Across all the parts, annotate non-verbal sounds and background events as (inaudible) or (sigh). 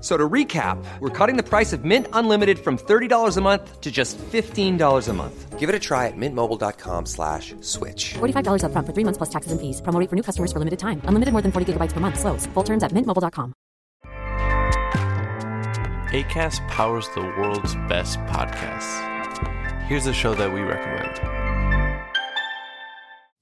So to recap, we're cutting the price of Mint Unlimited from $30 a month to just $15 a month. Give it a try at mintmobile.com slash switch. $45 upfront for three months plus taxes and fees. Promo for new customers for limited time. Unlimited more than 40 gigabytes per month. Slows. Full terms at mintmobile.com. ACAST powers the world's best podcasts. Here's a show that we recommend.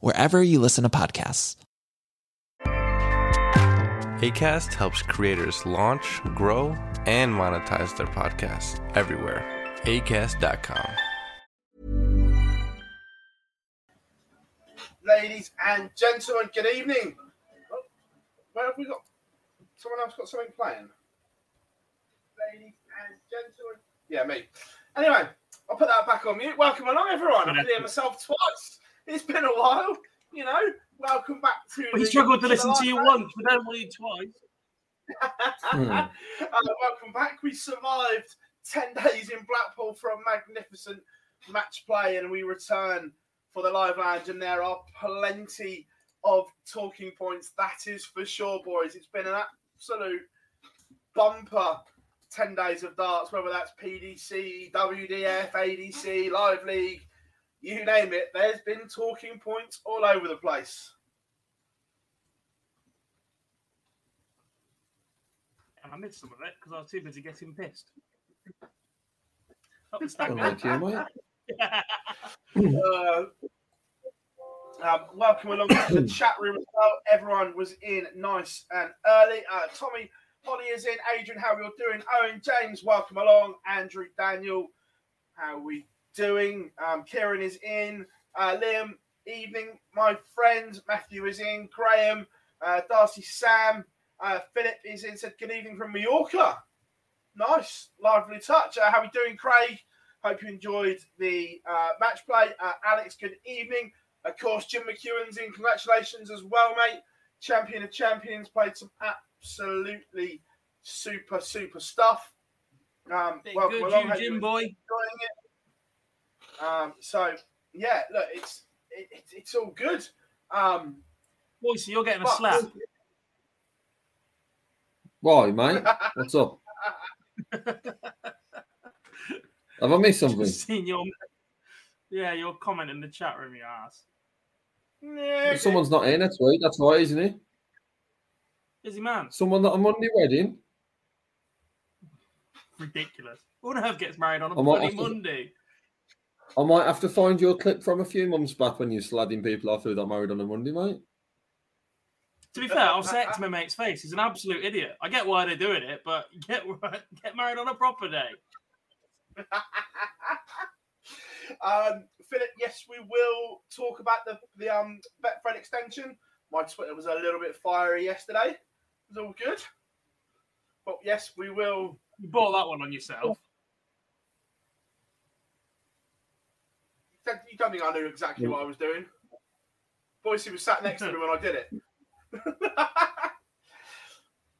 wherever you listen to podcasts. ACAST helps creators launch, grow, and monetize their podcasts everywhere. ACAST.com. Ladies and gentlemen, good evening. Oh, where have we got? Someone else got something playing? Ladies and gentlemen. Yeah, me. Anyway, I'll put that back on mute. Welcome along, everyone. I've been here myself twice. It's been a while, you know. Welcome back to. We struggled to listen to you once, but don't want you twice. (laughs) uh, welcome back. We survived 10 days in Blackpool for a magnificent match play, and we return for the live lounge. And there are plenty of talking points. That is for sure, boys. It's been an absolute bumper 10 days of darts, whether that's PDC, WDF, ADC, Live League, you name it. There's been talking points all over the place. And I missed some of it because I was too busy getting pissed. Don't mate. uh, um, welcome along to the (coughs) chat room as well. Everyone was in nice and early. Uh, Tommy Holly is in. Adrian, how are you're doing? Owen James, welcome along. Andrew Daniel, how are we doing? Um, Kieran is in. Uh, Liam, evening. My friend Matthew is in. Graham, uh, Darcy, Sam, uh, Philip is in. Said good evening from Mallorca. Nice, lively touch. Uh, how are we doing, Craig? Hope you enjoyed the uh, match play. Uh, Alex, good evening. Of course, Jim McEwen's in. Congratulations as well, mate. Champion of champions. Played some absolutely super, super stuff. Um, welcome good, you Jim boy. enjoying it. Um, so, yeah, look, it's it, it, it's all good. Um, Boy, so you're getting a slap. Why, mate? What's up? Have I missed (laughs) something? Just seen your, yeah, your comment in the chat room, you ass. Yeah, Someone's not in next week. That's right, isn't it? he man. Someone that a Monday wedding. Ridiculous. Who on earth gets married on a I might bloody to- Monday? I might have to find your clip from a few months back when you're sladding people off who got married on a Monday, mate. To be fair, I'll say it to my mate's face. He's an absolute idiot. I get why they're doing it, but (laughs) get get married on a proper day. (laughs) um, Philip, yes, we will talk about the the um Betfred extension. My Twitter was a little bit fiery yesterday. It was all good, but yes, we will. You bought that one on yourself. You don't think I knew exactly what I was doing? Boise was sat next to me when I did it. (laughs)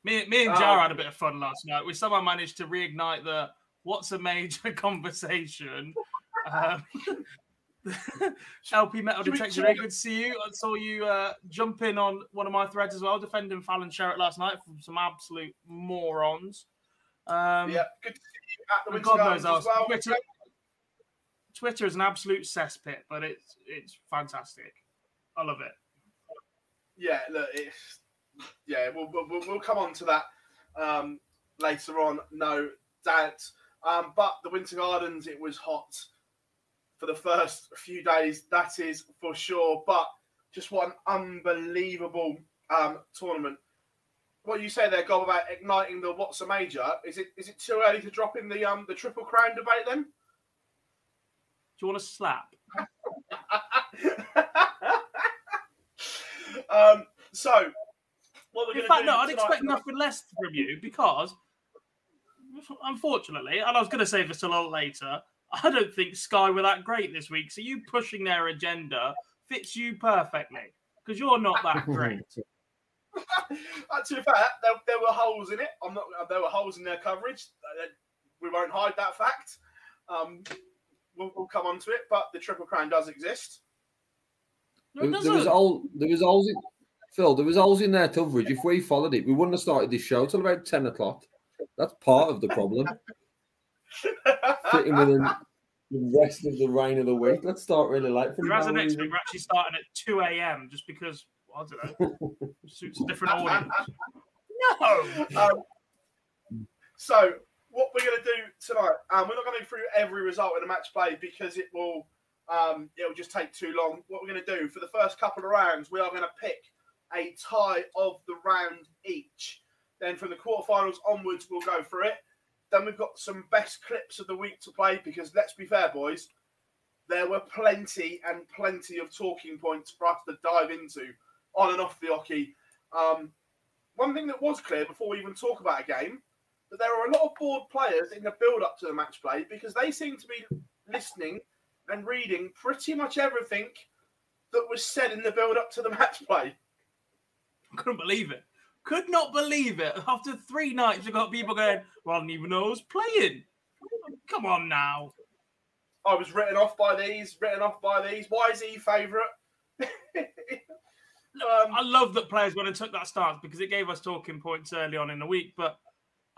Me, me and Jar Oh. had a bit of fun last night. We somehow managed to reignite the what's a major (laughs) conversation. Um, (laughs) LP Metal Should we- Detector, should very good to see you. I saw you uh, jump in on one of my threads as well, defending Fallon Sherrock last night from some absolute morons. Um, yeah, good to see you at the and Winter God Gardens knows as well. Twitter, Twitter is an absolute cesspit, but it's it's fantastic. I love it. Yeah, look, it's yeah. We'll we'll, we'll- come on to that um, later on. No doubt. Um, but the Winter Gardens, it was hot for the first few days. That is for sure. But just what an unbelievable um, tournament. What you say there, Gob, about igniting the what's a major? Is it is it too early to drop in the um the triple crown debate then? Do you want to slap? (laughs) um, so what we're In going fact, to do no, I'd tonight- expect nothing less from you because, unfortunately, and I was going to say this a lot later, I don't think Sky were that great this week. So you pushing their agenda fits you perfectly because you're not that (laughs) great. (laughs) Uh, to be fair, there, there were holes in it. I'm not. There were holes in their coverage. Uh, We won't hide that fact. Um, we'll, we'll come on to it, but the triple crown does exist. No, it There, there was all there was holes in Phil. There was holes in their coverage. If we followed it, we wouldn't have started this show till about ten o'clock. That's part of the problem. Fitting within the rest of the rain of the week. Let's start really late for Whereas no the next week we're actually starting at 2 a.m. just because I don't know suits a different audience. No, (laughs) Um, so what we're going to do tonight, um, we're not going to go through every result in the match play because it will um, it will just take too long. What we're going to do for the first couple of rounds, we are going to pick a tie of the round each. Then from the quarterfinals onwards, we'll go through it. Then we've got some best clips of the week to play because let's be fair, boys, there were plenty and plenty of talking points for us to dive into on and off the hockey. Um, one thing that was clear before we even talk about a game that there are a lot of bored players in the build up to the match play because they seem to be listening and reading pretty much everything that was said in the build up to the (laughs) match play. I couldn't believe it. Could not believe it. After three nights, we've got people going, "Well, I didn't even know I was playing." Come on now. I was written off by these, written off by these. Why is he favourite? (laughs) um, I love that players went and took that stance because it gave us talking points early on in the week. But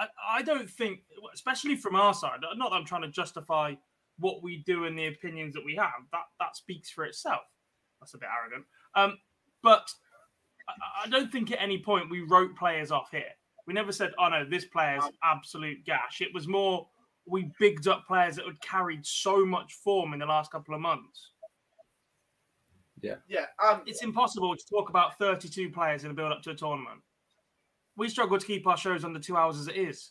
I, I don't think, especially from our side, not that I'm trying to justify what we do and the opinions that we have. That that speaks for itself. That's a bit arrogant. Um, but I, I don't think at any point we wrote players off here. We never said, "Oh no, this player's absolute gash." It was more we bigged up players that had carried so much form in the last couple of months. yeah, um, It's impossible to talk about 32 players in a build up to a tournament. We struggle to keep our shows under two hours as it is.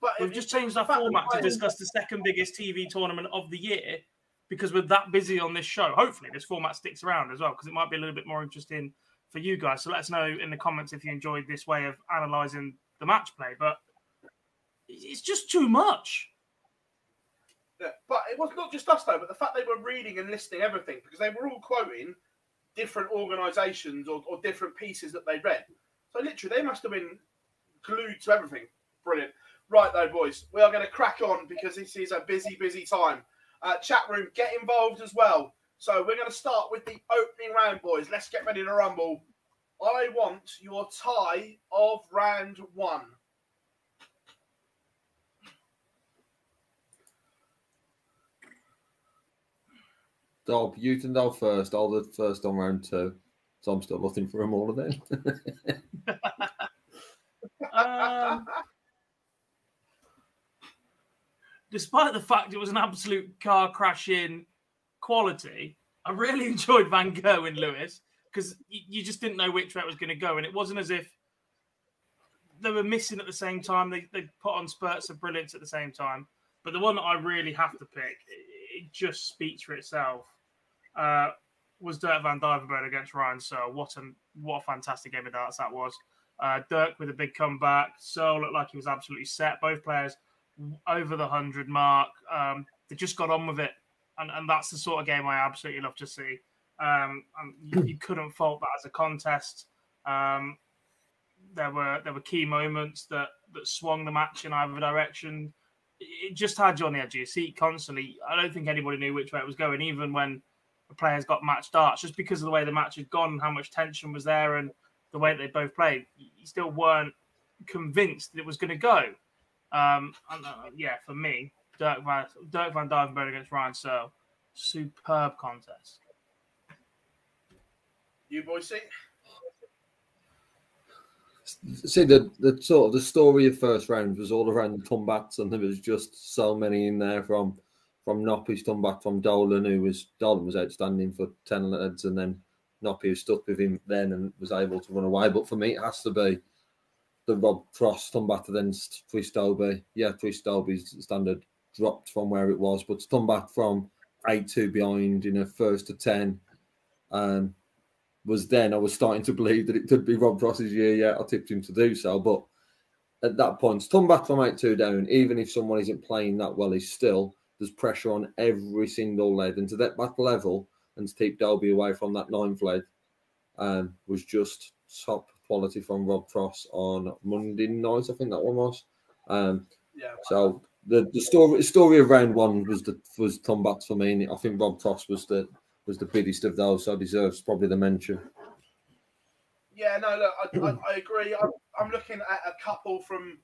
but We've just changed our format to discuss the second biggest TV tournament of the year because we're that busy on this show. Hopefully, this format sticks around as well because it might be a little bit more interesting for you guys. So let us know in the comments if you enjoyed this way of analysing the match play. But it's just too much. Yeah, but it was not just us though, but the fact they were reading and listing everything because they were all quoting different organisations or, or different pieces that they read. So literally, they must have been glued to everything. Brilliant. Right though, boys, we are going to crack on because this is a busy, busy time. Uh, chat room, get involved as well. So we're going to start with the opening round, boys. Let's get ready to rumble. I want your tie of round one. Can go first. I'll the first on round two. So I'm still looking for them all of them. (laughs) Um, despite the fact it was an absolute car crashing quality, I really (laughs) enjoyed Van Gerwen and Lewis because you, you just didn't know which way it was going to go, and it wasn't as if they were missing at the same time. They they put on spurts of brilliance at the same time. But the one that I really have to pick, it, it just speaks for itself. Uh, was Dirk Van Duijvenbode against Ryan Searle What a what a fantastic game of darts that was. Uh, Dirk with a big comeback. So looked like he was absolutely set. Both players over the hundred mark. Um, they just got on with it, and, and that's the sort of game I absolutely love to see. Um, and you, you (clears throat) couldn't fault that as a contest. Um, there were there were key moments that that swung the match in either direction. it just had you on the edge of your seat constantly. I don't think anybody knew which way it was going, even when players got match darts, just because of the way the match had gone, how much tension was there, and the way they both played. You still weren't convinced that it was going to go. Um, and, uh, yeah, for me, Dirk Van, Dirk Van Duijvenbode against Ryan Searle, superb contest. You boys see? See the the sort of the story of first round was all around the Tumbats, and there was just so many in there from from Noppy's Tumbat, from Dolan, who was Dolan was outstanding for ten leads, and then Noppy who stuck with him then and was able to run away. But for me, it has to be the Rob Cross Tumbat against Chris Dobey. Yeah, Chris Dobey's standard dropped from where it was, but Tumbat from eight two behind in a first to ten. Um, was then I was starting to believe that it could be Rob Cross's year. Yeah, I tipped him to do so, but at that point, come back from eight two down. Even if someone isn't playing that well, he's still there's pressure on every single lead, and to that back level and to keep Dobey away from that ninth lead um, was just top quality from Rob Cross on Monday night. I think that one was. Um, Yeah. so the, the story story of round one was the was Tom Bats for me. And I think Rob Cross was the was the biggest of those, so deserves probably the mention. Yeah, no, look, I, I, I agree. I'm, I'm looking at a couple from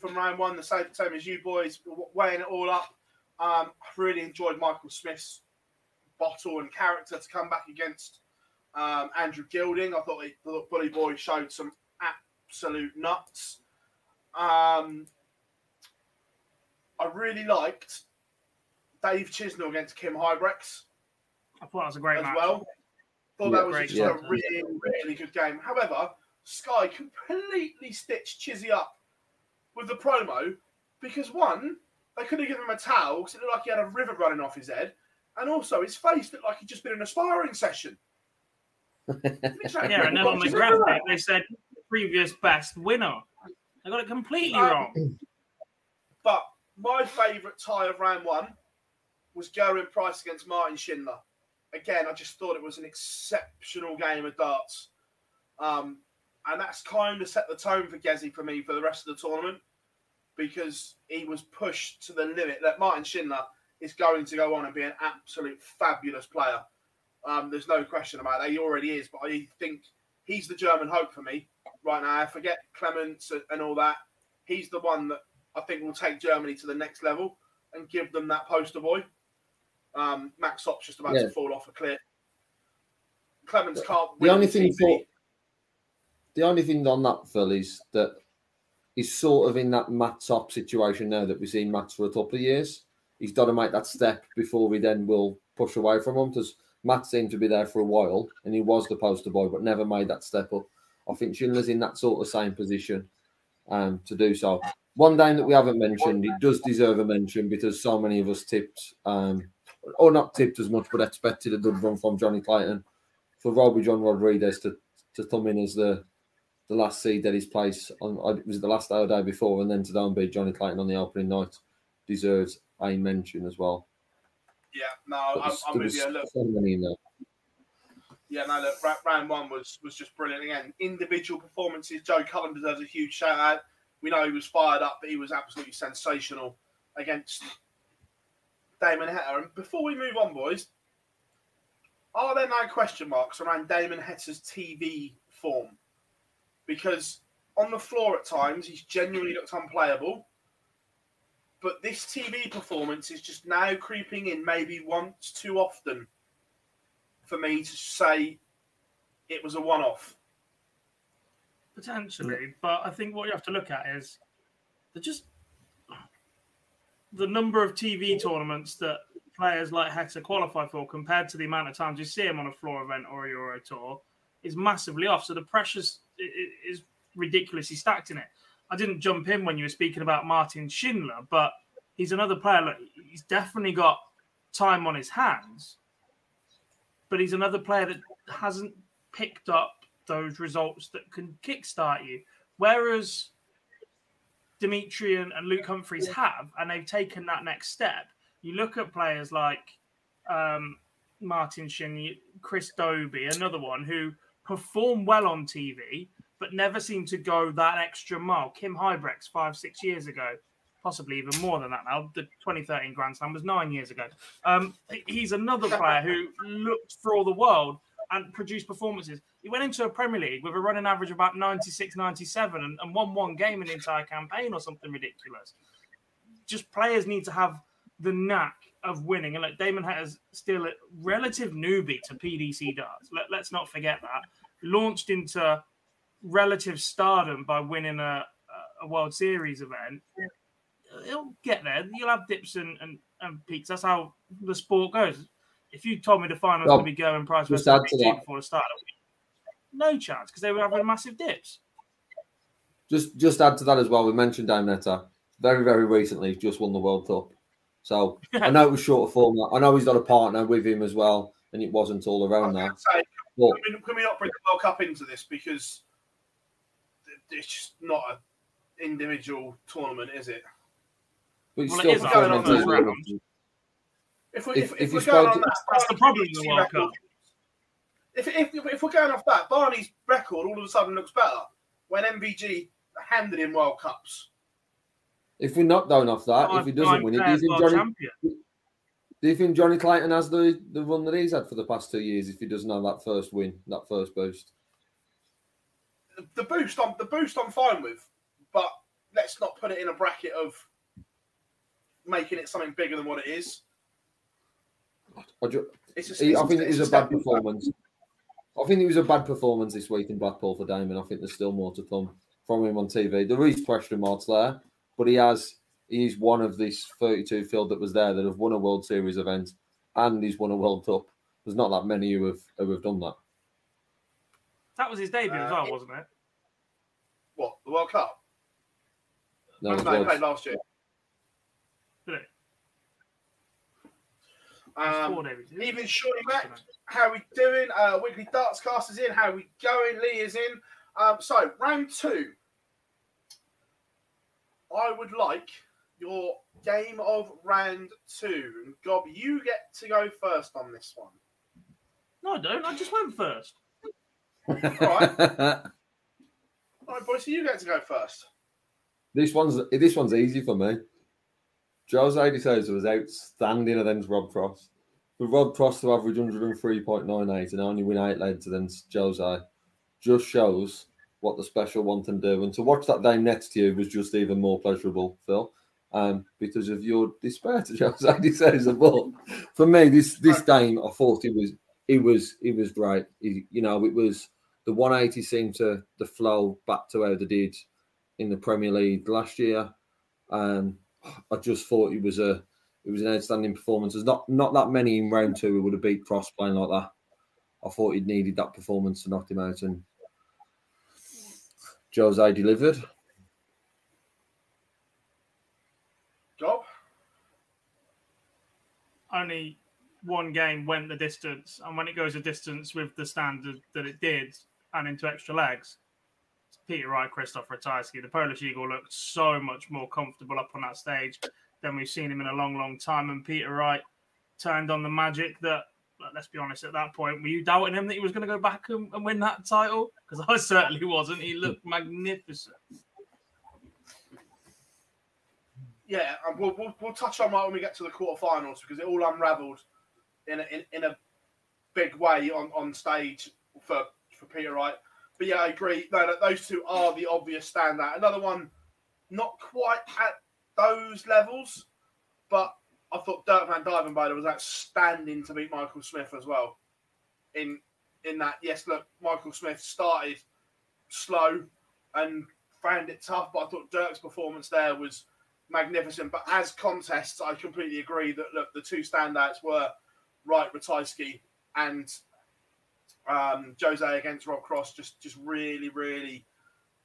from round one, the same, same as you boys, weighing it all up. Um, I really enjoyed Michael Smith's bottle and character to come back against um, Andrew Gilding. I thought he, the Bully Boy showed some absolute nuts. Um, I really liked Dave Chisnall against Kim Huybrechts I thought that was a great as match. well. Thought Yeah, that was great just game. a really, really good game. However, Sky completely stitched Chizzy up with the promo because one, they could have given him a towel because it looked like he had a river running off his head, and also his face looked like he'd just been in a sparring session. (laughs) Yeah, and then on the graphic they said previous best winner. I got it completely Um, wrong. (clears throat) But my favourite tie of round one was Gerwyn Price against Martin Schindler. Again, I just thought it was an exceptional game of darts. Um, and that's kind of set the tone for Gezi for me for the rest of the tournament because he was pushed to the limit. That Martin Schindler is going to go on and be an absolute fabulous player. Um, there's no question about that. He already is, but I think he's the German hope for me right now. I forget Clemens and- all that. He's the one that I think will take Germany to the next level and give them that poster boy. Um, Max Hopp's just about Yeah. to fall off a cliff. Clemens can't. The only thing for the only thing on that, Phil, is that he's sort of in that Max Hopp situation now that we've seen Matt for a couple of years. He's got to make that step before we then will push away from him because Matt seemed to be there for a while and he was the poster boy, but never made that step up. I think Schindler's in that sort of same position um, to do so. One game that we haven't mentioned, it does deserve a mention because so many of us tipped, um, or not tipped as much, but expected a good run from Johnny Clayton for Rowby-John Rodriguez to, to come in as the the last seed at his place on uh, it was the last day or day before, and then to and beat Johnny Clayton on the opening night deserves a mention as well. Yeah, no, I'm, I'm with you. Look, so many in there. Yeah, no, look, round one was was just brilliant again. Individual performances. Joe Cullen deserves a huge shout out. We know he was fired up, but he was absolutely sensational against Damon Heta. And before we move on, boys, are there now question marks around Damon Heta's TV form? Because on the floor at times he's genuinely looked unplayable. But this TV performance is just now creeping in maybe once too often for me to say it was a one off. Potentially, but I think what you have to look at is the just the number of TV tournaments that players like Heta qualify for compared to the amount of times you see him on a floor event or a Euro tour is massively off. So the pressure's is ridiculously stacked in it. I didn't jump in when you were speaking about Martin Schindler, but he's another player. Look, he's definitely got time on his hands, but he's another player that hasn't picked up those results that can kickstart you. Whereas Dimitri and, and Luke Humphreys have, and they've taken that next step. You look at players like um, Martin Shin, Chris Dobey, another one who perform well on TV, but never seem to go that extra mile. Kim Huybrechts five, six years ago. possibly even more than that now. The 2013 Grand Slam was nine years ago. Um, he's another player who looked for all the world and produced performances. He went into a Premier League with a running average of about 96, 97 and, and won one game in the entire campaign or something ridiculous. Just players need to have the knack of winning. And like Damon Heta's still a relative newbie to PDC darts. Let, us not forget that. Launched into relative stardom by winning a, a World Series event. He'll get there. You'll have dips and, and, and peaks. That's how the sport goes. If you told me the final was going to be Gerwyn Price versus before the start, no chance because they were having massive dips. Just just add to that as well. We mentioned Damon Heta very very recently just won the World Cup. So (laughs) I know it was short of format. I know he's got a partner with him as well, and it wasn't all around that. Say, but, can, we, can, we, not bring the World Cup into this because it's just not an individual tournament, is it? But well, still going on those rounds. If, we, if, if, if we're going on that, that's the problem in the World Cup. If, if, if we're going off that, Barney's record all of a sudden looks better when MVG handed him World Cups. If we're not going off that, if he doesn't win it, do you think Johnny? Do you think Johnny Clayton has the, the run that he's had for the past two years if he doesn't have that first win, that first boost? The boost, I'm the boost, I'm fine with, but let's not put it in a bracket of making it something bigger than what it is. I, just, it's I think it was a bad performance. I think it was a bad performance this week in Blackpool for Damon. I think there's still more to come from him on TV. There is question marks there, but he has he's one of these 32 field that was there that have won a World Series event and he's won a World Cup. There's not that many who have who have done that. That was his debut uh, as well, wasn't it? What the World Cup? No, it played last year. Did it? Um, even Shorty Mac, how are we doing? Uh, Weekly Darts Cast is in. How are we going? Lee is in. Um, so round two. I would like your game of round two. And Gob, you get to go first on this one. No, I don't. I just went first. All right. (laughs) All right, boys. So you get to go first. This one's this one's easy for me. Jose De Sousa was outstanding against Rob Cross. For Rob Cross to average 103.98 and only win eight legs against Jose just shows what the special one can do. And to watch that game next to you was just even more pleasurable, Phil, um, because of your despair to Jose De Sousa. But for me, this this game, I thought it was it was it was great. It, you know, it was the 180 seemed to the flow back to how they did in the Premier League last year. Um, I just thought it was a it was an outstanding performance. There's not not that many in round two who would have beat Cross playing like that. I thought he needed that performance to knock him out, and Jose delivered. Job. Only one game went the distance, and when it goes a distance with the standard that it did, and into extra legs, Peter Wright, Krzysztof Ratajski. The Polish Eagle looked so much more comfortable up on that stage than we've seen him in a long, long time. And Peter Wright turned on the magic that, let's be honest, at that point, were you doubting him that he was going to go back and, and win that title? Because I (laughs) certainly wasn't. He looked magnificent. Yeah, we'll, we'll, we'll touch on that when we get to the quarterfinals because it all unravelled in a, in, in a big way on, on stage for, for Peter Wright. But yeah, I agree. No, those two are the obvious standout. Another one, not quite at those levels, but I thought Dirk van Duijvenbode was outstanding to beat Michael Smith as well. In in that, yes, look, Michael Smith started slow and found it tough, but I thought Dirk's performance there was magnificent. But as contests, I completely agree that look, the two standouts were Wright Ratajski and um, Jose against Rob Cross, just just really, really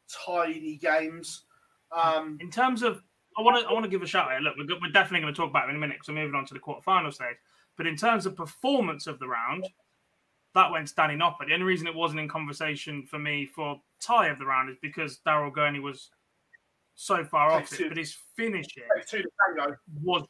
tidy games. Um, in terms of, I want to I want to give a shout out. Look, we're, we're definitely going to talk about it in a minute because we're moving on to the quarterfinal stage. But in terms of performance of the round, that went Danny Noppert. The only reason it wasn't in conversation for me for tie of the round is because Daryl Gurney was so far off it, but his finishing was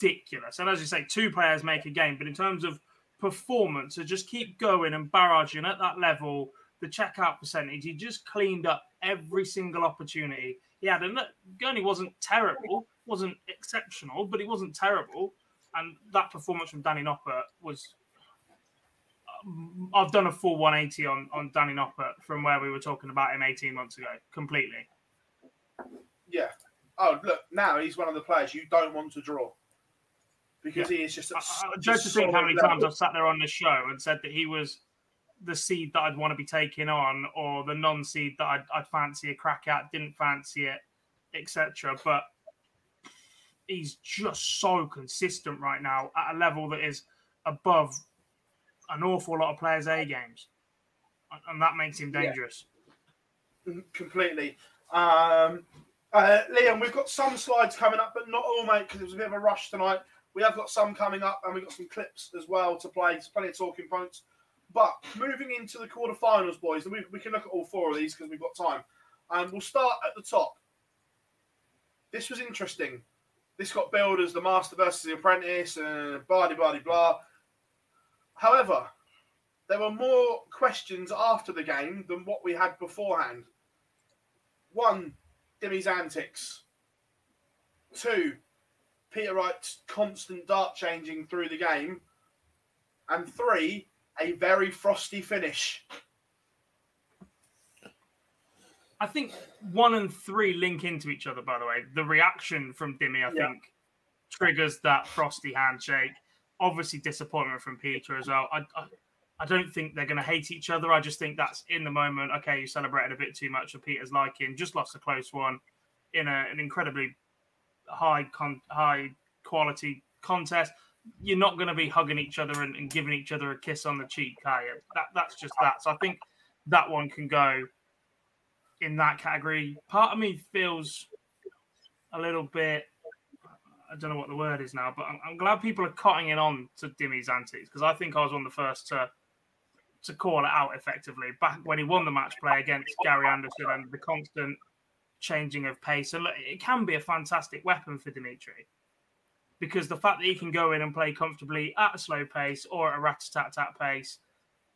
ridiculous. And as you say, two players make a game, but in terms of performance to just keep going and barraging at that level, the checkout percentage, he just cleaned up every single opportunity. He had a Gurney wasn't terrible, wasn't exceptional, but he wasn't terrible. And that performance from Danny Noppert was. um, I've done a full 180 on on Danny Noppert from where we were talking about him 18 months ago, completely. Yeah. Oh, look, now he's one of the players you don't want to draw because he is just. a I, s- I, just just to think how many level. times I've sat there on the show and said that he was the seed that I'd want to be taking on, or the non-seed that I'd, I'd fancy a crack at, didn't fancy it, etc. But he's just so consistent right now at a level that is above an awful lot of players' A games, and- that makes him dangerous. Mm, completely. Um, uh, Liam, we've got some slides coming up, but not all, mate, because it was a bit of a rush tonight. We have got some coming up, and we've got some clips as well to play. There's plenty of talking points. But moving into the quarterfinals, boys, we, we can look at all four of these because we've got time. And we'll start at the top. This was interesting. This got billed as the Master versus the Apprentice, and blah, blah, blah. However, there were more questions after the game than what we had beforehand. One, Dimmy's antics. Two, Peter Wright's constant dart changing through the game. And three, a very frosty finish. I think one and three link into each other. By the way, the reaction from Dimmy, I Yeah. think, triggers that frosty handshake. Obviously, disappointment from Peter as well. I, I, I don't think they're going to hate each other. I just think that's in the moment. Okay, you celebrated a bit too much for Peter's liking. Just lost a close one in a, an incredibly high con, high quality contest. You're not going to be hugging each other and, and giving each other a kiss on the cheek, are you? That that's just that. So I think that one can go in that category. Part of me feels a little bit. I don't know what the word is now, but I'm, I'm glad people are cutting in on to Dimmy's antics because I think I was one of the first to to call it out effectively back when he won the match play against Gary Anderson and the constant changing of pace. And look, it can be a fantastic weapon for Dimitri because the fact that he can go in and play comfortably at a slow pace or at a rat tat tat pace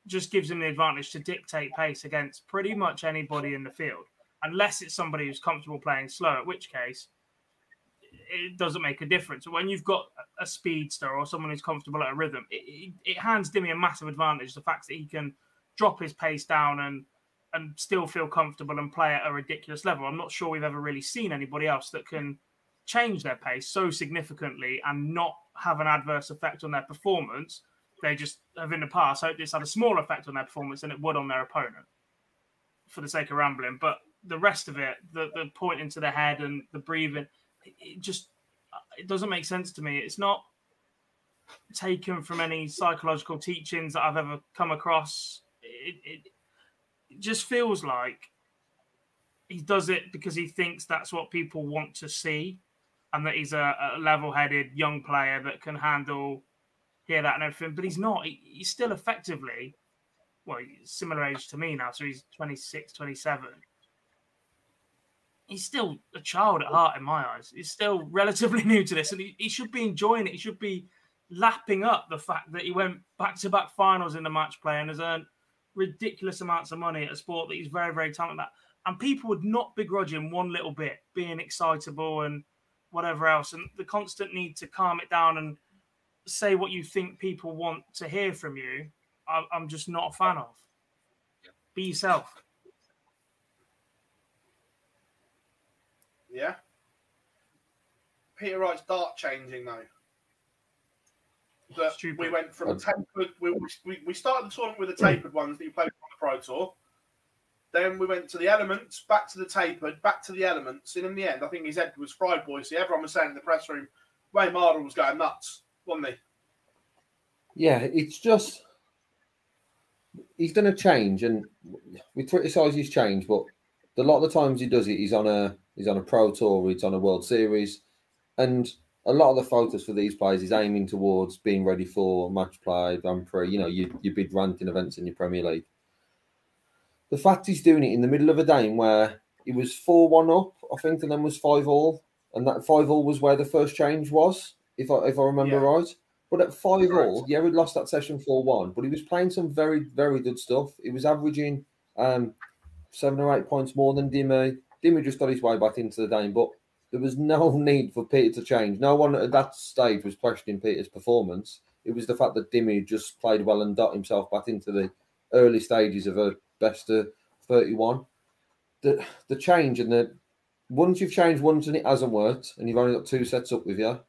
just gives him the advantage to dictate pace against pretty much anybody in the field, unless it's somebody who's comfortable playing slow, at which case it doesn't make a difference. When you've got a speedster or someone who's comfortable at a rhythm, it, it, it hands Dimmy a massive advantage. The fact that he can drop his pace down and and still feel comfortable and play at a ridiculous level. I'm not sure we've ever really seen anybody else that can change their pace so significantly and not have an adverse effect on their performance. They just have in the past hoped it's had a small effect on their performance than it would on their opponent for the sake of rambling. But the rest of it, the, the pointing to the head and the breathing, it, just it doesn't make sense to me. It's not taken from any psychological teachings that I've ever come across. It, it, it just feels like he does it because he thinks that's what people want to see and that he's a, a level-headed young player that can handle hear that and everything but he's not. He, he's still effectively well similar age to me now so he's 26 27 he's still a child at heart in my eyes. He's still (laughs) relatively new to this and he, he should be enjoying it. He should be lapping up the fact that he went back-to-back finals in the match play and has earned ridiculous amounts of money at a sport that he's very, very talented at. And people would not begrudge him one little bit being excitable and whatever else. And the constant need to calm it down and say what you think people want to hear from you, I, I'm just not a fan of. Be yourself. Yeah. Peter Wright's dart changing though. That Stupid. we went from tapered. We, we, we started the tournament with the tapered ones that you played on the Pro Tour. Then we went to the elements, back to the tapered, back to the elements, and in the end, I think his head was fried, boys. See, everyone was saying in the press room, Wayne Mardle was going nuts, wasn't he? Yeah, it's just he's done a change, and we criticise his change, but a lot of the times he does it, he's on a he's on a pro tour, he's on a World Series, and a lot of the photos for these players is aiming towards being ready for match play, Grand Prix, you know, your, your big ranting events in your Premier League. The fact he's doing it in the middle of a game where it was 4 1 up, I think, and then was 5 all, and that 5 all was where the first change was, if I, if I remember Yeah. right. But at 5 all, Correct. yeah, we lost that session 4 1, but he was playing some very, very good stuff. He was averaging um, seven or eight points more than Dimmy. Dimmy just got his way back into the game, but there was no (laughs) need for Peter to change. No one at that stage was questioning Peter's performance. It was the fact that Dimmy just played well and got himself back into the early stages of a best of 31. The the change and the once you've changed once and it hasn't worked, and you've only got two sets up with you,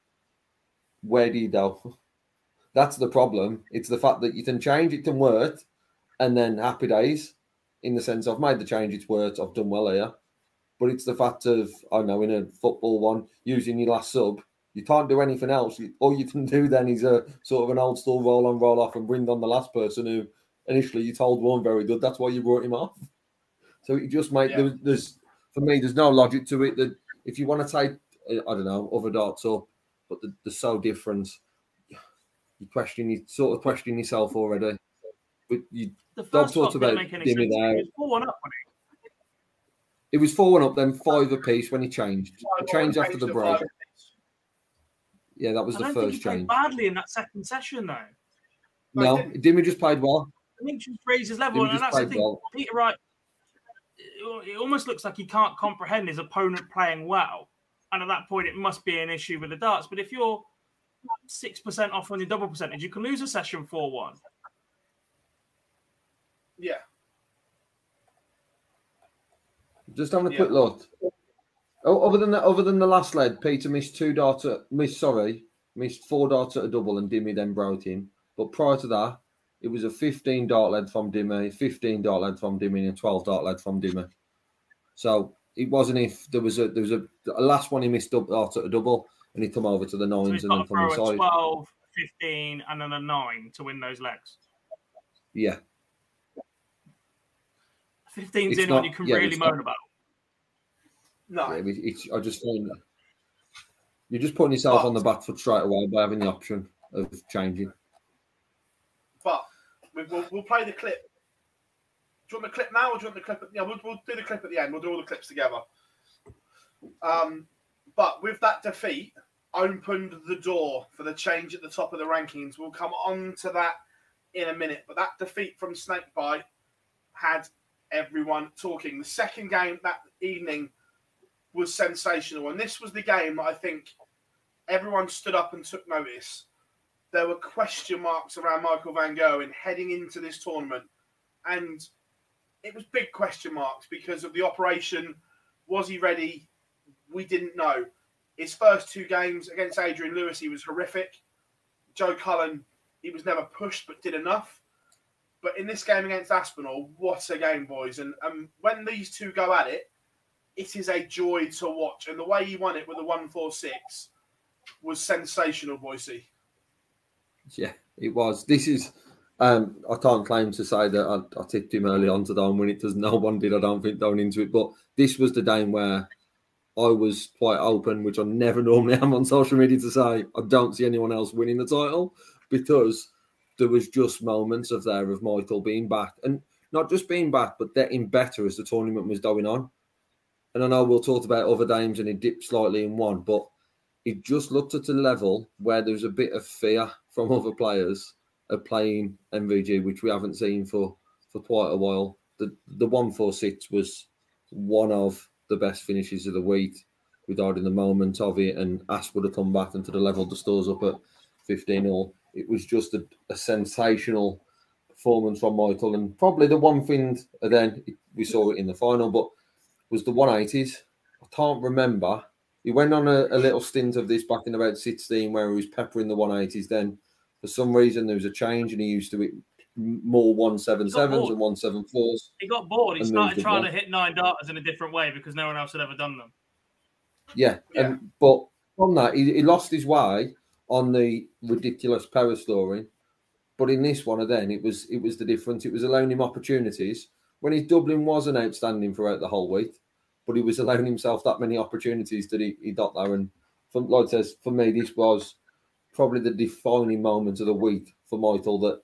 where do you go? (laughs) That's the problem. It's the fact that you can change, it can work, and then happy days in the sense I've made the change, it's worked, I've done well here. But it's the fact of, I know, in a football one, using your last sub, you can't do anything else. All you can (laughs) do then is a sort of an old school roll on, roll off, and bring on the last person who initially you told weren't very good. That's why you brought him off. So it just makes yeah. there's for me there's no logic to it. That if you want to take eh, I don't know other darts up, but they're, they're so different. You question you sort of question yourself already. But you the first talked about Dimmy there. It was four one up. It was four one up, then five apiece when he changed. He changed after the break. Yeah, that was the first change. Badly in that second session, though. No, Dimmy just played well. I think just raised his level, and that's the thing. Well. Peter Wright, it almost looks like he can't comprehend his opponent playing well, and at that point, it must be an issue with the darts. But if you're six percent off on your double percentage, you can lose a session four one. Yeah. Just having a yeah. quick look. Oh, other than that, other than the last lead, Peter missed two darts. At, missed sorry, missed four darts at a double, and Dimmy then broke in. But prior to that, it was a 15 dart lead from Dimmy, 15 dart lead from Dimmy, and a 12 dart lead from Dimmy. So it wasn't if there was a there was a, a last one he missed up dart at a double, and he come over to the nines so and then from the side. 12, 15, and then a nine to win those legs. Yeah. 15's in what you can yeah, really moan not, about. No, yeah, it's, I just find that you're just putting yourself but, on the back foot straight away by having the option of changing. We'll, we'll play the clip. Do you want the clip now, or do you want the clip? At, yeah, we'll, we'll do the clip at the end. We'll do all the clips together. Um, but with that defeat, opened the door for the change at the top of the rankings. We'll come on to that in a minute. But that defeat from Snakebite had everyone talking. The second game that evening was sensational. And this was the game I think everyone stood up and took notice. There were question marks around Michael Van Gogh Gerwen heading into this tournament. And it was big question marks because of the operation. Was he ready? We didn't know. His first two games against Adrian Lewis, he was horrific. Joe Cullen, he was never pushed but did enough. But in this game against Aspinall, what a game, boys. And um, when these two go at it, it is a joy to watch. And the way he won it with the 146 was sensational, Boise. Yeah, it was. This is, um, I can't claim to say that I, I tipped him early on to don't win it because (laughs) no one did, I don't think, going into it. But this was the game where I was quite open, which I never (laughs) normally am on social media to say I don't see anyone else winning the title because there was just moments of there of Michael being back and not just being back, but getting better as the tournament was going on and I know we'll talk about other games and he dipped slightly in one, but he just looked at a level where there was a bit of fear from other players of playing MVG, which we haven't seen for for quite a while. The the one four six was one of the best finishes of the week regarding the moment of it, and Ash would have come back into the level the stores up at 15 all. It was just a, a sensational performance from Michael, and probably the one thing then we saw it in the final, but was the 180s. I can't remember. He went on a, a, little stint of this back in about 16 where he was peppering the 180s. Then, for some reason, there was a change and he used to be more 177s and 174s. He got bored. He started trying to hit nine darters in a different way because no one else had ever done them. Yeah. Um, yeah. And, but from that, he, he lost his way on the ridiculous power story. But in this one, then it was it was the difference. It was allowing him opportunities when his Dublin wasn't outstanding throughout the whole week but he was (laughs) allowing himself that many opportunities that he, he got there. And from, like says, for me, this was probably the defining moment of the week for Michael that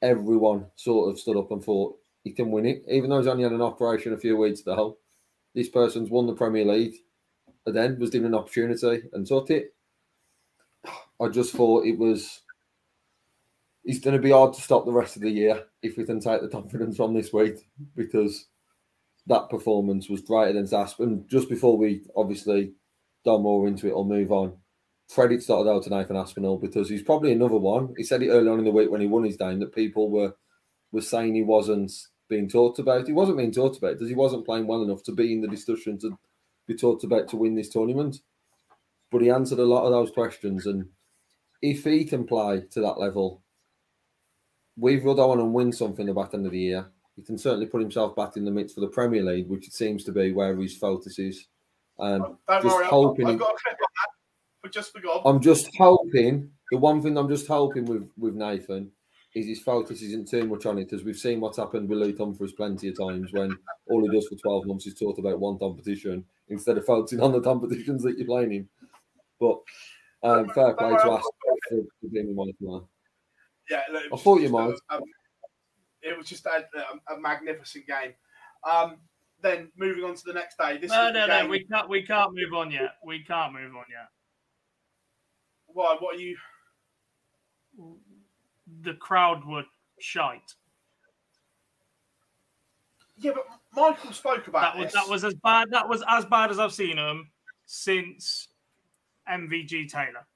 everyone sort of stood up and thought he can win it, even though he's only had an operation a few weeks ago. This person's won the Premier League, and then was given an opportunity and took it. I just thought it was. It's going to be hard to stop the rest of the year if we can take the confidence from this week because that performance was greater against And Just before we obviously go more into it or move on, credit started out to Nathan Aspinall because he's probably another one. He said it early on in the week when he won his game that people were were saying he wasn't being talked about. He wasn't being talked about because he wasn't playing well enough to be in the discussion to be talked about to win this tournament. But he answered a lot of those questions, and if he can play to that level, we will go on and win something at the back end of the year. He can certainly put himself back in the mix for the Premier League, which it seems to be where his focus is. And Don't just worry, I've, hoping. I've got on that, but just forgot. I'm just hoping. The one thing I'm just hoping with with Nathan is his focus isn't too much on it, because we've seen what's happened with Luke Humphries plenty of times when all he does for 12 months is talk about one competition instead of focusing on the competitions that you're playing in. But um, fair play to us for, for being a one. Yeah, look, I was thought you might. a- a- it was just a, a, a magnificent game. Um, then moving on to the next day. This No, was the no, no. We can't. We can't move on yet. We can't move on yet. Why? What are you? The crowd were shite. Yeah, but Michael spoke about That was this. that was as bad. That was as bad as I've seen them since MVG Taylor,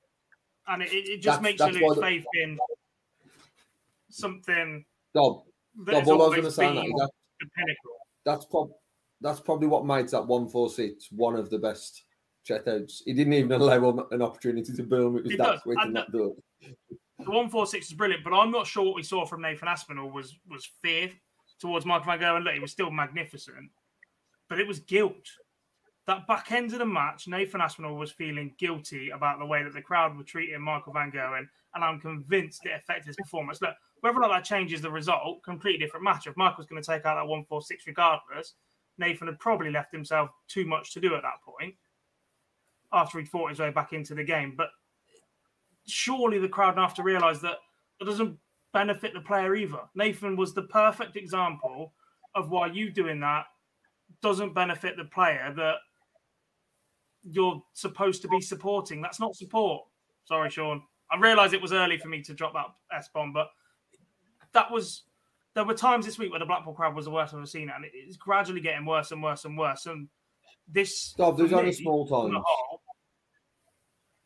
and it, it just That's- makes that's you why lose the- faith in something Dob, that Dob, has all I was going to say that been is that the pinnacle. that's prob- that's probably what makes that one four six one of the best He didn't even allow an opportunity to boom. It was that quick and that good. The one four six is brilliant, but I'm not sure what we saw from Nathan Aspinall was was fear towards Michael Van Gerwen. And look, he was still magnificent, but it was guilt. That back end of the match, Nathan Aspinall was feeling guilty about the way that the crowd were treating Michael Van Gerwen, and, and I'm convinced it affected his performance. Look, whether or not that changes the result, completely different match. If Michael's going to take out that one four six regardless, Nathan had probably left himself too much to do at that point after he'd fought his way back into the game. But surely the crowd have to realise that it doesn't benefit the player either. Nathan was the perfect example of why you doing that doesn't benefit the player that you're supposed to be supporting. That's not support. Sorry, Sean. I realise it was early for me to drop that S bomb, but that was there were times this week where the Blackpool crowd was the worst I've ever seen it, and it's gradually getting worse and worse and worse. And this Dob, there's only small times.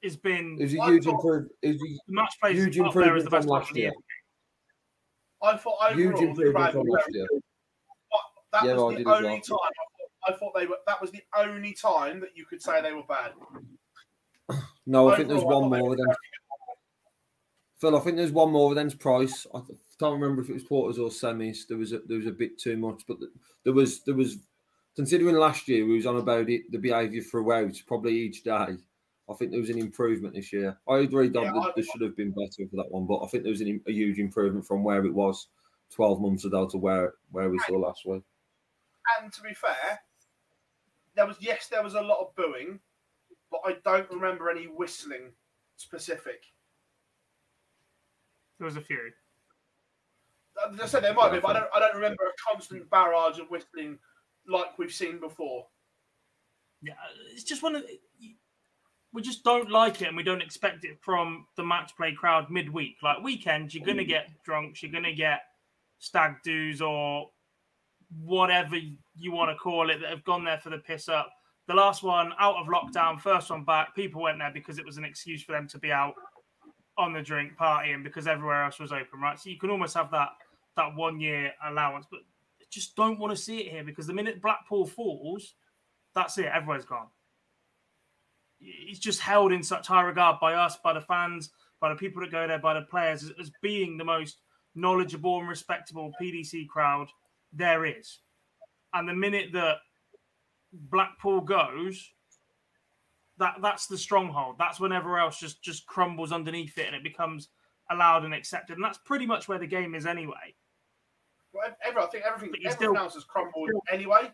Has been It was a huge improvement. It was a match plays huge up there as improvement the best from last year. I thought overall Huge improvement from last year. that Yeah, was did the only time I thought, they were. That was the only time that you could say they were bad. No, I think there's one more Phil. I think there's one more than Price. I can't remember if it was quarters or semis. There was a, there was a bit too much, but there was there was considering last year we was on about it the behaviour throughout, probably each day. I think there was an improvement this year. I agree, Dob, Yeah, that there should have been better for that one, but I think there was an, a huge improvement from where it was 12 months ago to where where we saw last week. And to be fair, there was yes, there was a lot of booing, but I don't remember any whistling specific. There was a few. As I said, there might be, but I don't, I don't remember a constant barrage of whistling like we've seen before. Yeah, it's just one of the, we just don't like it and we don't expect it from the match play crowd midweek. Like weekends, you're gonna get drunks, you're gonna get stag doos or whatever you want to call it that have gone there for the piss up. The last one out of lockdown, first one back, people went there because it was an excuse for them to be out on the drink partying because everywhere else was open, right? So you can almost have that that one year allowance, but just don't want to see it here because the minute Blackpool falls, that's it. Everywhere's gone. It's just held in such high regard by us, by the fans, by the people that go there, by the players, as, as being the most knowledgeable and respectable PDC crowd there is. And the minute that Blackpool goes, that that's the stronghold. That's when everywhere else just just crumbles underneath it and it becomes allowed and accepted. And that's pretty much where the game is anyway. Well, every, I think everything, still- else has crumbled anyway.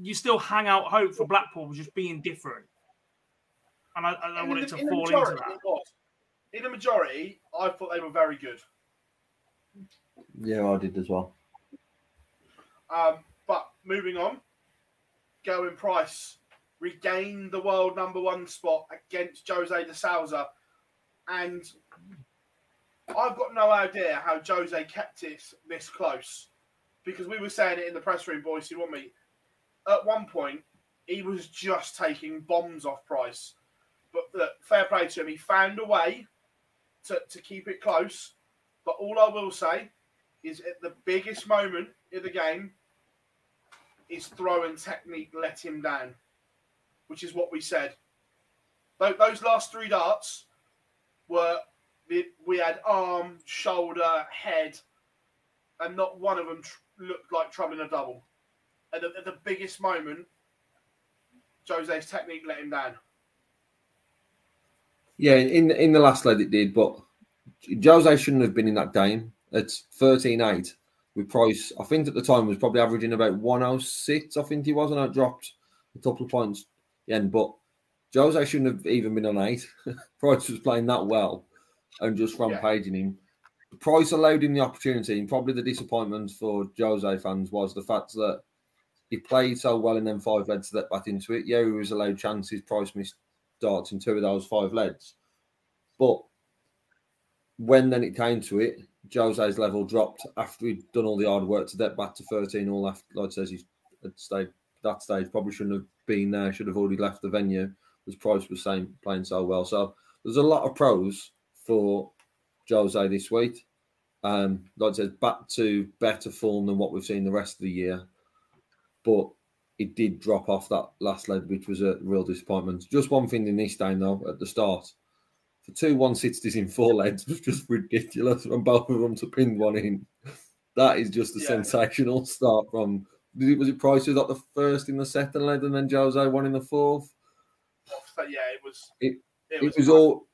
You still hang out hope for Blackpool just being different. And I, I don't In want the- it to in the fall into majority, that. it was. In the majority, I thought they were very good. Yeah, I did as well. Um, but moving on, Gerwyn Price regained the world number one spot against Jose de Sousa. And I've got no idea how Jose kept it this close, because we were saying it in the press room, boys. You want me? At one point, he was just taking bombs off Price, but look, fair play to him. He found a way to, to keep it close. But all I will say is at the biggest moment in the game, his throwing technique let him down, which is what we said. Those last three darts were we had arm, shoulder, head, and not one of them looked like troubling a double. At the, at the biggest moment, Jose's technique let him down. Yeah, in in the last leg it did, but Jose shouldn't have been in that game. It's 13-8 with Price. I think at the time was probably averaging about 106, I think he was, and I dropped a couple of points. Yeah, but Jose shouldn't have even been on eight. (laughs) Price was playing that well and just rampaging yeah. him. Price allowed him the opportunity, and probably the disappointment for Jose fans was the fact that he played so well in them five leads that back into it. Yeah, he was allowed chances. Price missed darts in two of those five leads, but when then it came to it, Jose's level dropped after he'd done all the hard work to get back to 13 all after like says he's at stage that stage probably shouldn't have been there, should have already left the venue, as Price was saying playing so well. So there's a lot of pros for Jose this week. Um, I said, back to better form than what we've seen the rest of the year. But it did drop off that last leg, which was a real disappointment. Just one thing in this game, though, at the start, for two 160s in four legs was just ridiculous, from both of them to pin one in. That is just a yeah. sensational start from. Was it Price who got the first in the second leg, and then Jose one in the fourth? yeah, it was. It, it, it was, was all.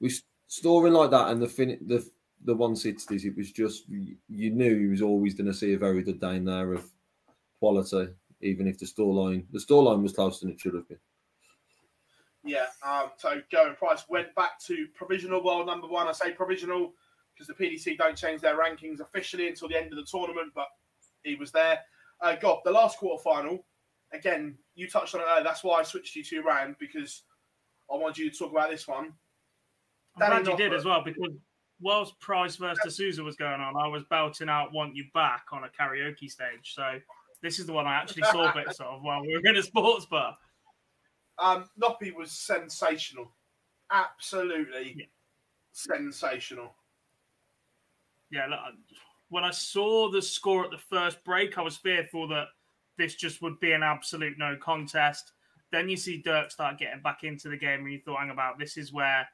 We storing like that, and the fin the the 160s, it was just you knew he was always going to see a very good day in there of quality, even if the store line the store line was closer than it should have been. Yeah, um, so Gerwyn Price went back to provisional world number one. I say provisional because the PDC don't change their rankings officially until the end of the tournament, but he was there. Uh, God, the last quarter final, again, you touched on it earlier. That's why I switched you to round because I wanted you to talk about this one. I'm glad you did as well because whilst Price versus Sousa was going on, I was belting out "Want You Back" on a karaoke stage. So this is the one I actually (laughs) saw bits of while we were in a sports bar. Um, Noppy was sensational, absolutely yeah. sensational. Yeah, look, when I saw the score at the first break, I was fearful that this just would be an absolute no contest. Then you see Dirk start getting back into the game, and you thought, "Hang about, this is where."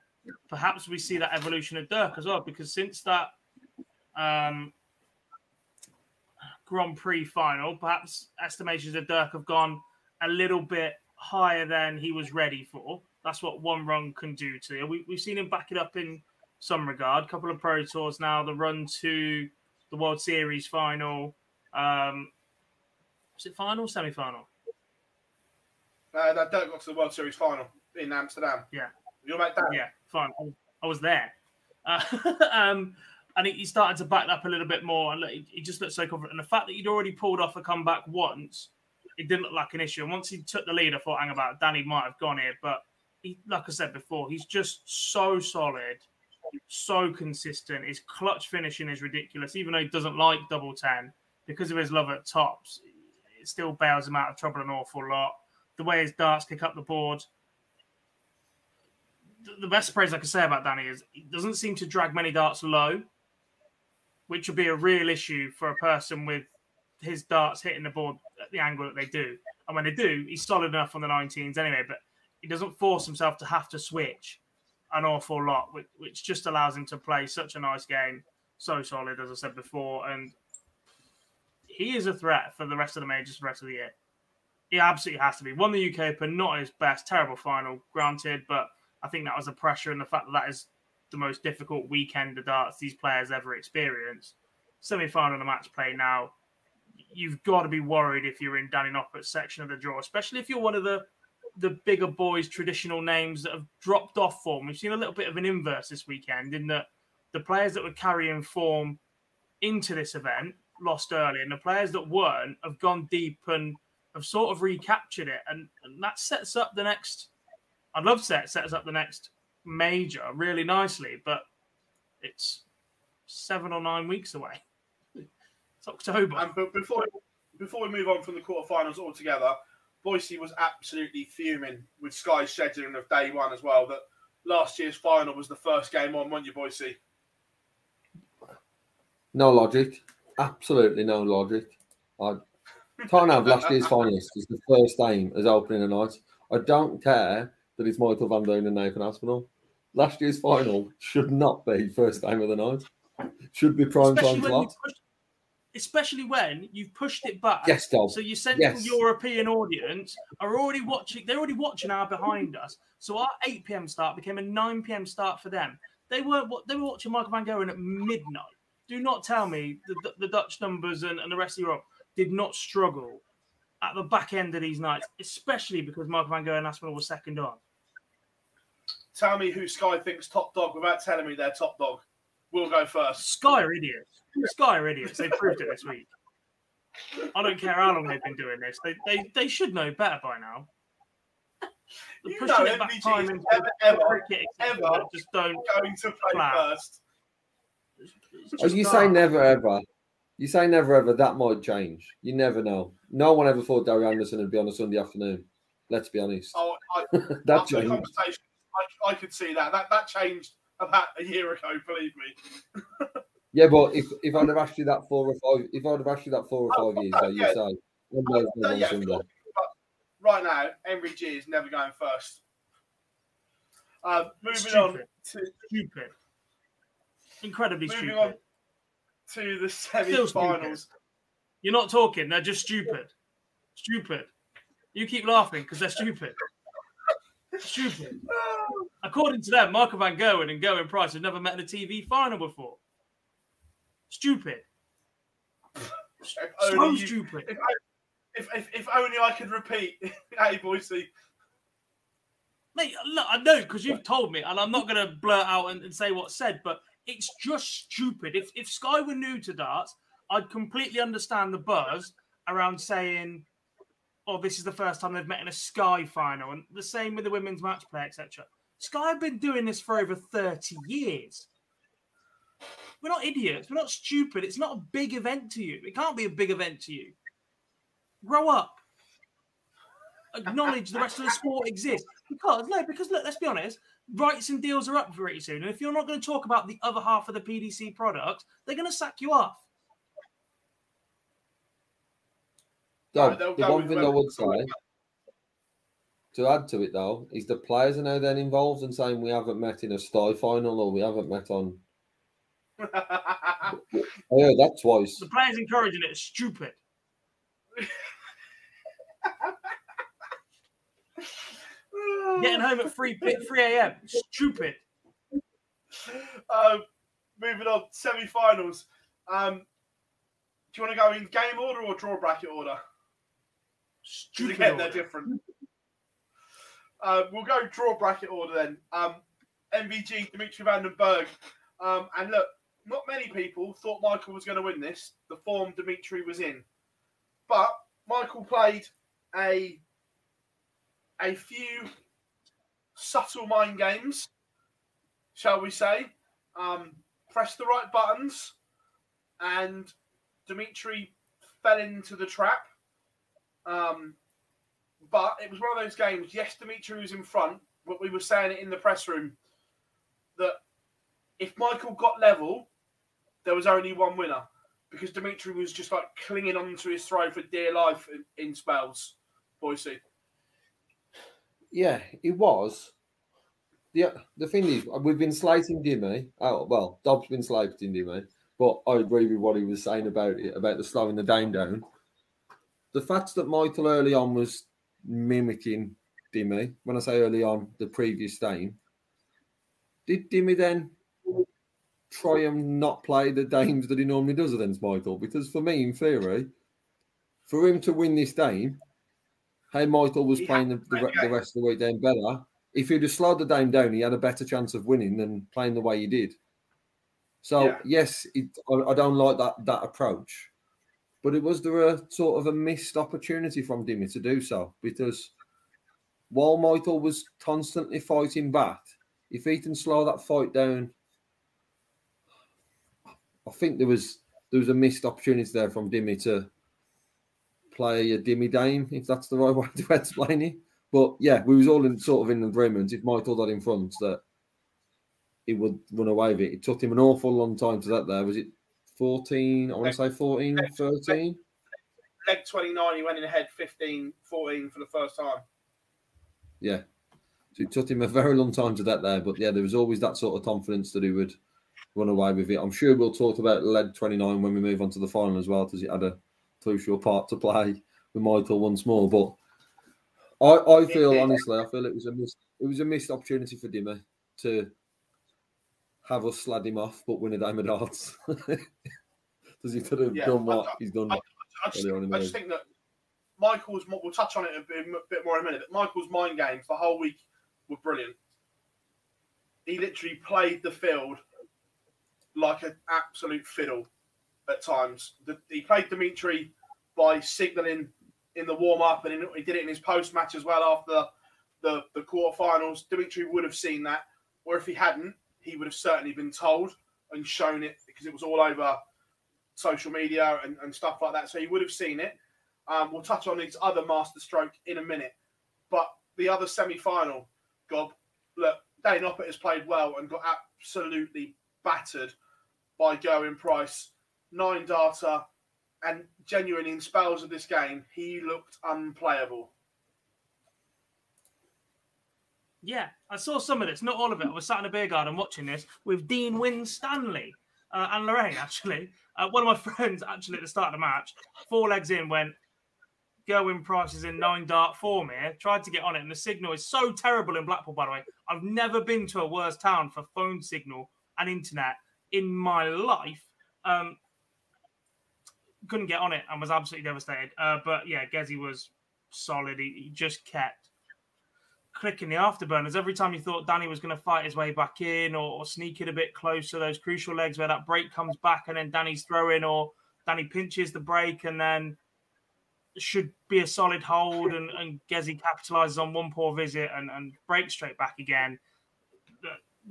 perhaps we see that evolution of Dirk as well, because since that um, Grand Prix final, perhaps estimations of Dirk have gone a little bit higher than he was ready for. That's what one run can do to you. We, have seen him back it up in some regard. A couple of Pro Tours now, the run to the World Series final. Um, was it final, semi final? Uh, that Dirk got to the World Series final in Amsterdam. Yeah. You're like that? Yeah fine. I was there. Uh, (laughs) um, and he started to back up a little bit more, and he just looked so confident. And the fact that he'd already pulled off a comeback once, it didn't look like an issue. And once he took the lead, I thought, hang about, Danny might have gone here. But he, like I said before, he's just so solid, so consistent. His clutch finishing is ridiculous, even though he doesn't like double 10 because of his love at tops. It still bails him out of trouble an awful lot. The way his darts kick up the board, the best praise I can say about Danny is he doesn't seem to drag many darts low, which would be a real issue for a person with his darts hitting the board at the angle that they do. And when they do, he's solid enough on the 19s anyway, but he doesn't force himself to have to switch an awful lot, which, which just allows him to play such a nice game, so solid, as I said before. And he is a threat for the rest of the majors the rest of the year. He absolutely has to be. Won the UK Open, not his best, terrible final, granted, but I think that was the pressure and the fact that that is the most difficult weekend of darts these players ever experienced. Semi final of match play now, you've got to be worried if you're in Danny Noppert's section of the draw, especially if you're one of the the bigger boys, traditional names that have dropped off form. We've seen a little bit of an inverse this weekend in that the players that were carrying form into this event lost early, and the players that weren't have gone deep and have sort of recaptured it, and, and that sets up the next I'd love to say it sets up the next major really nicely, but it's seven or nine weeks away. (laughs) It's October. And but before before we move on from the quarterfinals altogether, Boise was absolutely fuming with Sky's scheduling of day one as well. That last year's final was the first game on, weren't you, Boise? No logic. Absolutely no logic. I can't have last year's finalist as the first game as opening the night. I don't care that it's Michael Van Gerwen and Nathan Aspinall. Last year's final should not be first game of the night. Should be prime especially time slot. especially when you've pushed it back. Yes, Dom. So your central Yes. European audience are already watching. They're already watching our behind us. So our 8 p.m. start became a 9 p.m. start for them. They weren't. They were watching Michael Van Gerwen at midnight. Do not tell me the, the, the Dutch numbers and, and the rest of Europe did not struggle at the back end of these nights, especially because Michael Van Gerwen and Aspinall were second on. Tell me who Sky thinks top dog without telling me they're top dog. We'll go first. Sky are idiots. Sky are idiots. They proved it this week. I don't care how long they've been doing this. They they, they should know better by now. They're You pushing know it back MVG time into never, ever, cricket, ever just don't. going to play Flat. first. it's Oh, you not- say never ever. You say never ever. That might change. You never know. No one ever thought Gary Anderson would be on a Sunday afternoon. Let's be honest. Oh, I, (laughs) that after the conversation, I, I could see that. That that changed about a year ago. Believe me. (laughs) Yeah, but if, if I'd have asked you that four or five, if I'd have asked you that four or five years ago, you Yeah. say one knows no yeah, Sunday. but right now, MVG is never going first. Uh, moving on to stupid, incredibly moving stupid. on to the semi-finals. You're not talking. They're just stupid. Stupid. You keep laughing because they're stupid. Stupid. (laughs) According to them, Michael Van Gerwen and Gerwyn Price have never met in a TV final before. Stupid. So you- stupid. If, I- if, if, if only I could repeat. (laughs) hey, Boise. Mate, look, I know because you've told me, and I'm not going to blurt out and, and say what's said, but it's just stupid. If if Sky were new to darts, I'd completely understand the buzz around saying, "Oh, this is the first time they've met in a Sky final," and the same with the women's match play, etc. Sky have been doing this for over 30 years. We're not idiots. We're not stupid. It's not a big event to you. It can't be a big event to you. Grow up acknowledge the rest of the sport exists. Because no, because look, let's be honest, rights and deals are up pretty soon. And if you're not going to talk about the other half of the PDC product, they're going to sack you off. Dom, Right, the one thing I would say to add to it though is the players are now then involved and saying we haven't met in a Sky final or we haven't met on. (laughs) I heard that twice. The players encouraging it is stupid. (laughs) Getting home at 3, p- 3 a.m. Stupid. um, moving on, semi-finals. Um, do you want to go in game order or draw bracket order? Stupid. Again, they're different. Uh, we'll go draw bracket order then. Um, MVG, Dimitri Van den Bergh. Um, and look, not many people thought Michael was going to win this. The form Dimitri was in. But Michael played a a few subtle mind games, shall we say. Um, pressed the right buttons, and Dimitri fell into the trap. Um, but it was one of those games. Yes, Dimitri was in front, but we were saying it in the press room that if Michael got level, there was only one winner because Dimitri was just like clinging onto his throw for dear life in, in spells. Boise. Yeah, it was. The the thing is, we've been slating Dimmy. Oh well, Dobbs been slating Dimmy, but I agree with what he was saying about it about the slowing the game down. The fact that Michael early on was mimicking Dimmy. When I say early on, the previous game, did Dimmy then try and not play the games that he normally does against Michael? Because for me, in theory, for him to win this game, hey, Michael was He playing the, the, the rest of the weekend better. If he'd have slowed the game down, he had a better chance of winning than playing the way he did. So Yeah. yes, it, I, I don't like that that approach, but it was there a sort of a missed opportunity from Dimmy to do so because while Michael was constantly fighting back, if he can slow that fight down, I think there was there was a missed opportunity there from Dimmy to play a Dimi Dame, if that's the right (laughs) way to explain it. But yeah, we was all in sort of in agreement. If Michael got in front, that he would run away with it. It took him an awful long time to that. There was it 14. I want to say 14, 13. Leg 29, he went in ahead 15, 14 for the first time. Yeah. So it took him a very long time to that there. But yeah, there was always that sort of confidence that he would run away with it. I'm sure we'll talk about leg 29 when we move on to the final as well, because it had a crucial part to play with Michael once more. But I, I feel honestly, I feel it was a missed, it was a missed opportunity for Dimmer to have us slad him off, but win a diamond darts. (laughs) Does he could have Yeah, done what I- he's done? I, I, just, earlier on in the I just think that Michael's, we'll touch on it a bit, a bit more in a minute, but Michael's mind games the whole week were brilliant. He literally played the field like an absolute fiddle at times. The, he played Dimitri by signalling in the warm up, and in, he did it in his post match as well after the, the quarterfinals. Dimitri would have seen that, or if he hadn't, he would have certainly been told and shown it because it was all over social media and, and stuff like that. So he would have seen it. Um, we'll touch on his other master stroke in a minute. But the other semi final, Gob, look, Danny Noppert has played well and got absolutely battered by Gerwyn Price. Nine data and genuinely in spells of this game, he looked unplayable. Yeah, I saw some of this, not all of it. I was sat in a beer garden watching this with Dean Winstanley uh, and Lorraine, (laughs) actually. Uh, one of my (laughs) friends, actually, at the start of the match, four legs in, went, Gerwyn Price is in nine dart form here. Tried to get on it, and the signal is so terrible in Blackpool, by the way. I've never been to a worse town for phone signal and internet in my life. Um, couldn't get on it and was absolutely devastated. Uh, but yeah, Gezi was solid. He, he just kept clicking the afterburners every time you thought Danny was going to fight his way back in or, or sneak it a bit closer. Those crucial legs where that break comes back and then Danny's throwing, or Danny pinches the break and then should be a solid hold and, and Gezi capitalizes on one poor visit and, and breaks straight back again.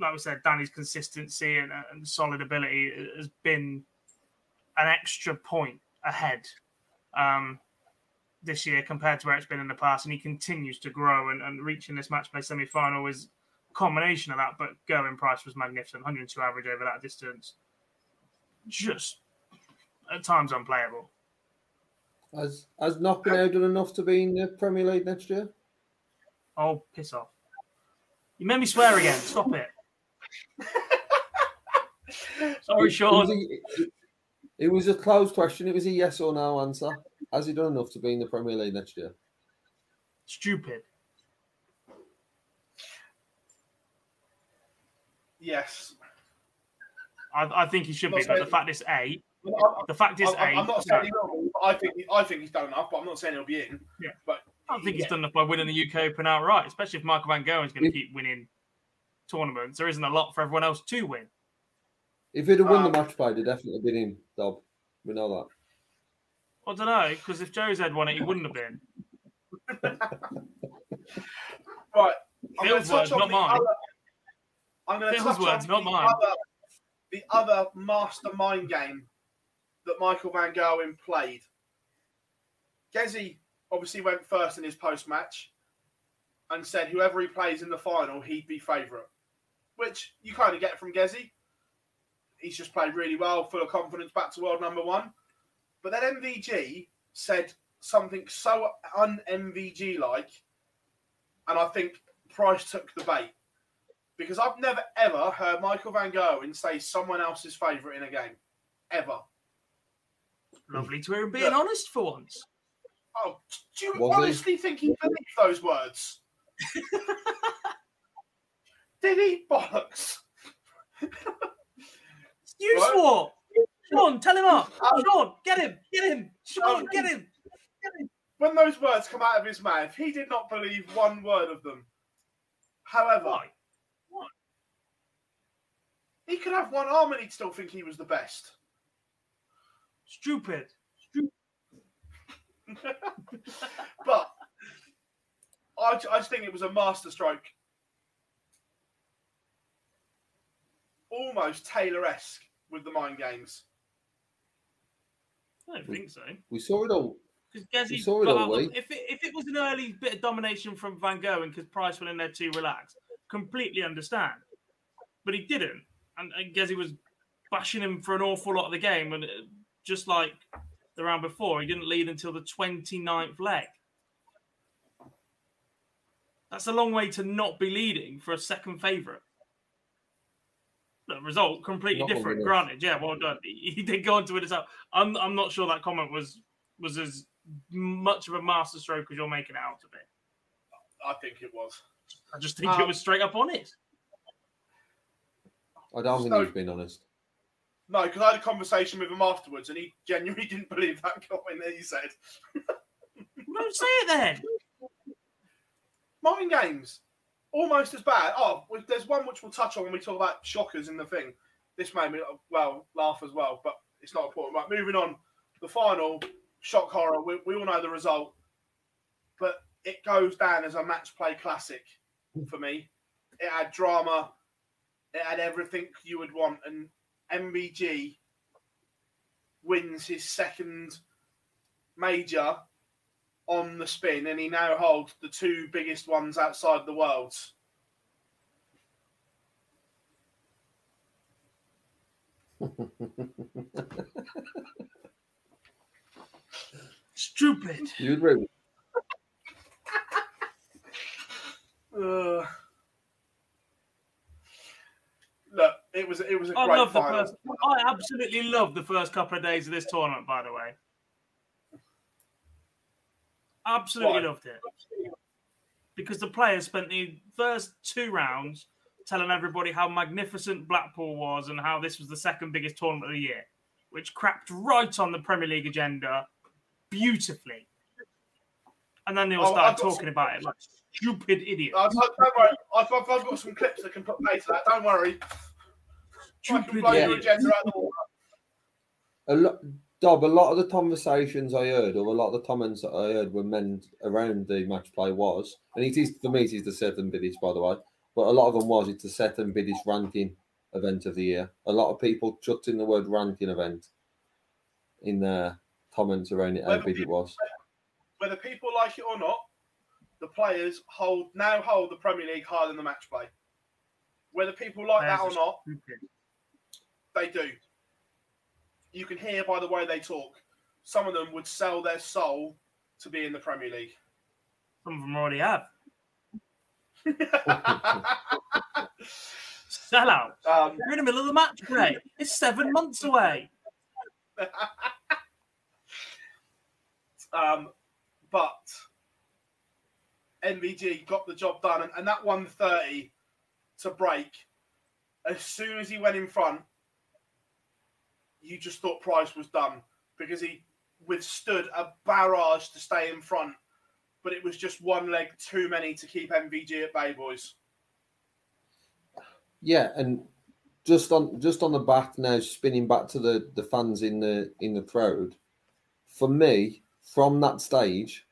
Like we said, Danny's consistency and, and solid ability has been an extra point ahead um, this year compared to where it's been in the past, and he continues to grow and, and reaching this match play semi final is a combination of that. But Gerwyn Price was magnificent, 102 average over that distance, just at times unplayable. Has has able done enough to be in the Premier League next year? Oh, piss off! You made me swear again. Stop it. (laughs) Sorry, Sean. It was, a, it was a closed question. It was a yes or no answer. Has he done enough to be in the Premier League next year? Stupid. Yes. I, I think he should be, Not but the fact is A. I'm, The fact is I'm, A. I'm not saying he will, but I think I think he's done enough, but I'm not saying he'll be in. Yeah. But I don't think he's done enough by winning the UK Open outright, especially if Michael Van Gerwen's going to keep winning tournaments. There isn't a lot for everyone else to win. If he'd have won Um, the match play, he'd definitely been in, Dob. We know that. I don't know, because if Joe's had won it, he wouldn't have been. (laughs) Right. I'm Phil's words, not mine. other. I'm going to Phil's touch words, on not the mine. Other, the other mastermind game that Michael Van Gerwen played. Gezi obviously went first in his post match and said whoever he plays in the final, he'd be favourite, which you kind of get from Gezi. He's just played really well, full of confidence, back to world number one. But then MVG said something so un MVG like, and I think Price took the bait because I've never ever heard Michael Van Gerwen say someone else's favourite in a game, ever. Lovely to hear him being honest for once. Oh, do you Was he? honestly think he believed those words? (laughs) Did he bollocks? (laughs) You Right. swore! Sean, tell him up! Oh. Sean, get him! Get him! Sean, um, get him! When those words come out of his mouth, he did not believe one word of them. However, Why? he could have one arm and he'd still think he was the best. Stupid. (laughs) But I, I just think it was a masterstroke. Almost Taylor esque with the mind games. I don't think so. We saw it all. Because Gezi saw it all out week. if it, if it was an early bit of domination from Van Gerwen and because Price went in there too relaxed, completely understand. But he didn't, and, and Gezi was bashing him for an awful lot of the game, and uh, just like the round before, he didn't lead until the 29th leg. That's a long way to not be leading for a second favourite. The result completely Not different. Granted, yeah, well done. He, (laughs) he did go on to win it out. I'm I'm not sure that comment was was as much of a masterstroke as you're making out of it. I think it was. I just think Um, it was straight up honest. I don't think So- he's been honest. No, because I had a conversation with him afterwards, and he genuinely (laughs) didn't believe that comment that he said. (laughs) Don't say it then. Mind games, almost as bad. Oh, there's one which we'll touch on when we talk about shockers in the thing. This made me well laugh as well, but it's not important. Right, moving on. The final shock horror. We, we all know the result, but it goes down as a match play classic for me. It had drama. It had everything you would want, and MVG wins his second major on the spin, and he now holds the two biggest ones outside the worlds. (laughs) Stupid. You agree? with- Uh, look, it was it was a I great love the final. first. I absolutely love the first couple of days of this tournament. By the way, absolutely Why? loved it because the players spent the first two rounds telling everybody how magnificent Blackpool was and how this was the second biggest tournament of the year, which crapped right on the Premier League agenda beautifully. And then they all Oh, started I've talking about it like stupid idiots. Uh, don't don't worry, I've, I've, I've got some clips that can put play to that. Don't worry. I can Stupid blow your idiots. agenda out the water. A lot, Dob, a lot of the conversations I heard, or a lot of the comments that I heard were men around the match play was, and it is for me, it is the second biggest, by the way, but a lot of them was it's the second biggest ranking event of the year. A lot of people chucked in the word ranking event in their comments around it, how Well, big it was. Whether people like it or not, the players hold now hold the Premier League higher than the match play. Whether people like that or not, stupid. they do. You can hear by the way they talk. Some of them would sell their soul to be in the Premier League. Some of them already have. (laughs) Sell out. um, You're in the middle of the match play. It's seven months away. (laughs) um, but MVG got the job done, and, and that 130 to break, as soon as he went in front, you just thought Price was done because he withstood a barrage to stay in front, but it was just one leg too many to keep MVG at bay, boys. Yeah, and just on just on the back now, spinning back to the the fans in the in the crowd. For me, from that stage,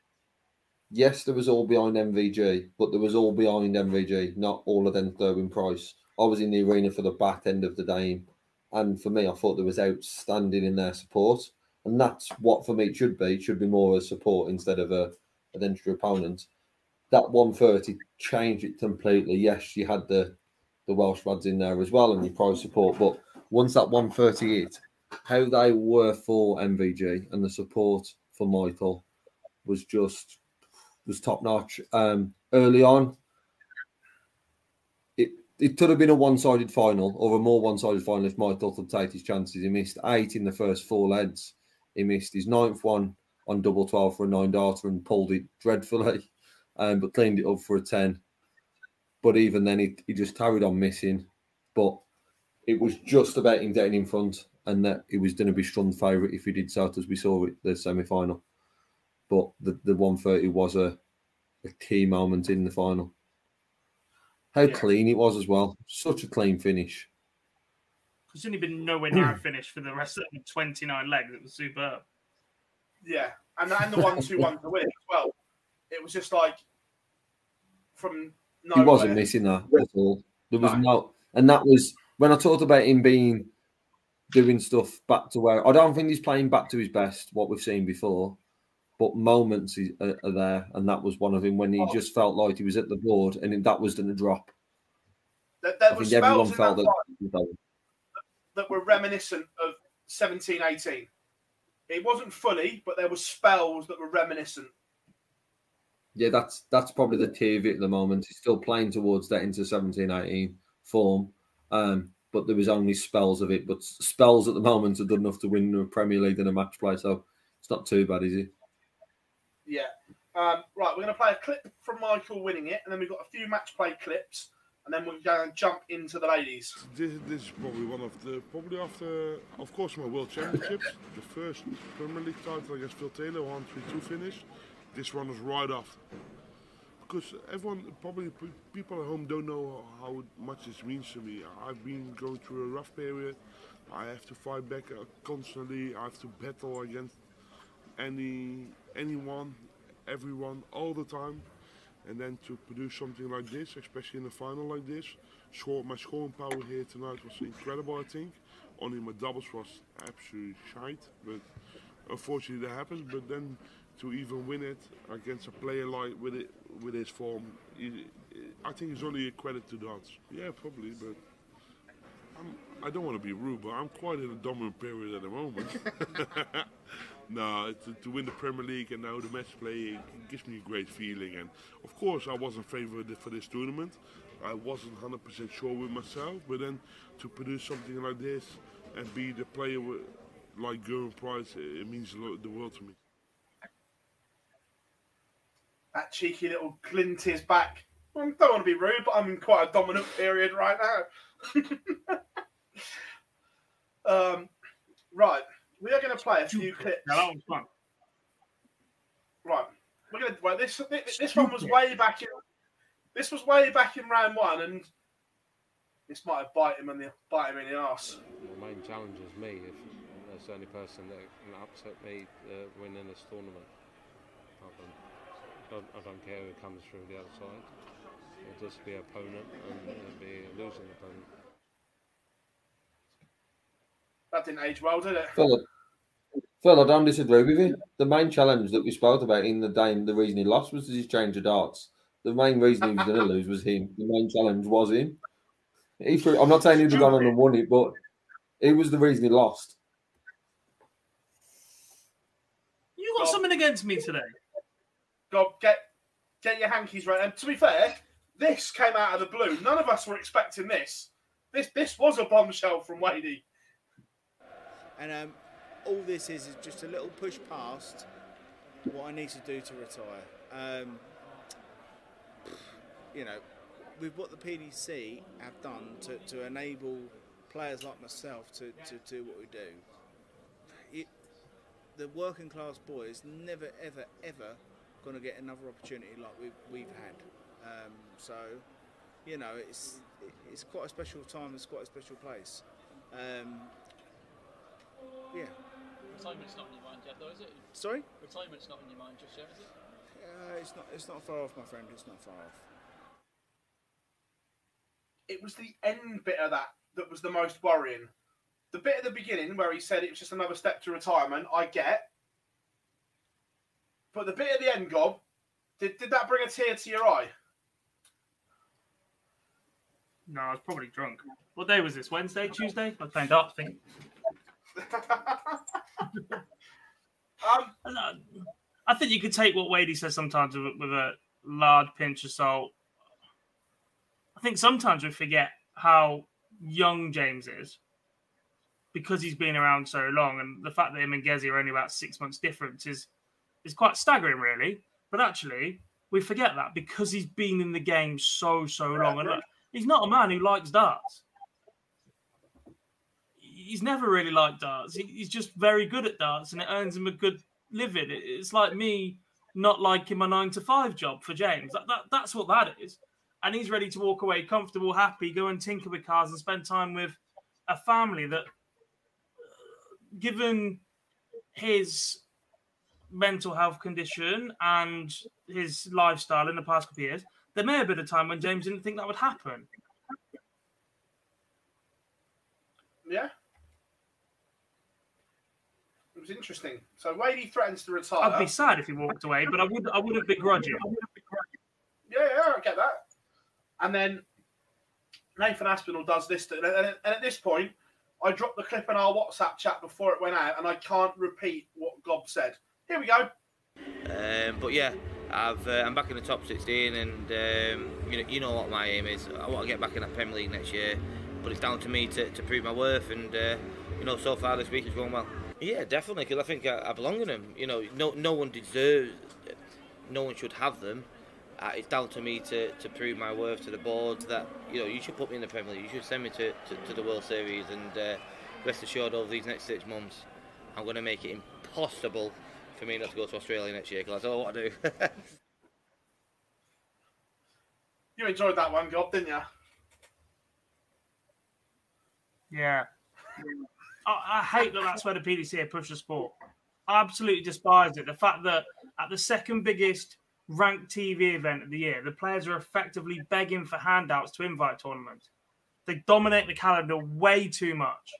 yes, there was all behind MVG, but there was all behind MVG, not all of them throwing price. I was in the arena for the back end of the game, and for me, I thought there was outstanding in their support, and that's what for me it should be. It should be more a support instead of a an entry opponent. That 130 changed it completely. Yes, you had the the Welsh lads in there as well and your prize support. But once that 130 hit, how they were for MVG and the support for Michael was just was top notch. Um, early on, it it could have been a one sided final or a more one sided final if Michael could take his chances. He missed eight in the first four legs. He missed his ninth one on double 12 for a nine darter and pulled it dreadfully, (laughs) um, but cleaned it up for a 10 but even then he, he just carried on missing. But it was just about him getting in front, and that he was going to be strong favourite if he did so, as we saw at the semi final. But the, the 130 was a, a key moment in the final. How Yeah. clean it was as well. Such a clean finish. It's only been nowhere near a finish for the rest of the 29 legs. It was superb. Yeah, and and the one two one to win as well. It was just like from He wasn't missing that at all. There was No. no, and that was when I talked about him being doing stuff back to where I don't think he's playing back to his best, what we've seen before, but moments are, are there, and that was one of them when he Oh. just felt like he was at the board, and that was going to drop. There, there I think everyone felt that that. that were reminiscent of 17 18. It wasn't fully, but there were spells that were reminiscent. Yeah, that's that's probably the it at the moment. He's still playing towards that into 17, 18 form. Um, but there was only spells of it. But spells at the moment are good enough to win the Premier League in a match play, so it's not too bad, is it? Yeah. Um, right, we're going to play a clip from Michael winning it, and then we've got a few match play clips, and then we're going to jump into the ladies. This, this is probably one of the probably after of course my World Championships, the first Premier League title against Phil Taylor, one three two finish. This one was right after. Because everyone, probably people at home don't know how much this means to me. I've been going through a rough period. I have to fight back constantly. I have to battle against any anyone, everyone, all the time. And then to produce something like this, especially in a final like this, score, my scoring power here tonight was incredible. I think. Only my doubles was absolutely shite, but unfortunately that happens. But then to even win it against a player like with it with his form, I think it's only a credit to Dodds. Yeah, probably, but. I'm, I don't want to be rude, but I'm quite in a dominant period at the moment. (laughs) no, to, to win the Premier League and now the match play gives me a great feeling. And of course, I wasn't favoured for this tournament. I wasn't 100% sure with myself, but then to produce something like this and be the player with, like Gerwyn Price, it, means the world to me. That cheeky little glint is back. I don't want to be rude, but I'm in quite a dominant period right now. (laughs) um, right, we are going to play a few clips. Now, that one's fun. Right, we're going to. Well, this this, this one was way back in. This was way back in round one, and this might have bite him in the bite him in the arse. The main challenge is me. If there's the only person that can upset me uh, winning this tournament, I don't, don't, I don't care who comes through the other side. It'll just be opponent and it'll be a losing opponent. That didn't age well, did it? Phil, Phil, I don't disagree with you. The main challenge that we spoke about in the game, the reason he lost was his change of darts. The main reason he was going to lose was him. The main challenge was him. He threw, I'm not saying he'd have gone on and won it, but it was the reason he lost. You got something against me today? God, get get your hankies right. And to be fair, this came out of the blue. None of us were expecting this. This this was a bombshell from Wadey. And um, all this is is just a little push past what I need to do to retire. Um, you know, with what the PDC have done to, to enable players like myself to, to do what we do, it, the working class boy is never, ever, ever going to get another opportunity like we've, we've had. Um, so, you know, it's it's quite a special time. It's quite a special place. Um, yeah. Retirement's not in your mind yet, though, is it? Sorry? Retirement's not in your mind just yet, is it? Uh, it's not. It's not far off, my friend. It's not far off. It was the end bit of that that was the most worrying. The bit at the beginning where he said it was just another step to retirement, I get. But the bit at the end, Gob, did, did that bring a tear to your eye? No, I was probably drunk. What day was this? Wednesday, Tuesday? I was playing darts, I think. Um, I think you could take what Wadey says sometimes with, a- with a large pinch of salt. I think sometimes we forget how young James is because he's been around so long, and the fact that him and Gezi are only about six months difference is is quite staggering, really. But actually, we forget that because he's been in the game so so long, and look, he's not a man who likes darts. He's never really liked darts. He- He's just very good at darts, and it earns him a good living. It- It's like me not liking my nine to five job for James. That, that that's what that is. And he's ready to walk away comfortable, happy, go and tinker with cars and spend time with a family that, uh, given his mental health condition and his lifestyle in the past couple of years, there may have been a time when James didn't think that would happen. Yeah. Was interesting. So Wadey threatens to retire. I'd be sad if he walked away, but I would I wouldn't begrudge it. Yeah, yeah, I get that. And then Nathan Aspinall does this, to, and, and at this point, I dropped the clip in our WhatsApp chat before it went out, and I can't repeat what Gob said. Here we go. Um, but yeah, I've, uh, I'm back in the top 16, and um, you know, you know what my aim is. I want to get back in the Premier League next year, but it's down to me to, to prove my worth. And uh, you know, so far this week is going well. Yeah, definitely, because I think I, I belong in them. You know, no no one deserves, no one should have them. Uh, it's down to me to, to prove my worth to the board that you know you should put me in the Premier League. You should send me to, to, to the World Series, and uh, rest assured, over these next six months, I'm going to make it impossible for me not to go to Australia next year because I don't know what to do. (laughs) You enjoyed that one, Gob, didn't you? Yeah. I, I hate that that's where the PDC push the sport. I absolutely despise it. The fact that at the second biggest ranked TV event of the year, the players are effectively begging for handouts to invite tournaments. They dominate the calendar way too much.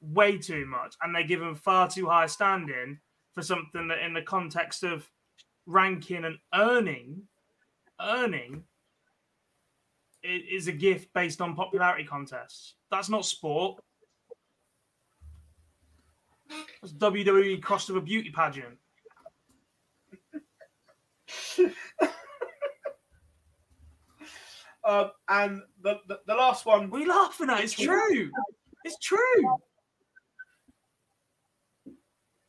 Way too much. And they give them far too high standing for something that, in the context of ranking and earning, earning is a gift based on popularity contests. That's not sport. That's WWE cost of a beauty pageant. (laughs) Um, and the, the the last one. we're you laughing at? It's true. It's true.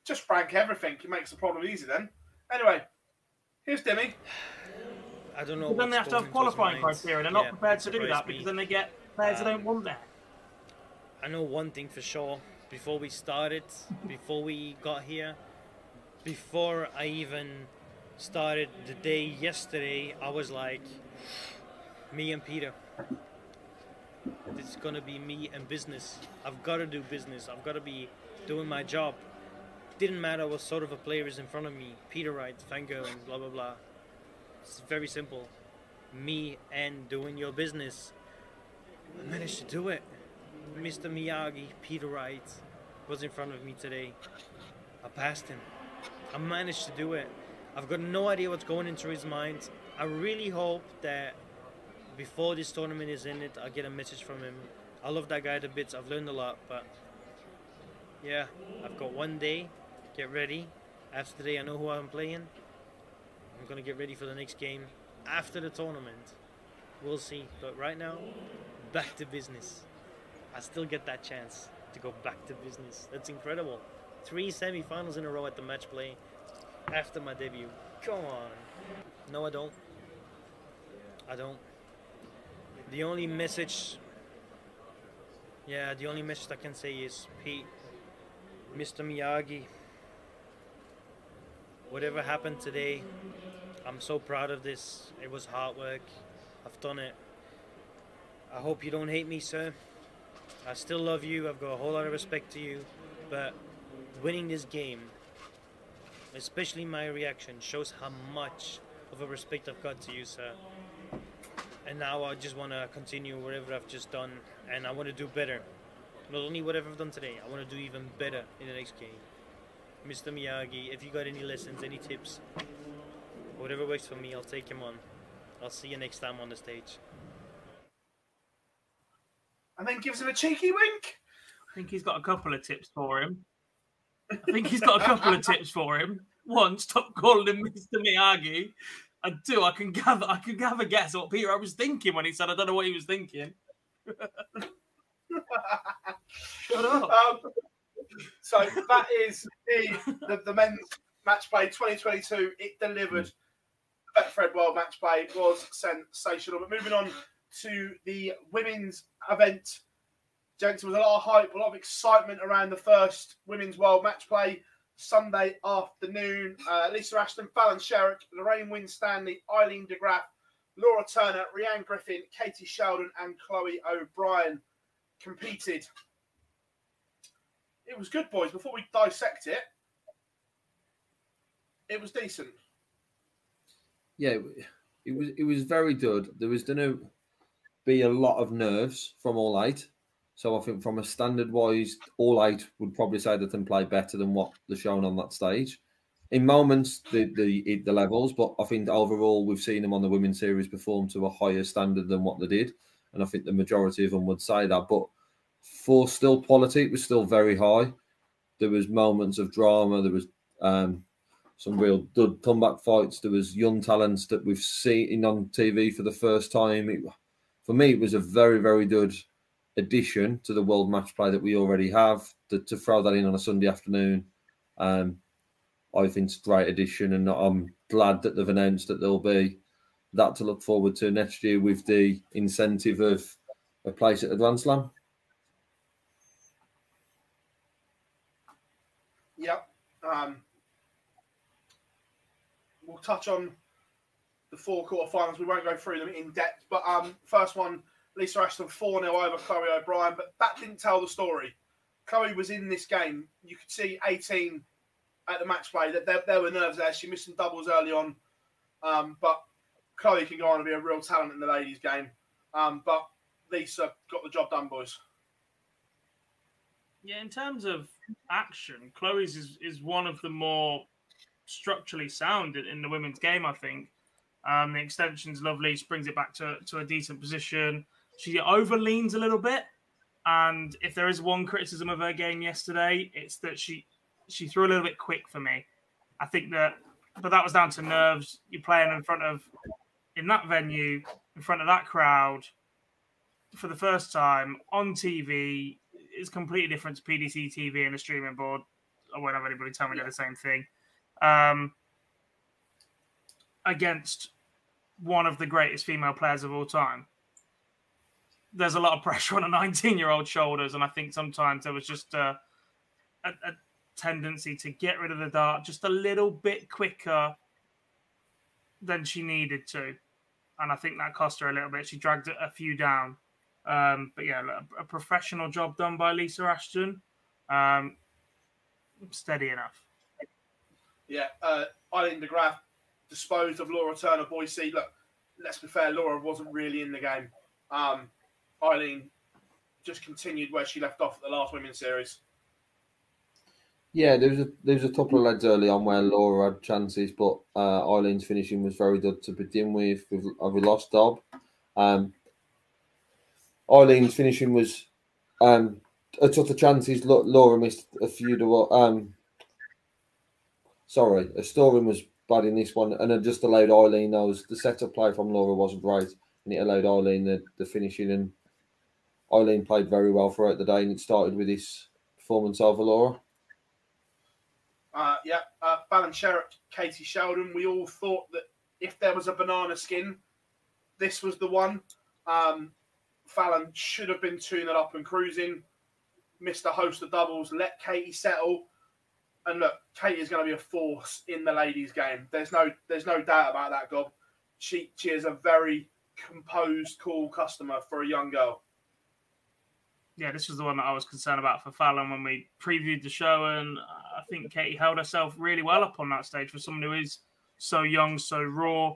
Just rank everything. It makes the problem easy then. Anyway, here's Demi. I don't know. But then they have to have going into his qualifying mind. criteria. They're not Yeah, prepared to do that me. because then they get players that Um, don't want that. I know one thing for sure. Before we started, before we got here, before I even started the day yesterday, I was like, me and Peter. It's gonna be me and business. I've got to do business. I've got to be doing my job. Didn't matter what sort of a player is in front of me. Peter Wright, Fango, and blah blah blah. It's very simple. Me and doing your business. I managed to do it. Mr. Miyagi, Peter Wright, was in front of me today. I passed him. I managed to do it. I've got no idea what's going into his mind. I really hope that before this tournament is in it, I'll get a message from him. I love that guy to bits. I've learned a lot, but yeah, I've got one day. Get ready. After today, I know who I'm playing. I'm gonna get ready for the next game after the tournament. We'll see. But right now, back to business. I still get that chance to go back to business. That's incredible. Three semi-finals in a row at the match play after my debut. Come on. No, I don't. I don't. The only message, yeah, the only message I can say is Pete, Mr. Miyagi. Whatever happened today, I'm so proud of this. It was hard work. I've done it. I hope you don't hate me, sir. I still love you. I've got a whole lot of respect to you. But winning this game, especially my reaction, shows how much of a respect I've got to you, sir. And now I just want to continue whatever I've just done, and I want to do better. Not only whatever I've done today, I want to do even better in the next game. Mr. Miyagi, if you got any lessons, any tips, whatever works for me, I'll take them on. I'll see you next time on the stage. And then gives him a cheeky wink. I think he's got a couple of tips for him. I think he's got a couple of tips for him. One, stop calling him Mr. Miyagi. And two, I can gather I can gather guess what Peter I was thinking when he said I don't know what he was thinking. Shut (laughs) up. Um, so that is the, the, the men's match play 2022. It delivered. Betfred World match play was sensational. But moving on to the women's event, gents, was a lot of hype, a lot of excitement around the first women's world match play Sunday afternoon. Uh, Lisa Ashton, Fallon Sherrock, Lorraine Winstanley, Aileen de Graaf, Laura Turner, Rhian Griffiths, Katie Sheldon, and Chloe O'Brien competed. It was good, boys. Before we dissect it, it was decent. Yeah, it, was it was very good. There was to be a lot of nerves from all eight. So I think from a standard wise, all eight would probably say that they play better than what they're shown on that stage. In moments, the the the levels, but I think overall we've seen them on the women's series perform to a higher standard than what they did, and I think the majority of them would say that. But for still quality, it was still very high. There was moments of drama. There was um, some real good comeback fights. There was young talents that we've seen on TV for the first time. It, for me, it was a very, very good addition to the world match play that we already have. To, to throw that in on a Sunday afternoon, um, I think it's a great addition, and I'm glad that they've announced that there'll be that to look forward to next year with the incentive of a place at the Grand Slam. Yep. Um, we'll touch on the four quarterfinals. We won't go through them in depth, but um, first one, Lisa Ashton 4 0 over Chloe O'Brien, but that didn't tell the story. Chloe was in this game. You could see 18 at the match play that there, there were nerves there. She missed some doubles early on, um, but Chloe can go on and be a real talent in the ladies' game. Um, but Lisa got the job done, boys. Yeah, in terms of action, Chloe's is, is one of the more structurally sound in, in the women's game, I think. Um, the extension's lovely, she brings it back to, to a decent position. She over leans a little bit. And if there is one criticism of her game yesterday, it's that she she threw a little bit quick for me. I think that, but that was down to nerves. You're playing in front of, in that venue, in front of that crowd, for the first time on TV is completely different to PDC TV and a streaming board. I won't have anybody tell me they're the same thing um, against one of the greatest female players of all time. There's a lot of pressure on a (laughs) 19 year old shoulders, and I think sometimes there was just a, a, a tendency to get rid of the dart just a little bit quicker than she needed to. And I think that cost her a little bit. She dragged a few down. Um, but yeah, a, a, professional job done by Lisa Ashton. Um, steady enough yeah, uh, Aileen de Graaf disposed of Laura Turner Boise. Look, let's be fair, Laura wasn't really in the game. Um, Aileen just continued where she left off at the last women's series. Yeah, there was a there was a couple of lads early on where Laura had chances, but uh, Aileen's finishing was very good to begin with. We've, uh, we lost Dob. Um, Aileen's finishing was um, a took of chances. Laura missed a few to um, sorry, a Storing was bad in this one, and it just allowed Aileen those. The setup play from Laura wasn't right, and it allowed Aileen the, the finishing. And Aileen played very well throughout the day, and it started with this performance over Laura. Uh, yeah, uh, Fallon Sherrock, Katie Sheldon. We all thought that if there was a banana skin, this was the one. Um, Fallon should have been tuning up and cruising. Missed a host of doubles. Let Katie settle and look, Kate is going to be a force in the ladies' game. There's no, there's no doubt about that, Gob. She, she is a very composed, cool customer for a young girl. Yeah, this was the one that I was concerned about for Fallon when we previewed the show, and I think Katie held herself really well up on that stage for someone who is so young, so raw.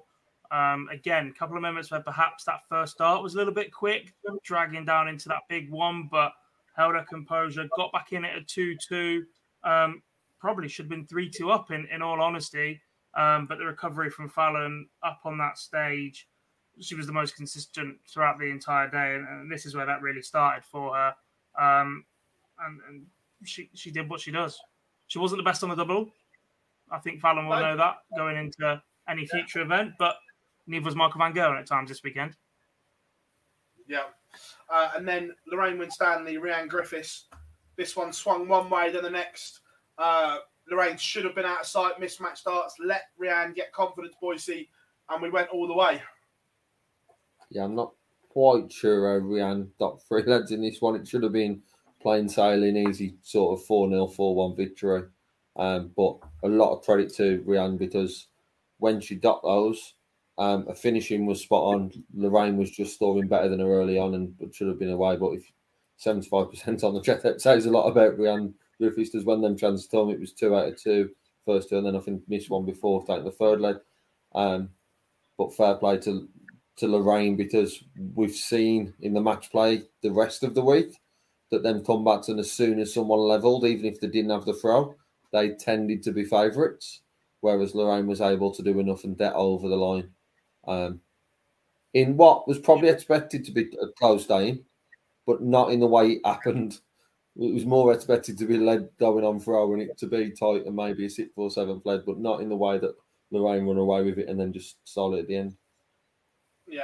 Um, again, a couple of moments where perhaps that first start was a little bit quick, dragging down into that big one, but held her composure, got back in at a 2 2. Um, probably should have been 3 2 up, in, in all honesty. Um, but the recovery from Fallon up on that stage, she was the most consistent throughout the entire day. And, and this is where that really started for her. Um, and, and she, she did what she does. She wasn't the best on the double. I think Fallon will know that going into any future event, but neither was Michael Van Gerwen at times this weekend. Yeah. Uh, and then Lorraine Winstanley, Rhian Griffiths. This one swung one way, then the next. Uh, Lorraine should have been out of sight, mismatch starts, let Rhian get confidence, Boise, and we went all the way. Yeah, I'm not quite sure how Rhian got three legs (laughs) in this one. It should have been plain sailing, easy sort of 4 0, 4 1 victory. Um, but a lot of credit to Rhian because when she got those, um, a finishing was spot on. Lorraine was just storing better than her early on and should have been away. But if 75% on the (laughs) check, that says a lot about Rhian Griffiths does when them chances told me it was two out of two first two, and then I think missed one before starting the third leg. Um, but fair play to to Lorraine because we've seen in the match play the rest of the week that them combats, and as soon as someone levelled, even if they didn't have the throw, they tended to be favourites. Whereas Lorraine was able to do enough and get over the line. Um, in what was probably expected to be a close game, but not in the way it happened. It was more expected to be led going on throw and it to be tight and maybe a six four seven led, but not in the way that Lorraine run away with it and then just solid at the end. Yeah.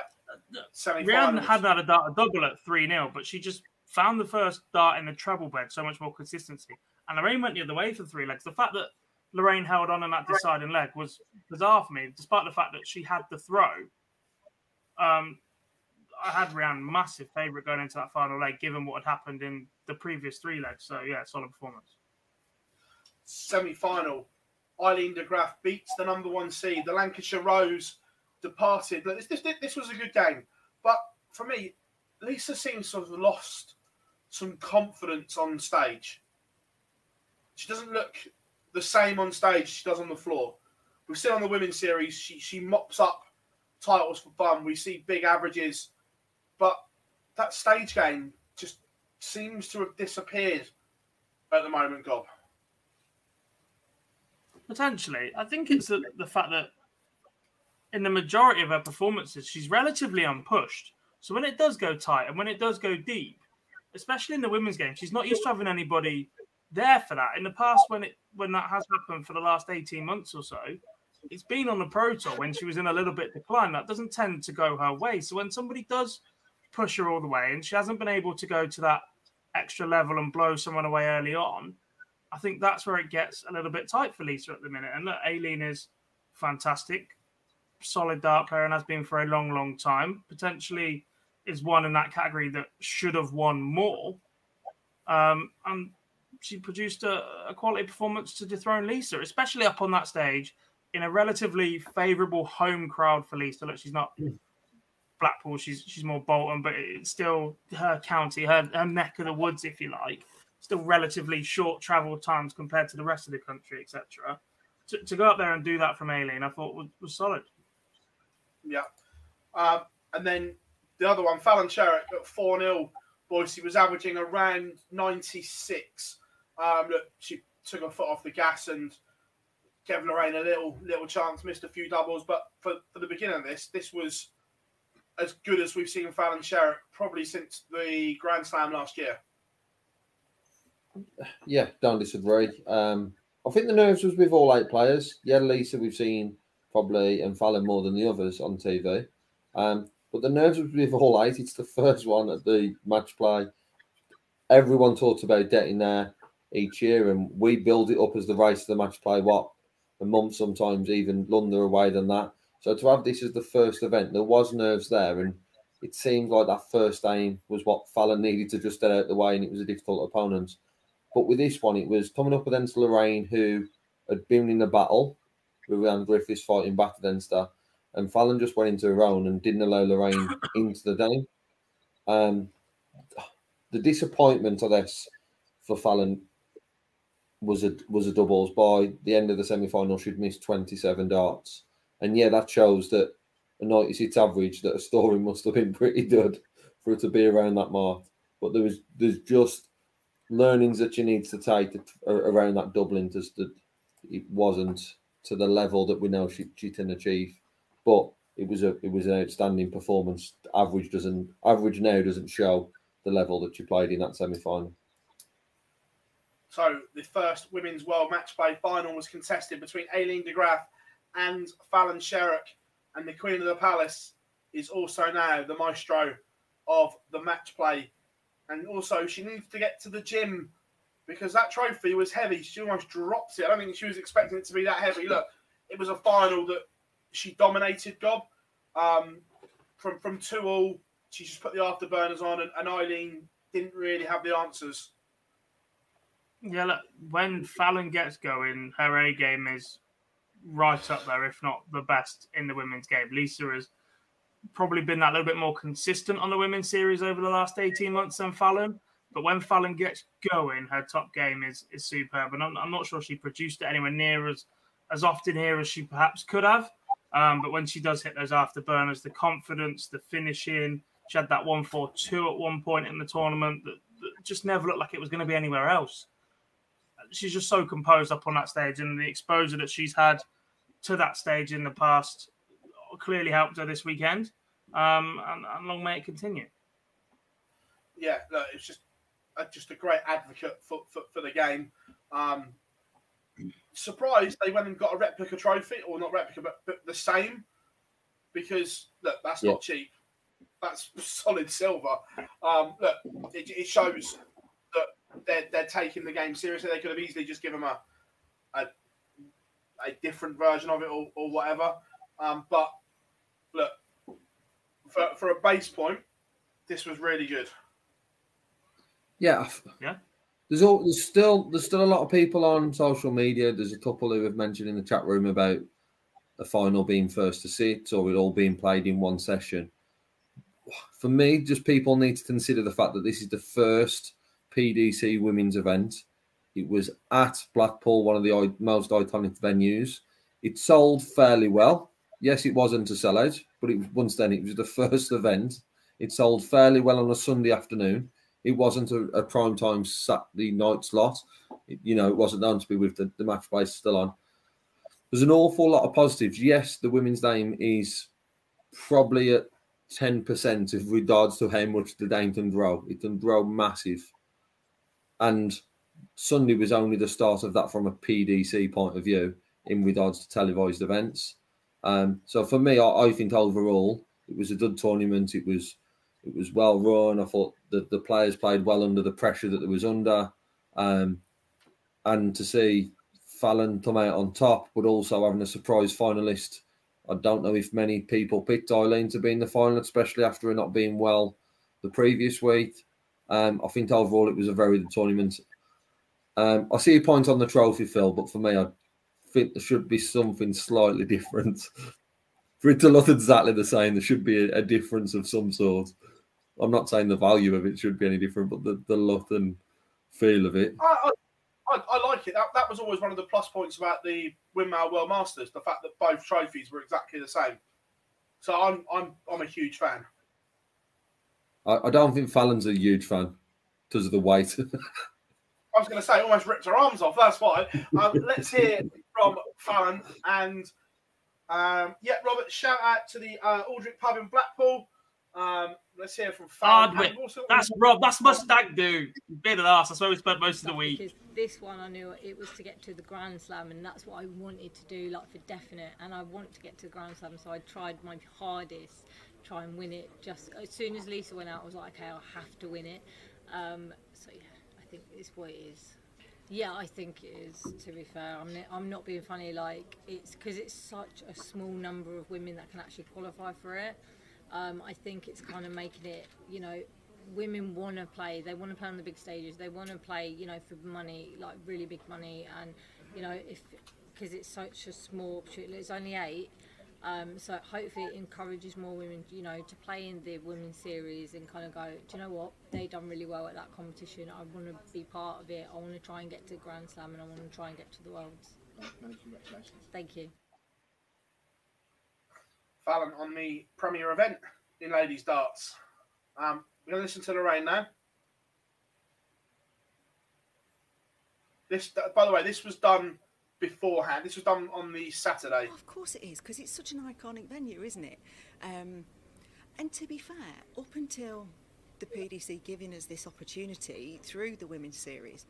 Rihanna had had a, dart, a double at 3 0, but she just found the first dart in the treble bed so much more consistency. And Lorraine went the other way for three legs. The fact that Lorraine held on in that deciding leg was bizarre for me, despite the fact that she had the throw. Um, I had Rihanna massive favourite going into that final leg, given what had happened in the previous three legs. So yeah, solid performance. Semi final. Aileen de Graaf beats the number one seed. The Lancashire Rose departed. This, this, this was a good game. But for me, Lisa seems to have lost some confidence on stage. She doesn't look the same on stage she does on the floor. We've seen on the women's series, she, she mops up titles for fun. We see big averages, but that stage game just seems to have disappeared at the moment, Gob. Potentially. I think it's the, the fact that in the majority of her performances, she's relatively unpushed. So when it does go tight and when it does go deep, especially in the women's game, she's not used to having anybody there for that. In the past, when it when that has happened for the last eighteen months or so, it's been on the pro tour when she was in a little bit decline. That doesn't tend to go her way. So when somebody does push her all the way and she hasn't been able to go to that extra level and blow someone away early on, I think that's where it gets a little bit tight for Lisa at the minute. And look, Aileen is fantastic, solid dart player, and has been for a long, long time. Potentially is one in that category that should have won more. Um, and she produced a, a, quality performance to dethrone Lisa, especially up on that stage in a relatively favourable home crowd for Lisa. Look, she's not Blackpool, she's she's more Bolton, but it's still her county, her, her neck of the woods, if you like. Still relatively short travel times compared to the rest of the country, etc. To, to go up there and do that from Aileen, I thought was, was solid. Yeah. Um, and then the other one, Fallon Sherrock at 4 0. Boise was averaging around 96. Um, look, she took her foot off the gas and gave Lorraine a little little chance, missed a few doubles. But for, for the beginning of this, this was as good as we've seen Fallon Sherrock probably since the Grand Slam last year. Yeah, don't disagree. Um, I think the nerves was with all eight players. Yeah, Lisa, we've seen probably and Fallon more than the others on TV. Um, but the nerves would be all eight. It's the first one at the match play. Everyone talks about getting there each year, and we build it up as the race of the match play. What a month, sometimes even longer away than that. So to have this as the first event, there was nerves there, and it seemed like that first aim was what Fallon needed to just get out of the way, and it was a difficult opponent. But with this one, it was coming up against Lorraine, who had been in the battle with Anne Griffiths fighting back against her and Fallon just went into her own and didn't allow Lorraine into the game. Um, the disappointment I guess, for Fallon was a was a doubles. By the end of the semi final, she'd missed twenty seven darts, and yeah, that shows that a ninety six average that a story must have been pretty good for it to be around that mark. But there was there's just learnings that you need to take around that doubling just that it wasn't to the level that we know she, she can achieve but it was a it was an outstanding performance. Average doesn't average now doesn't show the level that you played in that semi final. So the first women's world match play final was contested between Aileen de Graaf and Fallon Sherrock, and the Queen of the Palace is also now the maestro of the match play. And also, she needs to get to the gym because that trophy was heavy. She almost drops it. I don't think she was expecting it to be that heavy. Look, it was a final that she dominated Gob. Um, from from two all, she just put the afterburners on, and, and Aileen didn't really have the answers. Yeah, look, when Fallon gets going, her A game is right up there, if not the best in the women's game. Lisa has probably been that little bit more consistent on the women's series over the last 18 months than Fallon. But when Fallon gets going, her top game is is superb. And I'm, I'm not sure she produced it anywhere near as, as often here as she perhaps could have. Um, but when she does hit those afterburners, the confidence, the finishing, she had that 1 4 2 at one point in the tournament that, that just never looked like it was going to be anywhere else. She's just so composed up on that stage, and the exposure that she's had to that stage in the past clearly helped her this weekend. Um, and, and long may it continue. Yeah, look, it's just uh, just a great advocate for, for, for the game. Um, surprised they went and got a replica trophy, or not replica, but, but the same, because look, that's Yeah. not cheap. That's (laughs) solid silver. Um, look, it, it shows that they're, they're taking the game seriously. They could have easily just given them a a, a different version of it or, or whatever. Um, but look, for, for a base point, this was really good. Yeah. Yeah. There's all there's still there's still a lot of people on social media. There's a couple who have mentioned in the chat room about the final being first to sit or it all being played in one session. For me, just people need to consider the fact that this is the first PDC women's event. It was at Blackpool, one of the most iconic venues. It sold fairly well. Yes, it wasn't a sellout, but it once then it was the (laughs) first event. It sold fairly well on a Sunday afternoon. It wasn't a, a prime time Saturday night slot. It- you know, it wasn't known to be with the, the match place still on. There's an awful lot of positives. Yes, the women's name is probably at 10% with regards to how much the game can grow. It can grow massive. And Sunday was only the start of that from a PDC point of view in regards to televised events. Um, so for me, I, I think overall it was a good tournament. It was it was well run. I thought the, the players played well under the pressure that there was under. Um, and to see Fallon come out on top, but also having a surprise finalist. I don't know if many people picked Aileen to be in the final, especially after her not being well the previous week. Um, I think overall it was a very good tournament. Um, I see a point on the trophy, Phil, but for me, I think there should be something slightly different. (laughs) For it to look exactly the same, there should be a, a difference of some sort. I'm not saying the value of it should be any different, but the, the look and feel of it. I, I, I, I like it. That, that was always one of the plus points about the Winmau World Masters, the fact that both trophies were exactly the same. So I'm I'm I'm a huge fan. I, I don't think Fallon's a huge fan because of the weight. (laughs) I was going to say almost ripped her arms off. That's why. Um, (laughs) let's hear from Fallon and um, yeah, Robert. Shout out to the uh, Aldrich Pub in Blackpool. Um, let's hear from Fallon. Hardwick. Also- That's Rob. That's my stag do. Bit of ass. That's where we spent most of the week. This one I knew it was to get to the Grand Slam, and that's what I wanted to do, like for definite. And I want to get to the Grand Slam, so I tried my hardest to try and win it. Just as soon as Lisa went out, I was like, okay, I have to win it. Um, so yeah, I think it's what it is. Yeah, I think it is. To be fair, I'm not, I'm not being funny. Like it's because it's such a small number of women that can actually qualify for it. Um, I think it's kind of making it, you know, women want to play. They want to play on the big stages. They want to play, you know, for money, like really big money. And you know, if because it's such a small, opportunity, it's only eight. Um, so hopefully it encourages more women, you know, to play in the women's series and kind of go, do you know what? They done really well at that competition. I want to be part of it. I want to try and get to Grand Slam and I want to try and get to the Worlds. Many congratulations. Thank you. Fallon on the premier event in ladies darts. Um, we're going to listen to Lorraine now. This, by the way, this was done beforehand. This was done on the Saturday. Of course it is, because it's such an iconic venue, isn't it? Um, and to be fair, up until the PDC giving us this opportunity through the women's series,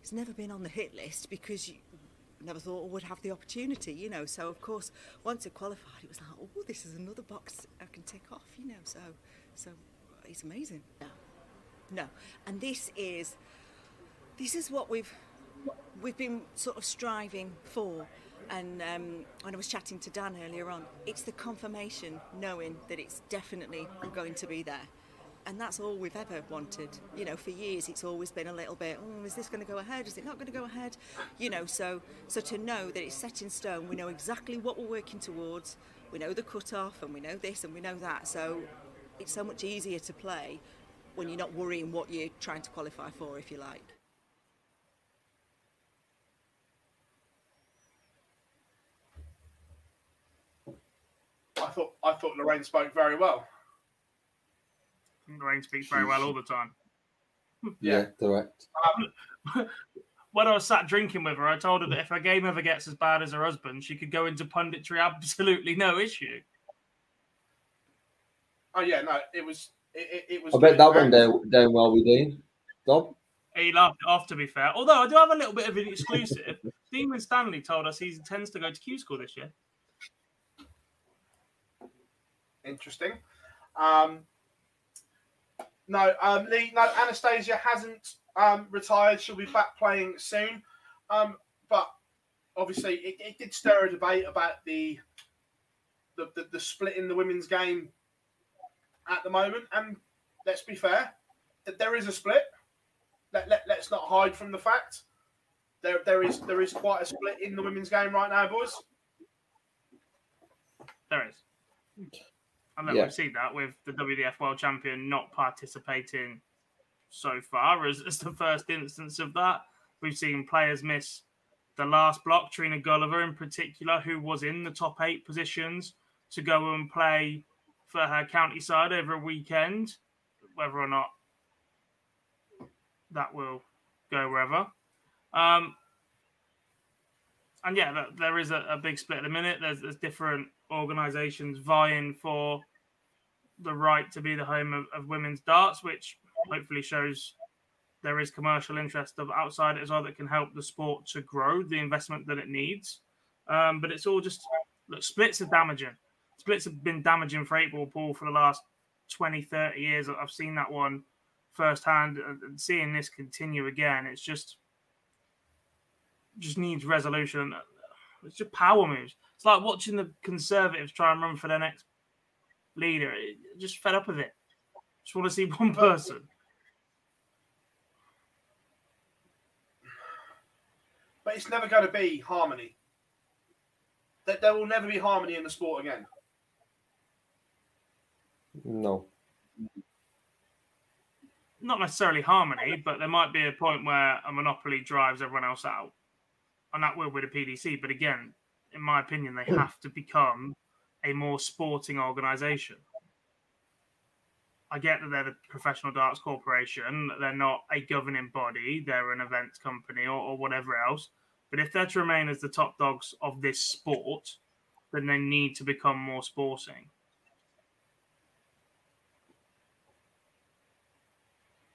it's never been on the hit list because you never thought would have the opportunity, you know. So of course, once it qualified, it was like, oh, this is another box I can tick off, you know. So, so it's amazing. No, no, and this is this is what we've we've been sort of striving for. And um, when I was chatting to Dan earlier on, it's the confirmation, knowing that it's definitely going to be there. And that's all we've ever wanted. You know, for years it's always been a little bit, oh, is this going to go ahead? Is it not going to go ahead? You know, so so to know that it's set in stone, we know exactly what we're working towards. We know the cut off, and we know this, and we know that. So it's so much easier to play when you're not worrying what you're trying to qualify for, if you like. I thought I thought Lorraine spoke very well. Lorraine speaks very well all the time. (laughs) Yeah, correct. Um, (laughs) when I was sat drinking with her, I told her that if her game ever gets as bad as her husband, she could go into punditry (laughs) absolutely no issue. Oh yeah, no, it was it, it, it was. I bet that one And- down, down well with Dean. Dob? He laughed it off, to be fair. Although I do have a little bit of an exclusive. Dean Winstanley told us he intends to go to Q School this year. Interesting. Um, no, um, Lee, no, Anastasia hasn't um, retired. She'll be back playing soon. Um, but obviously, it, it did stir a debate about the the, the the split in the women's game at the moment. And let's be fair, that there is a split. Let, let, let's not hide from the fact there there is there is quite a split in the women's game right now, boys. There is. And then Yeah. we've seen that with the WDF World Champion not participating so far as, as the first instance of that. We've seen players miss the last block, Trina Gulliver in particular, who was in the top eight positions to go and play for her county side over a weekend. Whether or not that will go wherever. Um, and yeah, there is a, a big split at the minute. There's, there's different organisations vying for the right to be the home of, of women's darts, which hopefully shows there is commercial interest of outside as well that can help the sport to grow the investment that it needs. Um, but it's all just look, splits are damaging. Splits have been damaging for eight ball pool for the last 20, 30 years. I've seen that one firsthand and and seeing this continue again. It's just just needs resolution. It's just power moves. It's like watching the Conservatives try and run for their next leader. Uh, just fed up with it. Just want to see (laughs) one person. but it's never going to be harmony. There, there will never be harmony in the sport again. No. Not necessarily harmony, but there might be a point where a monopoly drives everyone else out, and that will be the PDC. But again, in my opinion, they have to become a more sporting organisation. I get that they're the Professional Darts Corporation. They're not a governing body. They're an events company or, or whatever else. But if they're to remain as the top dogs of this sport, then they need to become more sporting.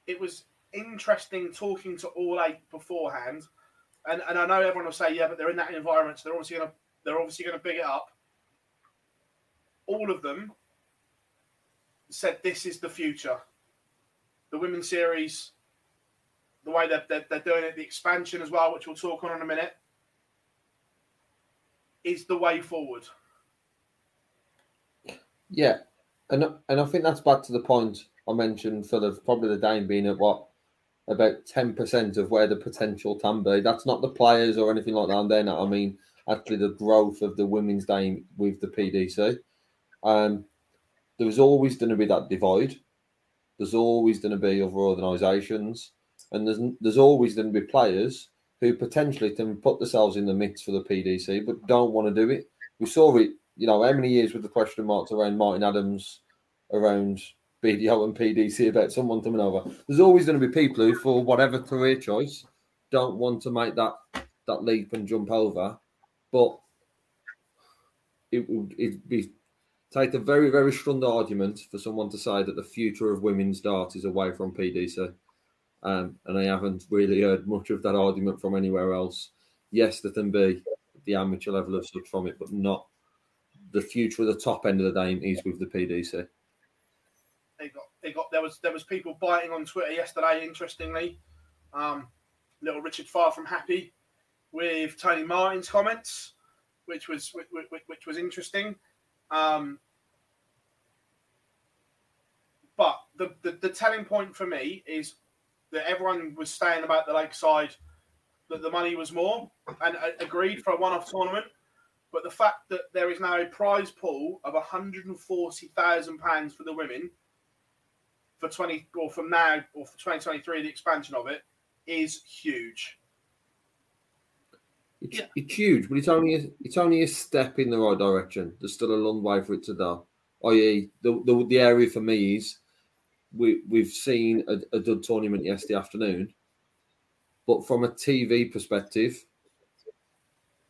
It was interesting talking to all eight beforehand, and, and I know everyone will say, yeah, but they're in that environment, so they're obviously gonna they're obviously gonna big it up. All of them said this is the future. The women's series, the way that they're, they're doing it, the expansion as well, which we'll talk on in a minute, is the way forward. Yeah, and and I think that's back to the point I mentioned for the probably the Dane being at what about ten percent of where the potential can be. That's not the players or anything like that. And then I mean actually the growth of the women's game with the PDC. Um, there was always going to be that divide. There's always going to be other organisations, and there's there's always going to be players who potentially can put themselves in the mix for the PDC, but don't want to do it. We saw it, you know, how many years with the question marks around Martin Adams, around BDO and PDC about someone coming over. There's always going to be people who, for whatever career choice, don't want to make that that leap and jump over. But it would it'd be take a very very strong argument for someone to say that the future of women's dart is away from PDC. Um, and I haven't really heard much of that argument from anywhere else. Yes, there can be the amateur level of such from it, but not the future of the top end of the game is with the PDC. they got they got there was there was people biting on Twitter yesterday. Interestingly, um, little Richard far from happy with Tony Martin's comments, which was which, which, which was interesting. Um, but the, the the telling point for me is that everyone was saying about the Lakeside that the money was more, and I agreed for a one-off tournament. But the fact that there is now a prize pool of 140,000 pounds for the women for 20 or from now or for 2023 the expansion of it is huge It's, it's huge, but it's only a, it's only a step in the right direction. There's still a long way for it to go. I.e., the, the the area for me is we we've seen a, a dud tournament yesterday afternoon. But from a TV perspective,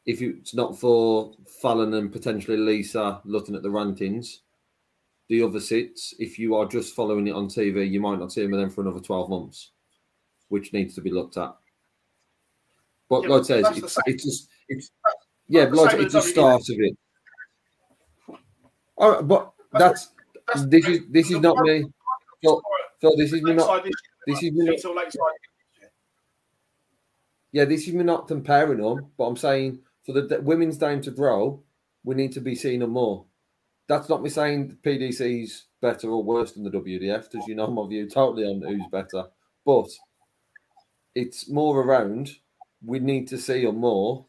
if it's not for Fallon and potentially Lisa looking at the rankings, the other sits, if you are just following it on TV, you might not see them then for another 12 months, which needs to be looked at. But Yeah, like I says, that's it's, it's just it's yeah, the like it's WWE. start of it. All right, but that's this is this is not me. Phil, Phil, this is me not. This is me not. Yeah, this is me not comparing them, but I'm saying for the d- women's game to grow, we need to be seeing them more. That's not me saying the PDC's better or worse than the WDF, because you know my view totally on who's better. But it's more around we need to see them more,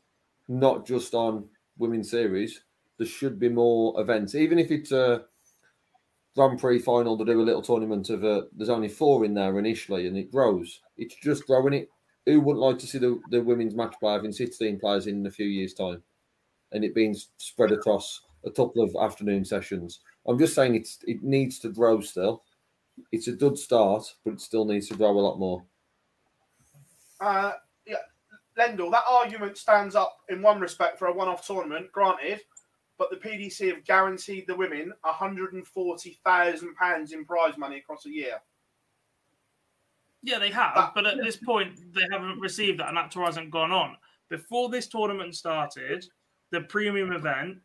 not just on women's series. There should be more events, even if it's a Grand Prix final to do a little tournament of a. There's only four in there initially, and it grows. It's just growing it. Who wouldn't like to see the, the women's match play having 16 players in a few years' time, and it being spread across a couple of afternoon sessions? I'm just saying it's it needs to grow still. It's a good start, but it still needs to grow a lot more. Uh, yeah, Lendl, that argument stands up in one respect for a one-off tournament, granted, but the PDC have guaranteed the women £140,000 in prize money across a year. Yeah, they have, but at this point, they haven't received that, and that tour hasn't gone on. Before this tournament started, the premium event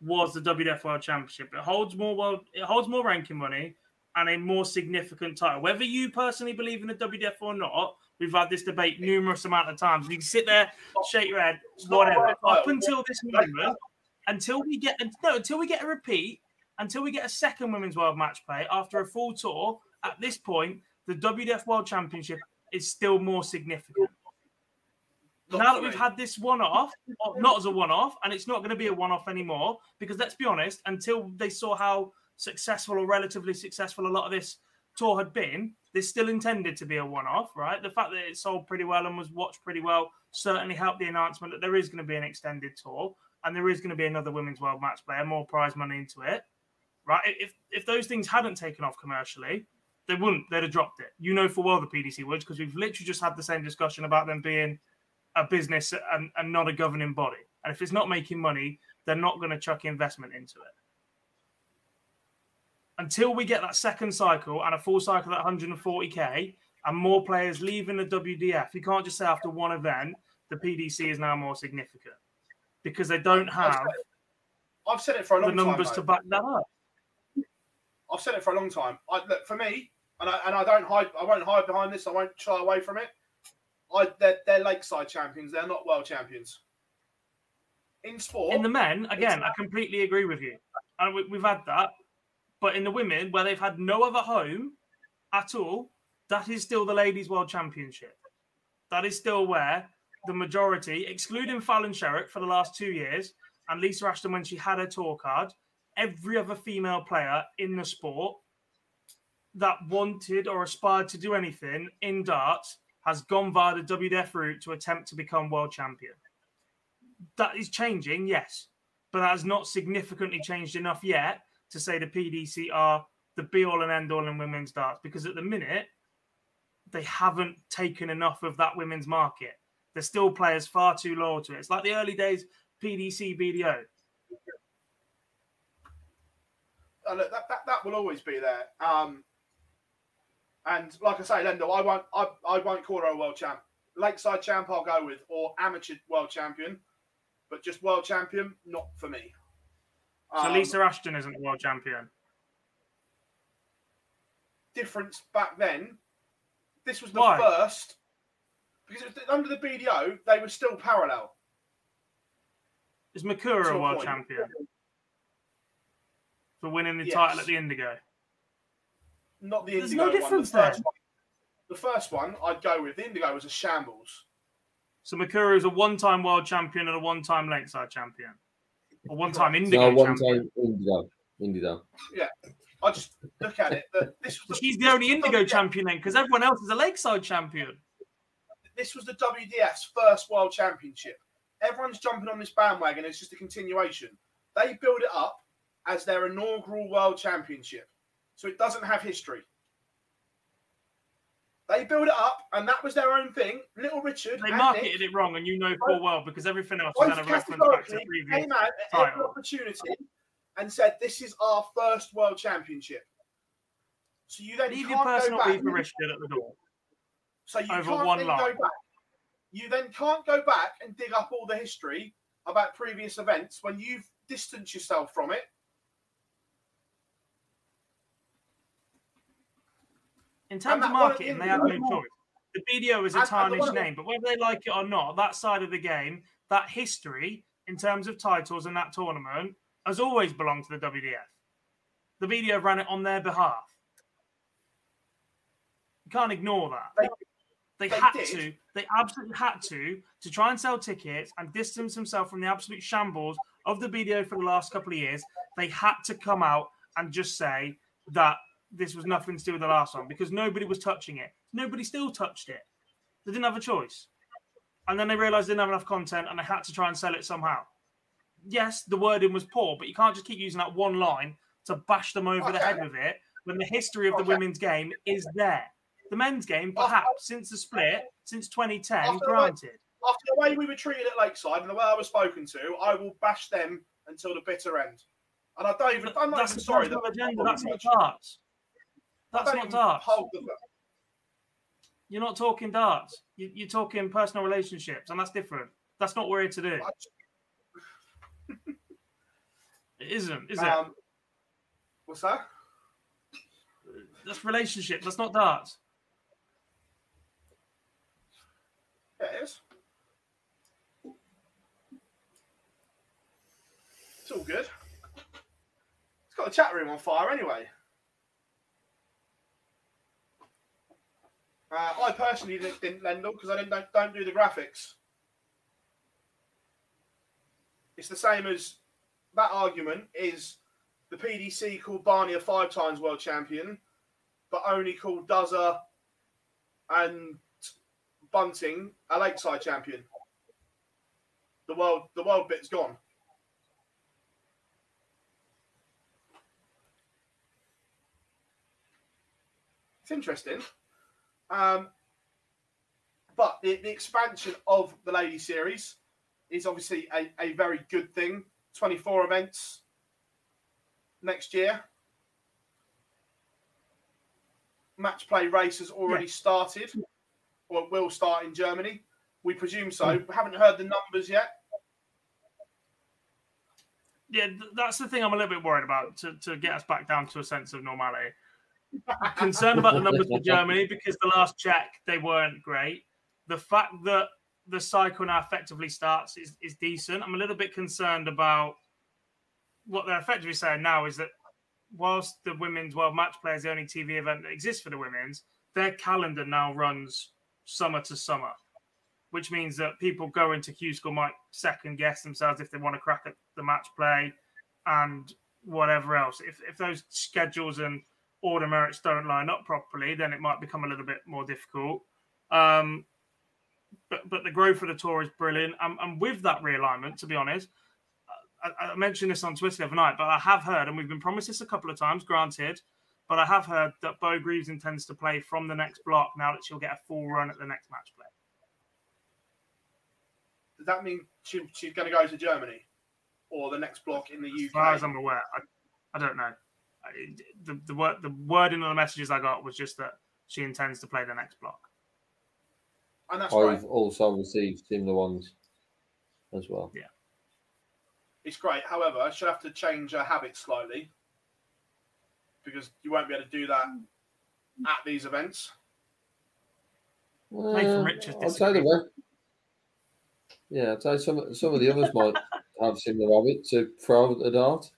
was the WDF World Championship. It holds more world, it holds more ranking money and a more significant title. Whether you personally believe in the WDF or not, we've had this debate numerous amount of times. You can sit there, shake your head, whatever. Up until this moment, until we get no, until we get a repeat, until we get a second women's world match play after a full tour, at this point, the WDF World Championship is still more significant. now that we've had this one off, not as a one off, and it's not going to be a one off anymore, because let's be honest, until they saw how successful or relatively successful a lot of this tour had been, this still intended to be a one off, right? The fact that it sold pretty well and was watched pretty well certainly helped the announcement that there is going to be an extended tour and there is going to be another women's world match play more prize money into it, right? If if those things hadn't taken off commercially, they wouldn't. They'd have dropped it. You know for well the PDC would because we've literally just had the same discussion about them being a business and, and not a governing body. And if it's not making money, they're not going to chuck investment into it. Until we get that second cycle and a full cycle at 140k and more players leaving the WDF, you can't just say after one event the PDC is now more significant because they don't have I've said it for a long the numbers time. to back that up. I've said it for a long time. I, look, for me, and I, and I don't hide. I won't hide behind this. I won't shy away from it. I they're, they're Lakeside champions. They're not world champions. In sport, In the men, again, I completely agree with you. And we, we've had that. But in the women, where they've had no other home at all, that is still the Ladies World Championship. That is still where the majority, excluding Fallon Sherrock for the last two years, and Lisa Ashton when she had her tour card, every other female player in the sport that wanted or aspired to do anything in darts has gone via the WDF route to attempt to become world champion. That is changing, yes, but that has not significantly changed enough yet to say the PDC are the be all and end all in women's darts because at the minute they haven't taken enough of that women's market. There's still players far too loyal to it. It's like the early days PDC BDO. uh, look, that, that that will always be there. Um, and like I say, Lendo, I won't I, I won't call her a world champ. Lakeside champ, I'll go with, or amateur world champion, but just world champion, not for me. So Um, Lisa Ashton isn't a world champion. difference back then. This was the Why? first because it under the BDO they were still parallel. Is Mikuru a a world point. champion for winning the Yes. title at the Indigo? Not the There's Indigo no one. difference the first there. one. The first one I'd go with. The Indigo was a shambles. So Mikuru is a one-time world champion and a one-time Lakeside champion, a one-time Indigo No, one-time Indigo. Indigo. Yeah, I just look at it. That this was She's the only Indigo champion then, because everyone else is a Lakeside champion. This was the WDF's first world championship. Everyone's jumping on this bandwagon. It's just a continuation. They build it up as their inaugural world championship, so it doesn't have history. They build it up, and that was their own thing. Little Richard. They marketed Nick it wrong, and you know full well because everything else was kind of reference back to previous came out at every opportunity and said, "This is our first world championship." So you then Leave your personal go back. beef with Richard at the door. So you over can't one then line. go back. You then can't go back and dig up all the history about previous events when you've distanced yourself from it. In terms of marketing, the they have no choice. The BDO is a tarnished name, but whether they like it or not, that side of the game, that history in terms of titles and that tournament, has always belonged to the WDF. The BDO ran it on their behalf. You can't ignore that. They, they had did. to. They absolutely had to to try and sell tickets and distance themselves from the absolute shambles of the BDO for the last couple of years. They had to come out and just say that this was nothing to do with the last one because nobody was touching it. Nobody still touched it. They didn't have a choice. And then they realized they didn't have enough content and they had to try and sell it somehow. Yes, the wording was poor, but you can't just keep using that one line to bash them over the head with it when the history of the women's game is there. The men's game, perhaps since the split, since 2010, After the way- granted. After the way we were treated at Lakeside and the way I was spoken to, I will bash them until the bitter end. And I don't even. I'm not That's even sorry. that- agenda. That's not darts. That's don't darts. You're not talking darts. You- You're talking personal relationships, and that's different. That's not what we're here to do. It isn't, is it? Um, What's that? That's relationships. That's not darts. Yeah, it is. It's all good. It's got a chat room on fire anyway. Uh, I personally didn't, didn't Lendl because I don't, don't do the graphics. It's the same as that argument is the PDC called Barney a five times world champion, but only called Duzza and Bunting a Lakeside champion. The world, the world bit's gone. It's interesting. Um, but the, the expansion of the Lady Series is obviously a, a very good thing. 24 events next year. Match play race has already started, or will start in Germany. We presume so. Hmm. We haven't heard the numbers yet. Yeah, that's the thing I'm a little bit worried about to, to get us back down to a sense of normality. Concerned about the numbers for Germany because the last check they weren't great. The fact that the cycle now effectively starts is, is decent. I'm a little bit concerned about what they're effectively saying now is that whilst the women's world match play is the only TV event that exists for the women's, their calendar now runs summer to summer, which means that people going to Q School might second guess themselves if they want to crack at the match play and whatever else. If, if those schedules and order merits don't line up properly, then it might become a little bit more difficult. Um, but but the growth of the tour is brilliant. And, and with that realignment, to be honest, I, I mentioned this on Twitter the other night, but I have heard, and we've been promised this a couple of times, granted, but I have heard that Beau Greaves intends to play from the next block now that she'll get a full run at the next match play. Does that mean she, she's going to go to Germany or the next block in the UK? As far as I'm aware, I, I don't know. I, the the word the wording of the messages I got was just that she intends to play the next block. and that's I've great. also received similar ones as well. Yeah. It's great. However, she'll have to change her habits slightly because you won't be able to do that at these events. Nathan Uh, Richards I'd say the way. Yeah, I'd say some some of the others might (laughs) have similar habits to throw at the dart.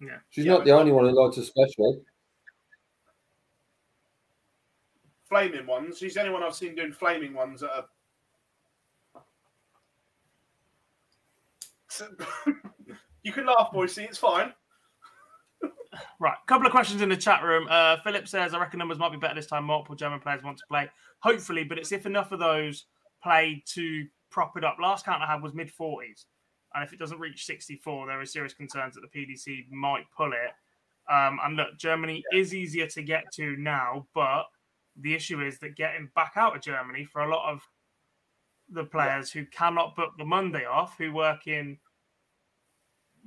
Yeah. She's Yeah, not the only one who likes a special. Flaming ones. She's the only one I've seen doing flaming ones at a. (laughs) you can laugh, Boise. It's fine. Right, a couple of questions in the chat room. Uh, Philip says, "I reckon numbers might be better this time. Multiple German players want to play, hopefully, but it's if enough of those play to prop it up. Last count I had was mid forties, and if it doesn't reach sixty-four, there are serious concerns that the PDC might pull it. Um, and look, Germany is easier to get to now, but The issue is that getting back out of Germany for a lot of the players who cannot book the Monday off, who work in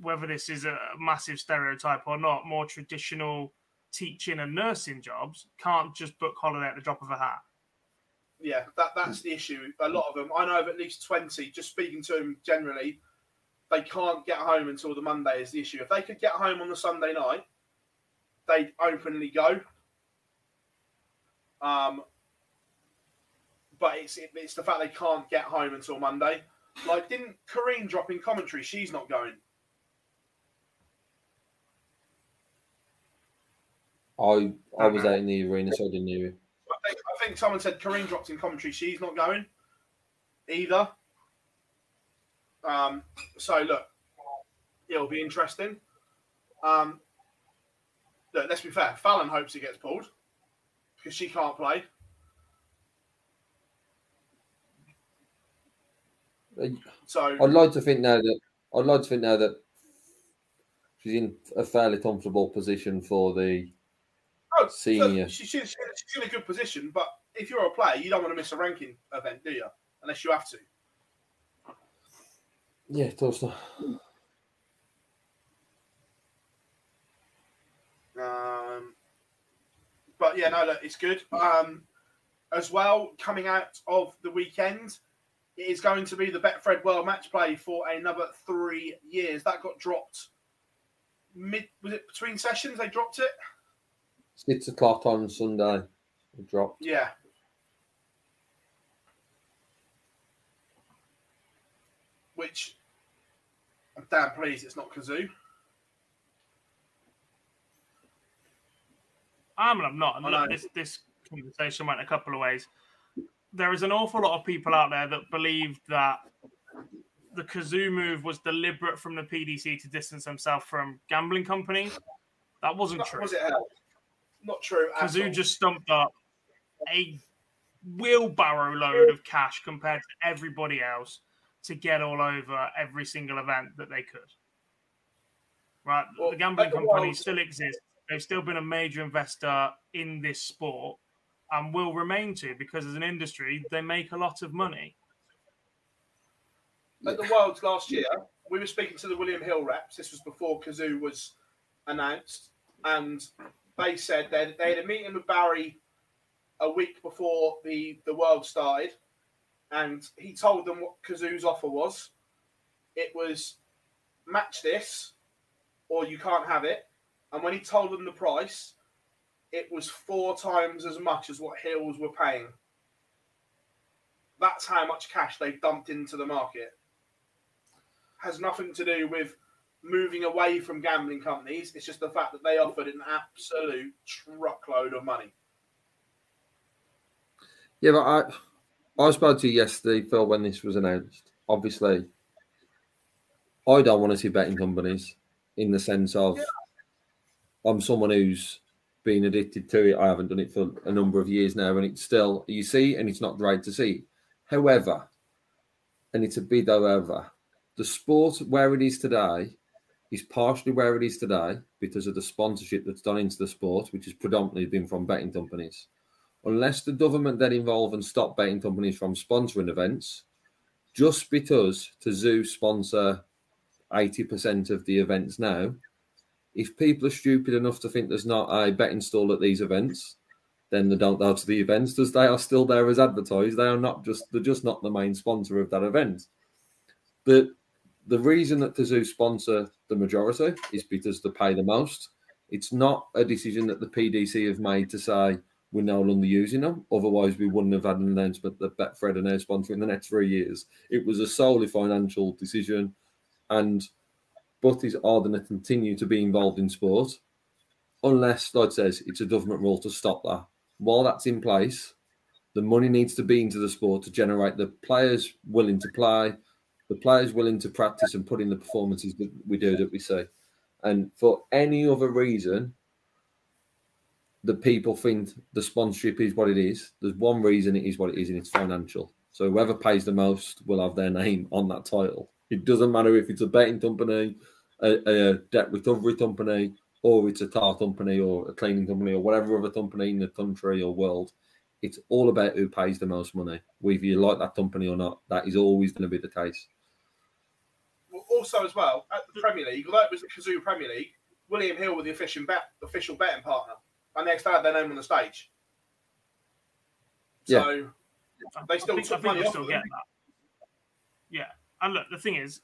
whether this is a massive stereotype or not, more traditional teaching and nursing jobs can't just book holiday at the drop of a hat. Yeah, that that's the issue. A lot of them, I know of at least twenty. Just speaking to them generally, they can't get home until the Monday is the issue. If they could get home on the Sunday night, they'd openly go. Um, but it's it, it's the fact they can't get home until Monday. Like, didn't Kareen drop in commentary? She's not going. I I was out in the arena, so I didn't hear it. I think, I think someone said Kareen dropped in commentary. She's not going either. Um, so look, it'll be interesting. Um, look, let's be fair. Fallon hopes he gets pulled because she can't play. So I'd like to think now that I'd like to think now that she's in a fairly comfortable position for the Oh, so senior. she, she, she's in a good position, but if you're a player, you don't want to miss a ranking event, do you? Unless you have to. Yeah, it does. not. Um, but yeah, no, look, it's good. Um, as well, coming out of the weekend, it is going to be the Betfred World Match Play for another three years. That got dropped mid. Was it between sessions? They dropped it. Six o'clock on Sunday. It dropped. Yeah. Which I'm damn pleased it's not Cazoo. I'm and I'm not. And I look, know. this this conversation went a couple of ways. There is an awful lot of people out there that believe that the Cazoo move was deliberate from the PDC to distance themselves from gambling companies. That wasn't Not- true. Was it? hell? Not true. Cazoo just stumped up a wheelbarrow load of cash compared to everybody else to get all over every single event that they could. Right, the gambling at the companies World- still exist. They've still been a major investor in this sport and will remain to because as an industry they make a lot of money. at the Worlds last year, we were speaking to the William Hill reps. This was before Cazoo was announced, and they said that they had a meeting with Barry a week before the the World started, and he told them what Cazoo's offer was. It was match this, or you can't have it. And when he told them the price, it was four times as much as what Hills were paying. That's how much cash they've dumped into the market has nothing to do with moving away from gambling companies. It's just the fact that they offered an absolute truckload of money. Yeah, but I I spoke to you yesterday, Phil, when this was announced. Obviously, I don't want to see betting companies in the sense of I'm someone who's been addicted to it. I haven't done it for a number of years now, and it's still you see, and it's not great to see. However, and it's a big however, the sport where it is today is partially where it is today because of the sponsorship that's done into the sport, which has predominantly been from betting companies unless the government get involved and stop betting companies from sponsoring events, just because to Zoo sponsor 80% of the events now, if people are stupid enough to think there's not a betting stall at these events, then they don't go to the events because they are still there as advertised. They are not just they're just not the main sponsor of that event. The the reason that the Zoo sponsor the majority is because they pay the most. It's not a decision that the PDC have made to say we're no longer using them. Otherwise, we wouldn't have had an announcement that Betfred are now sponsoring the next three years. It was a solely financial decision, and Butties are going to continue to be involved in sport unless, like says, it's a government rule to stop that. While that's in place, the money needs to be into the sport to generate the players willing to play, the players willing to practice and put in the performances that we do that we see. And for any other reason, the people think the sponsorship is what it is. There's one reason it is what it is, and it's financial. So whoever pays the most will have their name on that title. It doesn't matter if it's a betting company, a, a debt recovery company, or it's a car company or a cleaning company or whatever other company in the country or world. it's all about who pays the most money. Whether you like that company or not, that is always going to be the case. Well, also, as well, at the hmm. Premier League, although it was the Cazoo Premier League, William Hill were the official bet, official betting partner, and they still had their name on the stage. Yeah. They still I think, I think money you'll off still get that. Yeah, and look, the thing is,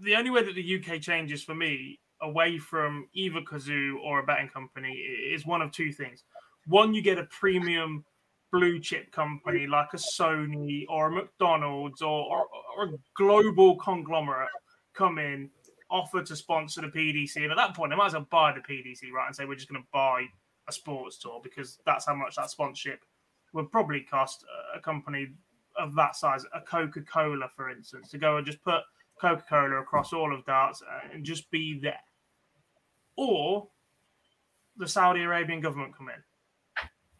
the only way that the UK changes for me away from either Cazoo or a betting company is one of two things. One, you get a premium blue chip company like a Sony or a McDonald's or, or, or a global conglomerate come in, offer to sponsor the PDC, and at that point, they might as well buy the PDC, right, and say we're just going to buy a sports tour because that's how much that sponsorship would probably cost a company of that size, a Coca Cola, for instance, to go and just put Coca Cola across all of darts and just be there. Or the Saudi Arabian government come in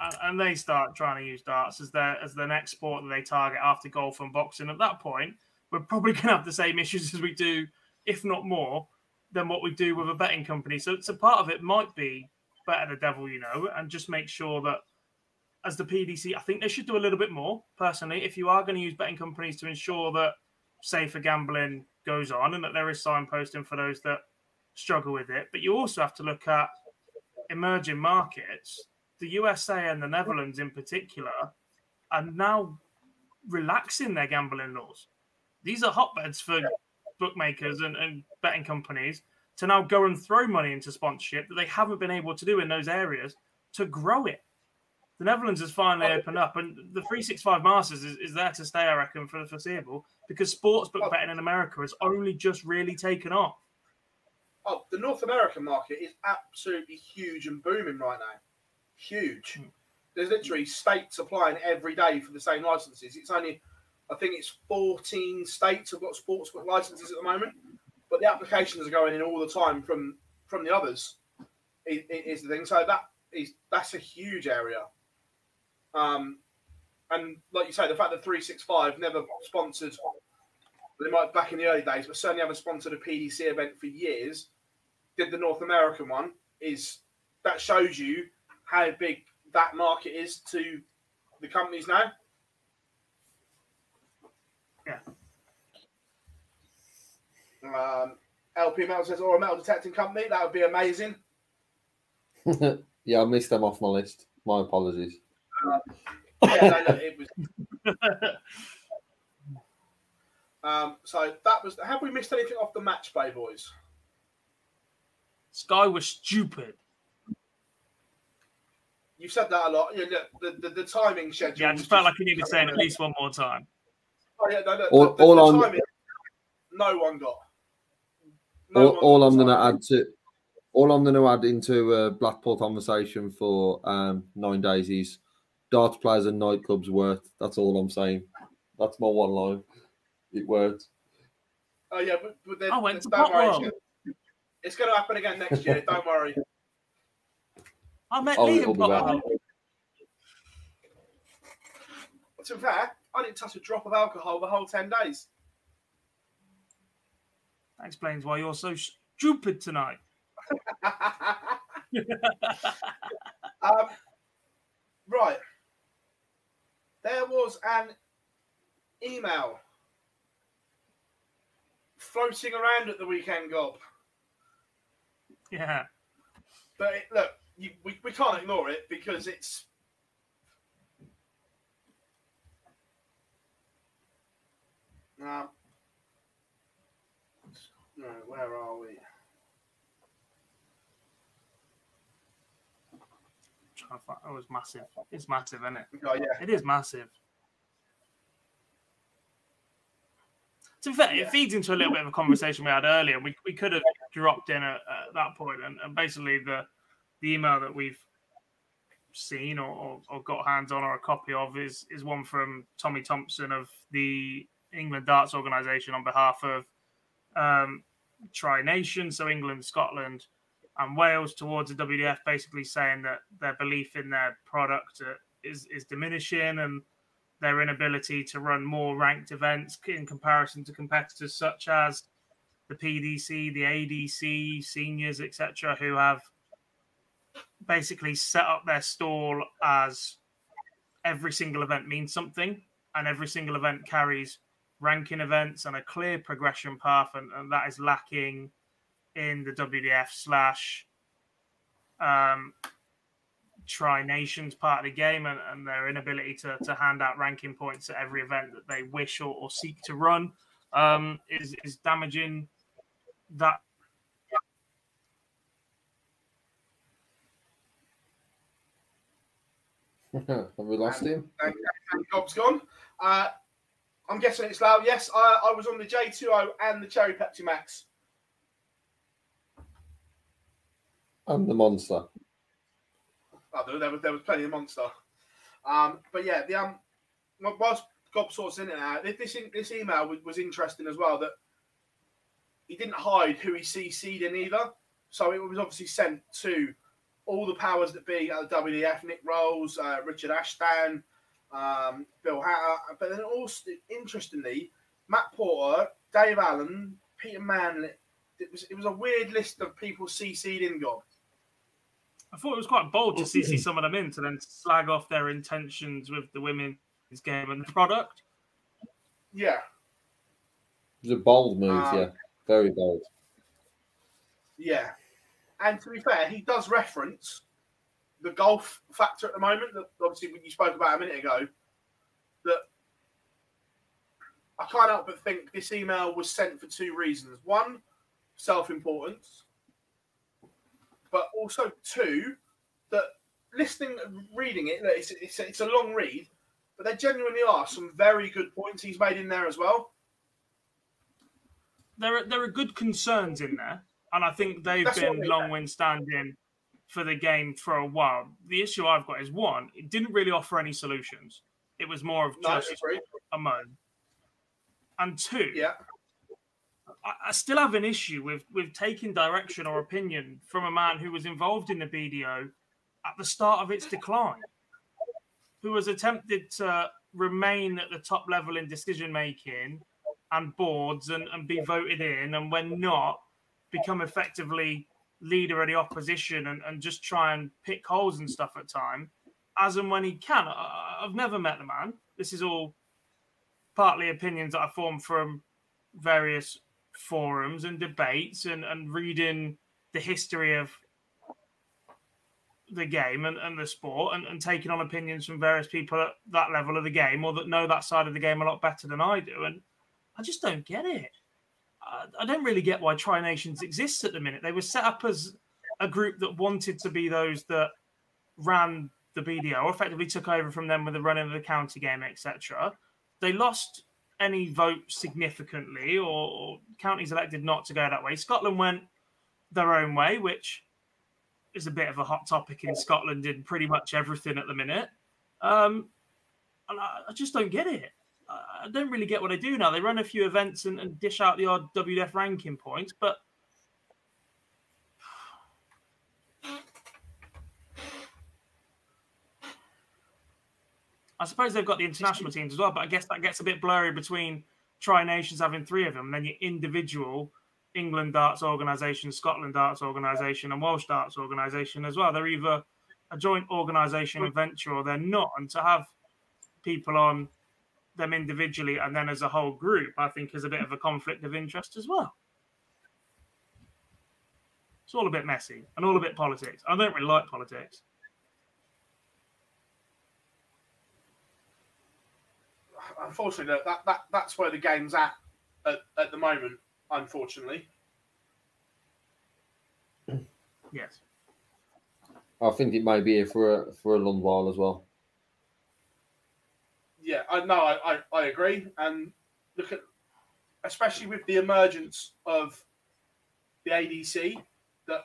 and, and they start trying to use darts as their as the next sport that they target after golf and boxing. At that point, we're probably (laughs) going to have the same issues as we do, if not more, than what we do with a betting company. So, so part of it might be better the devil you know, and just make sure that as the PDC, I think they should do a little bit more personally. If you are going to use betting companies to ensure that safer gambling goes on and that there is signposting for those that struggle with it, but you also have to look at emerging markets. The USA and the Netherlands, in particular, are now relaxing their gambling laws. These are hotbeds for bookmakers and, and betting companies to now go and throw money into sponsorship that they haven't been able to do in those areas to grow it. The Netherlands has finally opened up, and the 365 Masters is, is there to stay, I reckon, for the foreseeable because sportsbook betting in America has only just really taken off. Oh, the North American market is absolutely huge and booming right now. Huge. Hmm. There's literally states applying every day for the same licenses. It's only, I think it's 14 states have got sportsbook licenses at the moment, but the applications are going in all the time from from the others. Is, is the thing. So that is that's a huge area. Um, and like you say, the fact that 365 never sponsored, they might back in the early days, but certainly haven't sponsored a PDC event for years. Did the North American one is that shows you how big that market is to the companies now. Yeah. Um, LP Metal says, or a metal detecting company, that would be amazing. (laughs) yeah, I missed them off my list. My apologies. Um, yeah, no, no, it was. (laughs) um, so that was. Have we missed anything off the match play, boys? Sky was stupid. You've said that a lot. Yeah, the, the, the, the timing schedule. Yeah, I just felt like I needed saying at least one more time. Oh, yeah, no, no, All- the, the, all the on- timing, no one got. No all, one all got I'm going to timing. add to all I'm going to add into a Blackpool conversation for um, nine days is darts players and nightclubs worth. That's all I'm saying. That's my one line. It worked. Oh yeah, but, but then, I went to don't worry, it's gonna- it's going to happen again next year. Don't worry. I met Oh, Lee it'll in be back. Potwell. To be fair, I didn't touch a drop of alcohol the whole ten days. That explains why you're so stupid tonight. (laughs) Um, right. There was an email floating around at the weekend, Gob. Yeah. But it, look, you, we, we can't ignore it because it's. No, where are we? To find, oh, it's massive. It's massive, isn't it? Oh, yeah. It is massive. To be fair, it feeds into a little bit of a conversation we had earlier. We, we could have dropped in at, at that point, and, and basically the the email that we've seen or, or, or got hands on or a copy of is is one from Tommy Thompson of the England Darts Organisation on behalf of um, Tri Nation, so England, Scotland, and Wales towards the WDF, basically saying that their belief in their product uh, is is diminishing and their inability to run more ranked events in comparison to competitors such as the PDC, the ADC, seniors, etc., who have basically set up their stall as every single event means something, and every single event carries ranking events and a clear progression path, and, and that is lacking in the WDF slash um, Tri Nations part of the game and, and, their inability to, to hand out ranking points at every event that they wish or, or seek to run um, is, is damaging that. (laughs) Have we lost him? And, and Gob's gone. Uh, I'm guessing it's loud. Yes, I, I was on the J2O and the Cherry Pepsi Max. And the monster. Oh, there, there was there was plenty of monster. Um, but yeah, the um, whilst Gob sorts in it now, this this email was, was interesting as well. That he didn't hide who he CC'd in either, so it was obviously sent to all the powers that be at the WDF: Nick Rolls, uh, Richard Ashdown, um, Bill Hatter. But then also, interestingly, Matt Porter, Dave Allen, Peter Manley. It was it was a weird list of people CC'd in Gob. I thought it was quite bold to CC some of them in to then slag off their intentions with the women's game and the product. Yeah. It was a bold move, um, yeah. Very bold. Yeah. And to be fair, he does reference the golf factor at the moment that obviously you spoke about a minute ago. That I can't help but think this email was sent for two reasons. One, self importance but also two that listening, reading it, it's, it's, it's a long read, but there genuinely are some very good points he's made in there as well. There are there are good concerns in there, and I think they've That's been long win standing for the game for a while. The issue I've got is one, it didn't really offer any solutions. It was more of just no, a moan. And two, yeah. I still have an issue with with taking direction or opinion from a man who was involved in the BDO at the start of its decline, who has attempted to remain at the top level in decision making and boards and, and be voted in, and when not, become effectively leader of the opposition and, and just try and pick holes and stuff at time, as and when he can. I, I've never met the man. This is all partly opinions that I form from various forums and debates and, and reading the history of the game and, and the sport and, and taking on opinions from various people at that level of the game or that know that side of the game a lot better than I do. And I just don't get it. I, don't really get why Tri Nations exists at the minute. They were set up as a group that wanted to be those that ran the BDO, or effectively took over from them with the running of the county game, etc. They lost any vote significantly, or, or counties elected not to go that way. Scotland went their own way, which is a bit of a hot topic in Scotland in pretty much everything at the minute. Um, and I, I, just don't get it. I don't really get what they do now. They run a few events and, and dish out the odd WDF ranking points, but I suppose they've got the international teams as well, but I guess that gets a bit blurry between Tri Nations having three of them, and then your individual England Darts Organisation, Scotland Darts Organisation, and Welsh Darts Organisation as well. They're either a joint organisation and venture or they're not. And to have people on them individually and then as a whole group, I think is a bit of a conflict of interest as well. It's all a bit messy and all a bit politics. I don't really like politics. unfortunately, that, that, that that's where the game's at, at at the moment. Unfortunately. Yes. I think it may be here for a, for a long while as well. Yeah, I know. I, I, I agree, and look at especially with the emergence of the ADC that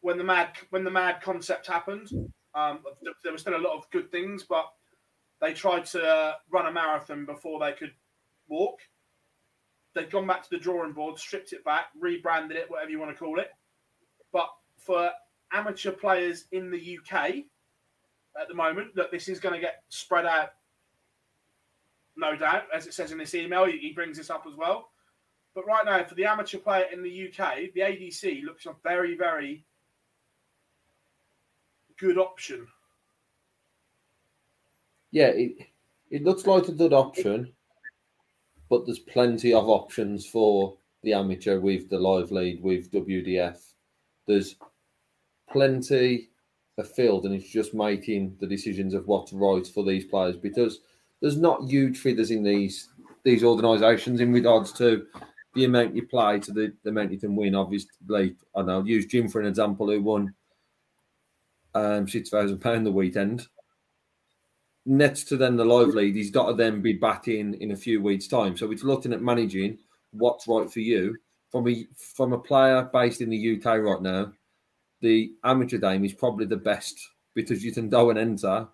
when the mad when the mad concept happened, um, there was still a lot of good things, but they tried to run a marathon before they could walk. They've gone back to the drawing board, stripped it back, rebranded it, whatever you want to call it. But for amateur players in the UK at the moment, that this is going to get spread out, no doubt, as it says in this email. He brings this up as well. But right now, for the amateur player in the UK, the ADC looks a very, very good option yeah, it it looks like a good option, but there's plenty of options for the amateur with the live league with WDF. There's plenty of field, and it's just making the decisions of what's right for these players because there's not huge figures in these these organisations in regards to the amount you play to the, the amount you can win. Obviously, I know I'll use Jim for an example, who won um, six thousand pound the weekend. Next to then the live league, he's got to then be back in in a few weeks' time. So it's looking at managing what's right for you from a from a player based in the UK right now. The amateur game is probably the best because you can go and enter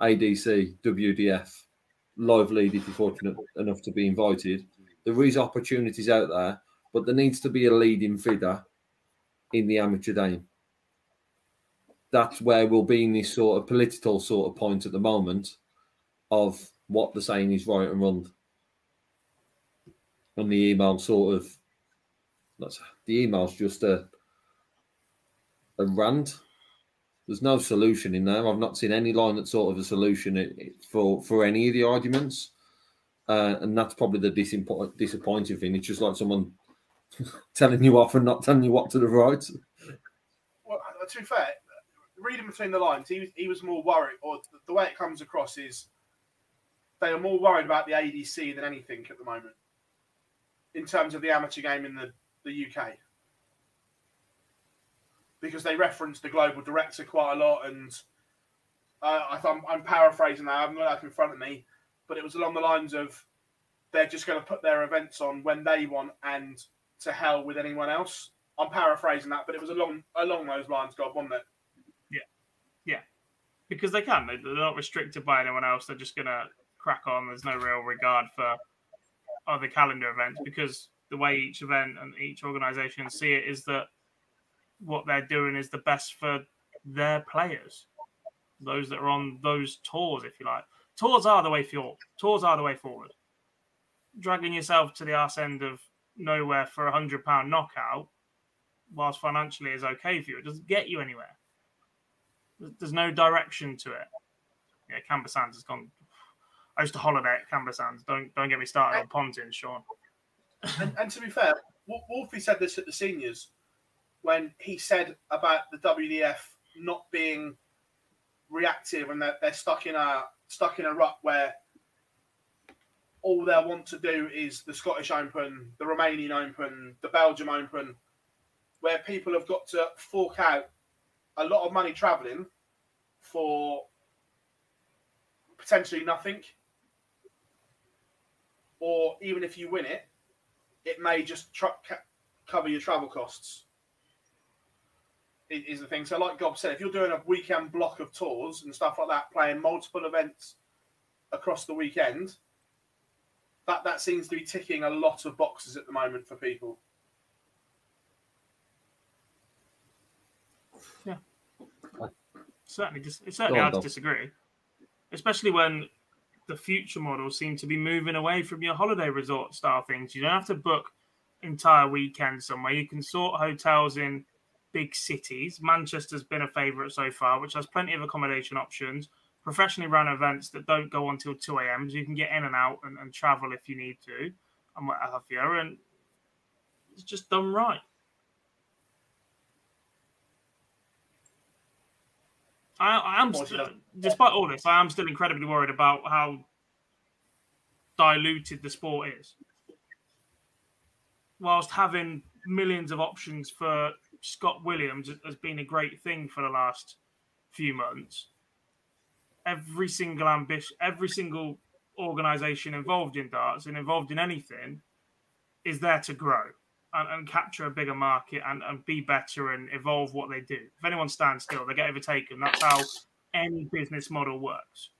ADC, WDF, live league if you're fortunate enough to be invited. There is opportunities out there, but there needs to be a leading figure in the amateur game. That's where we'll be in this sort of political sort of point at the moment of what the saying is right and wrong. And the email sort of that's the email's just a a rant. There's no solution in there. I've not seen any line that's sort of a solution for for any of the arguments, uh, and that's probably the disappoint, disappointing thing. It's just like someone (laughs) telling you off and not telling you what to the right. Well, uh, to be fair, reading between the lines, he was, he was more worried, or the way it comes across is they are more worried about the ADC than anything at the moment in terms of the amateur game in the, the UK. Because they reference the global director quite a lot, and uh, I I'm, I'm paraphrasing now. I haven't got that in front of me, but it was along the lines of they're just going to put their events on when they want, and to hell with anyone else. I'm paraphrasing that, but it was along along those lines, God, wasn't it? Yeah, yeah, because they can. They're not restricted by anyone else. They're just gonna crack on. There's no real regard for other calendar events because the way each event and each organization see it is that what they're doing is the best for their players, those that are on those tours, if you like. Tours are the way forward. Tours are the way forward. Dragging yourself to the arse end of nowhere for a hundred pound knockout, whilst financially is okay for you, it doesn't get you anywhere. There's- no direction to it. Yeah, Camber Sands has gone. I used to holiday at Camber Sands. Don't don't get me started on Pontins, Sean. and, and to be fair, Wol- Wolfie said this at the seniors when he said about the WDF not being reactive and that they're stuck in a stuck in a rut where all they want to do is the Scottish Open, the Romanian Open, the Belgium Open, where people have got to fork out a lot of money travelling for potentially nothing. Or even if you win it, it may just cover your travel costs. I- Is the thing. So, like Gob said, if you're doing a weekend block of tours and stuff like that, playing multiple events across the weekend, that that seems to be ticking a lot of boxes at the moment for people. Yeah. Certainly, dis- it's certainly Go on, hard to disagree, especially when the future models seem to be moving away from your holiday resort style things. You don't have to book entire weekends somewhere. You can sort hotels in big cities. Manchester's been a favourite so far, which has plenty of accommodation options. Professionally run events that don't go until 2 a.m. So you can get in and out and, and travel if you need to and what have you. And it's just done right. I, I am, Of course, st- despite all this, I am still incredibly worried about how diluted the sport is. Whilst having millions of options for Scott Williams has been a great thing for the last few months, every single ambition, every single organisation involved in darts and involved in anything is there to grow and, and capture a bigger market and, and be better and evolve what they do. If anyone stands still, they get overtaken. That's how any business model works.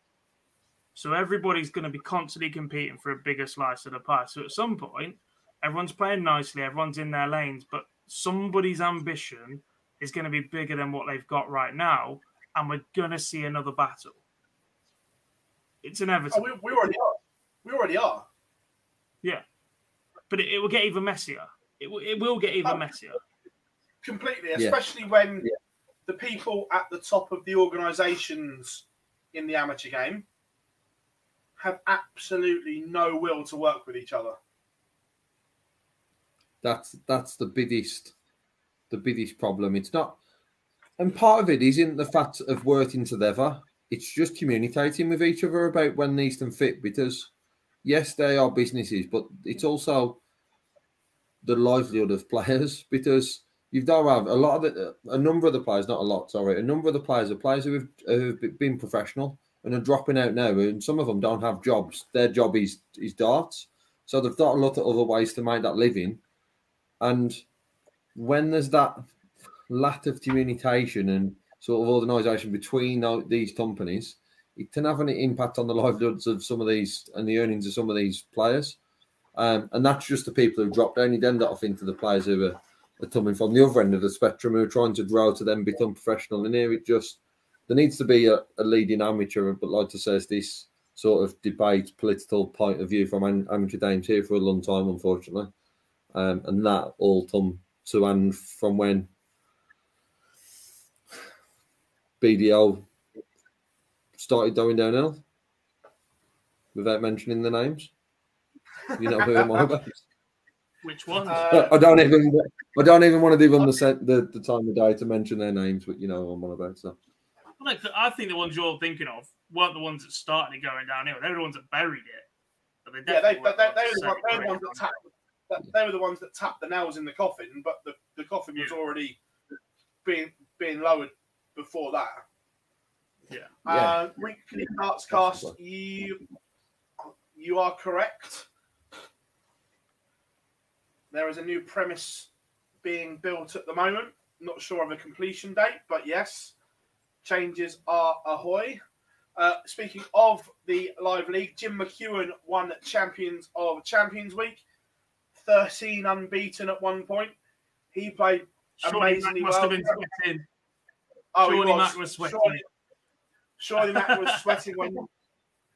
So everybody's going to be constantly competing for a bigger slice of the pie. So at some point, everyone's playing nicely, everyone's in their lanes, but somebody's ambition is going to be bigger than what they've got right now, and we're going to see another battle. It's Oh, inevitable. we, we already are. We already are. Yeah, but it, it will get even messier. It, will- it will get even Oh. messier. completely, Yeah. especially when the people at the top of the organisations in the amateur game have absolutely no will to work with each other. That's that's the biggest the biggest problem. It's not and part of it isn't the fact of working together. It's just communicating with each other about when these can fit because yes, they are businesses, but it's also the livelihood of players (laughs) because you've to have a lot of the, a number of the players, not a lot, sorry, a number of the players are players who have, who have been professional and are dropping out now, and some of them don't have jobs. Their job is is darts, so they've got a lot of other ways to make that living. And when there's that lack of communication and sort of organisation between these companies, it can have an impact on the livelihoods of some of these and the earnings of some of these players. Um, and that's just the people who've dropped down. You then got to think of the players who are, are coming from the other end of the spectrum who are trying to grow to then become professional. And here it just there needs to be a, a leading amateur, but like to say, this sort of debate, political point of view from amateur games here for a long time, unfortunately. Um, and that all come to end from when BDO started going downhill without mentioning the names. You know who I'm on about. Which one? I don't even. I don't even want to give them the, set, the the time of day to mention their names, but you know who I'm on about. So Like, I think the ones you're thinking of weren't the ones that started it going downhill. They were the ones that buried it. But they Yeah, they, definitely they, weren't they, the they, were the, ones they were the ones that tapped. That- They were the ones that tapped the nails in the coffin, but the, the coffin was already being being lowered before that. Yeah. Uh, weekly Arts Cast, you you are correct. There is a new premise being built at the moment. Not sure of a completion date, but yes, changes are ahoy. Uh, speaking of the live league, Jim McEwen won Champions of Champions Week, thirteen unbeaten at one point. He played Surely Mac must well. have been sweating. Oh, he Surely was. Mac was sweating. Surely, surely Mac was (laughs) sweating when,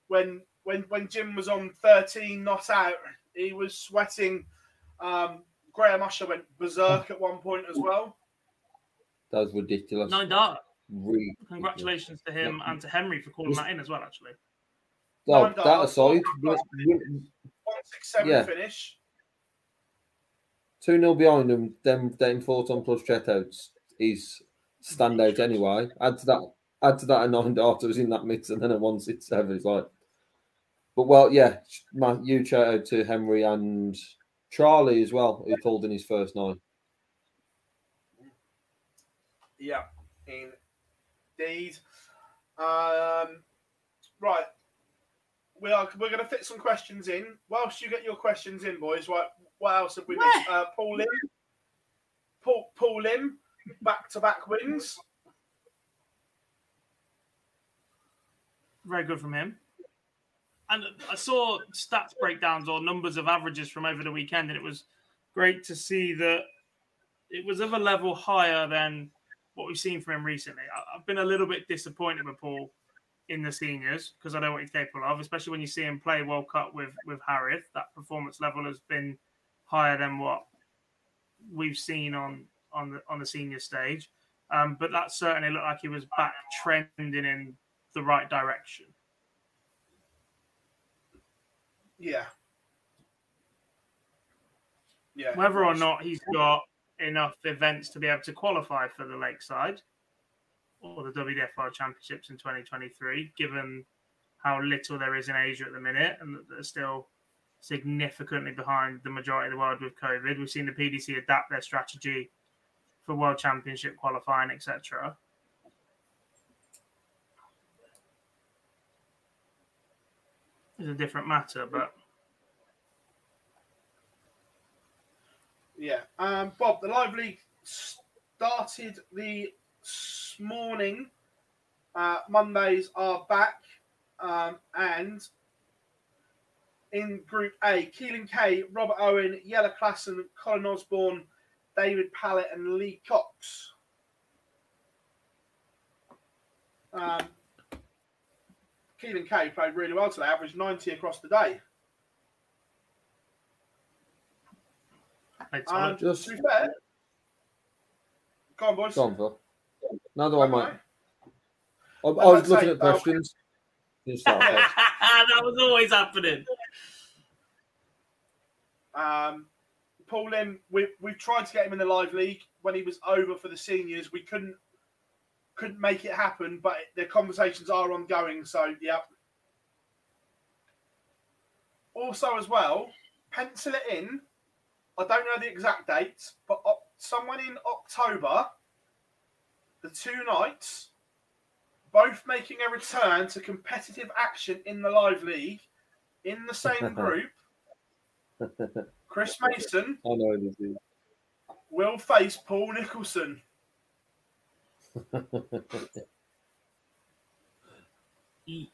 when, when, when Jim was on 13 not out. He was sweating. Um, Graham Usher went berserk at one point as well. that was ridiculous. Nine dart. Really Congratulations to him and to Henry for calling that in as well, actually. Oh, Nine that darts, aside, One six seven Yeah. finish. 2 0 behind them, them, them 14 plus checkouts is standout anyway. Add to that, add to that a nine (laughs) darter was in that mix and then a 167. It's like, but well, yeah, my huge shout out to Henry and Charlie as well, who pulled in his first nine. Yeah, indeed. Um, right, we are we're going to fit some questions in. Whilst you get your questions in, boys, right? What else have we missed? Uh, Paul Lim, Paul Paul Lim, back to back wins. Very good from him. And I saw stats breakdowns or numbers of averages from over the weekend, and it was great to see that it was of a level higher than what we've seen from him recently. I- I've been a little bit disappointed with Paul in the seniors because I know what he's capable of, especially when you see him play World Cup with with Harith. That performance level has been higher than what we've seen on on the on the senior stage. Um, but that certainly looked like he was back trending in the right direction. Yeah. Yeah. Whether or not he's got enough events to be able to qualify for the Lakeside or the WDF World Championships in 2023, given how little there is in Asia at the minute and that they're still significantly behind the majority of the world with COVID. We've seen the PDC adapt their strategy for World Championship qualifying, etc. It's a different matter, but Yeah. Um, Bob, the live league started this morning. Uh, Mondays are back. Um, and in Group A, Keelan Kay, Robert Owen, Jelle Klaasen, Colin Osborne, David Pallett, and Lee Cox. Um, Keelan Kay played really well today, averaged 90 across the day. Um, Just- to be fair, go on, boys. Go on, Phil. Another one, mate. I, I was looking say- at questions. You start (laughs) that was always happening. Um, Paul Lim, we we've tried to get him in the live league when he was over for the seniors. We couldn't couldn't make it happen, but the conversations are ongoing. So yeah. Also, as well, pencil it in. I don't know the exact dates, but o- someone in October, the two nights, both making a return to competitive action in the live league in the same (laughs) group. Chris Mason (laughs) I know this is. will face Paul Nicholson. Eek.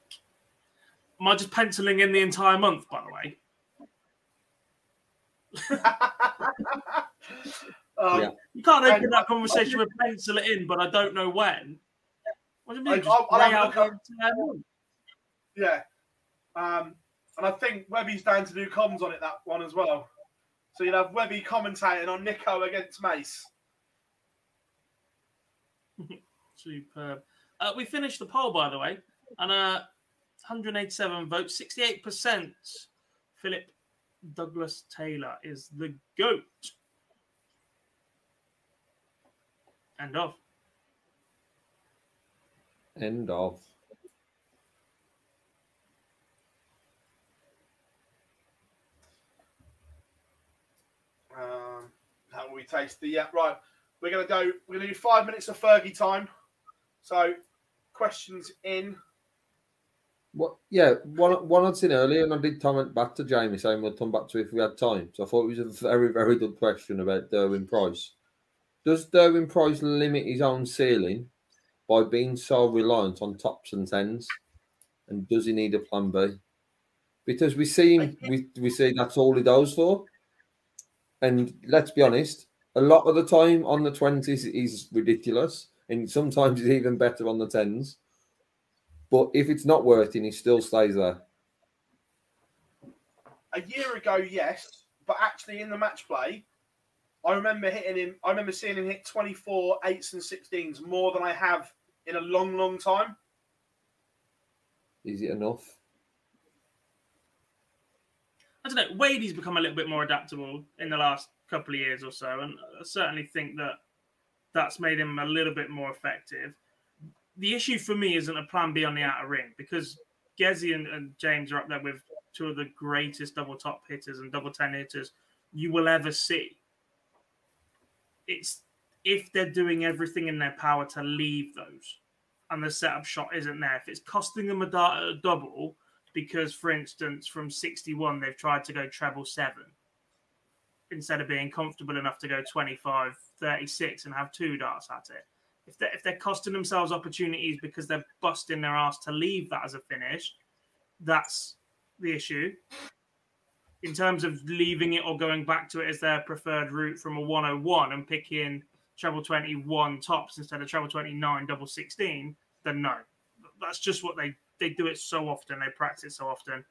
Am I just penciling in the entire month, by the way? (laughs) Um, Yeah. You can't open and- that conversation with pencil it in, but I don't know when. What do you mean? I- Just I'll- I'll lay have a out look the entire month? Yeah. Um, and I think Webby's down to do comms on it, that one as well. So you'll have Webby commentating on Nico against Mace. (laughs) Superb. Uh, we finished the poll, by the way, and uh, 187 votes, 68%. Philip Douglas Taylor is the GOAT. End of. End of. Um, how will we taste the yeah? Right, we're gonna go. We're gonna do five minutes of Fergie time. So, questions in. What? Yeah, one one I'd seen earlier, and I did comment back to Jamie saying we'll come back to it if we had time. So I thought it was a very, very good question about Gerwyn Price. Does Gerwyn Price limit his own ceiling by being so reliant on tops and tens? And does he need a plan B? Because we see him, we, we see that's all he goes for. And let's be honest, a lot of the time on the 20s, he's ridiculous. And sometimes he's even better on the 10s. But if it's not working, he still stays there. A year ago, yes, but actually in the match play, I remember hitting him. I remember seeing him hit 24 eights and 16s more than I have in a long, long time. Is it enough? I don't know. Wadey's become a little bit more adaptable in the last couple of years or so, and I certainly think that that's made him a little bit more effective. The issue for me isn't a plan B on the outer ring because Gezi and, and James are up there with two of the greatest double top hitters and double ten hitters you will ever see. It's if they're doing everything in their power to leave those, and the setup shot isn't there. If it's costing them a, double because, for instance, from 61 they've tried to go treble seven instead of being comfortable enough to go 25, 36 and have two darts at it. If they're, if they're costing themselves opportunities because they're busting their ass to leave that as a finish, that's the issue. In terms of leaving it or going back to it as their preferred route from a 101 and picking treble 21 tops instead of treble 29 double 16, then no. That's just what they they do it so often, they practice so often.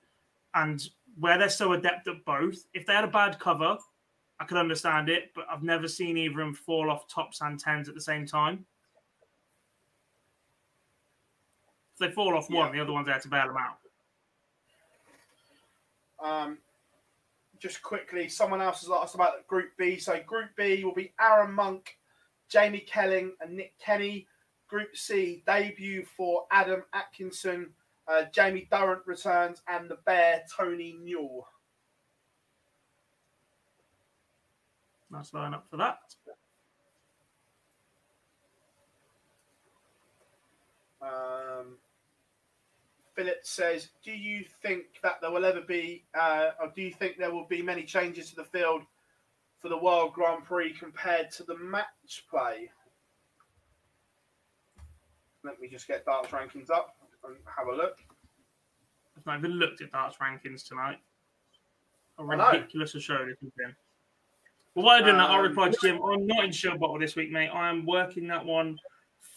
And where they're so adept at both, if they had a bad cover, I could understand it, but I've never seen either of them fall off tops and tens at the same time. If they fall off one, the other one's there to bail them out. Um, just quickly, someone else has asked about Group B. So Group B will be Aaron Monk, Jamie Kelling, and Nick Kenny. Group C debut for Adam Atkinson, uh, Jamie Durrant returns, and the Bear Tony Newell. Nice lineup for that. Um, Philip says, "Do you think that there will ever be, uh, or do you think there will be many changes to the field for the World Grand Prix compared to the match play?" Let me just get darts rankings up and have a look. I've not even looked at darts rankings tonight. How ridiculous a show this has been. Well, while I'm doing that, I'll Um, reply to Jim. I'm not in show bottle this week, mate. I am working that one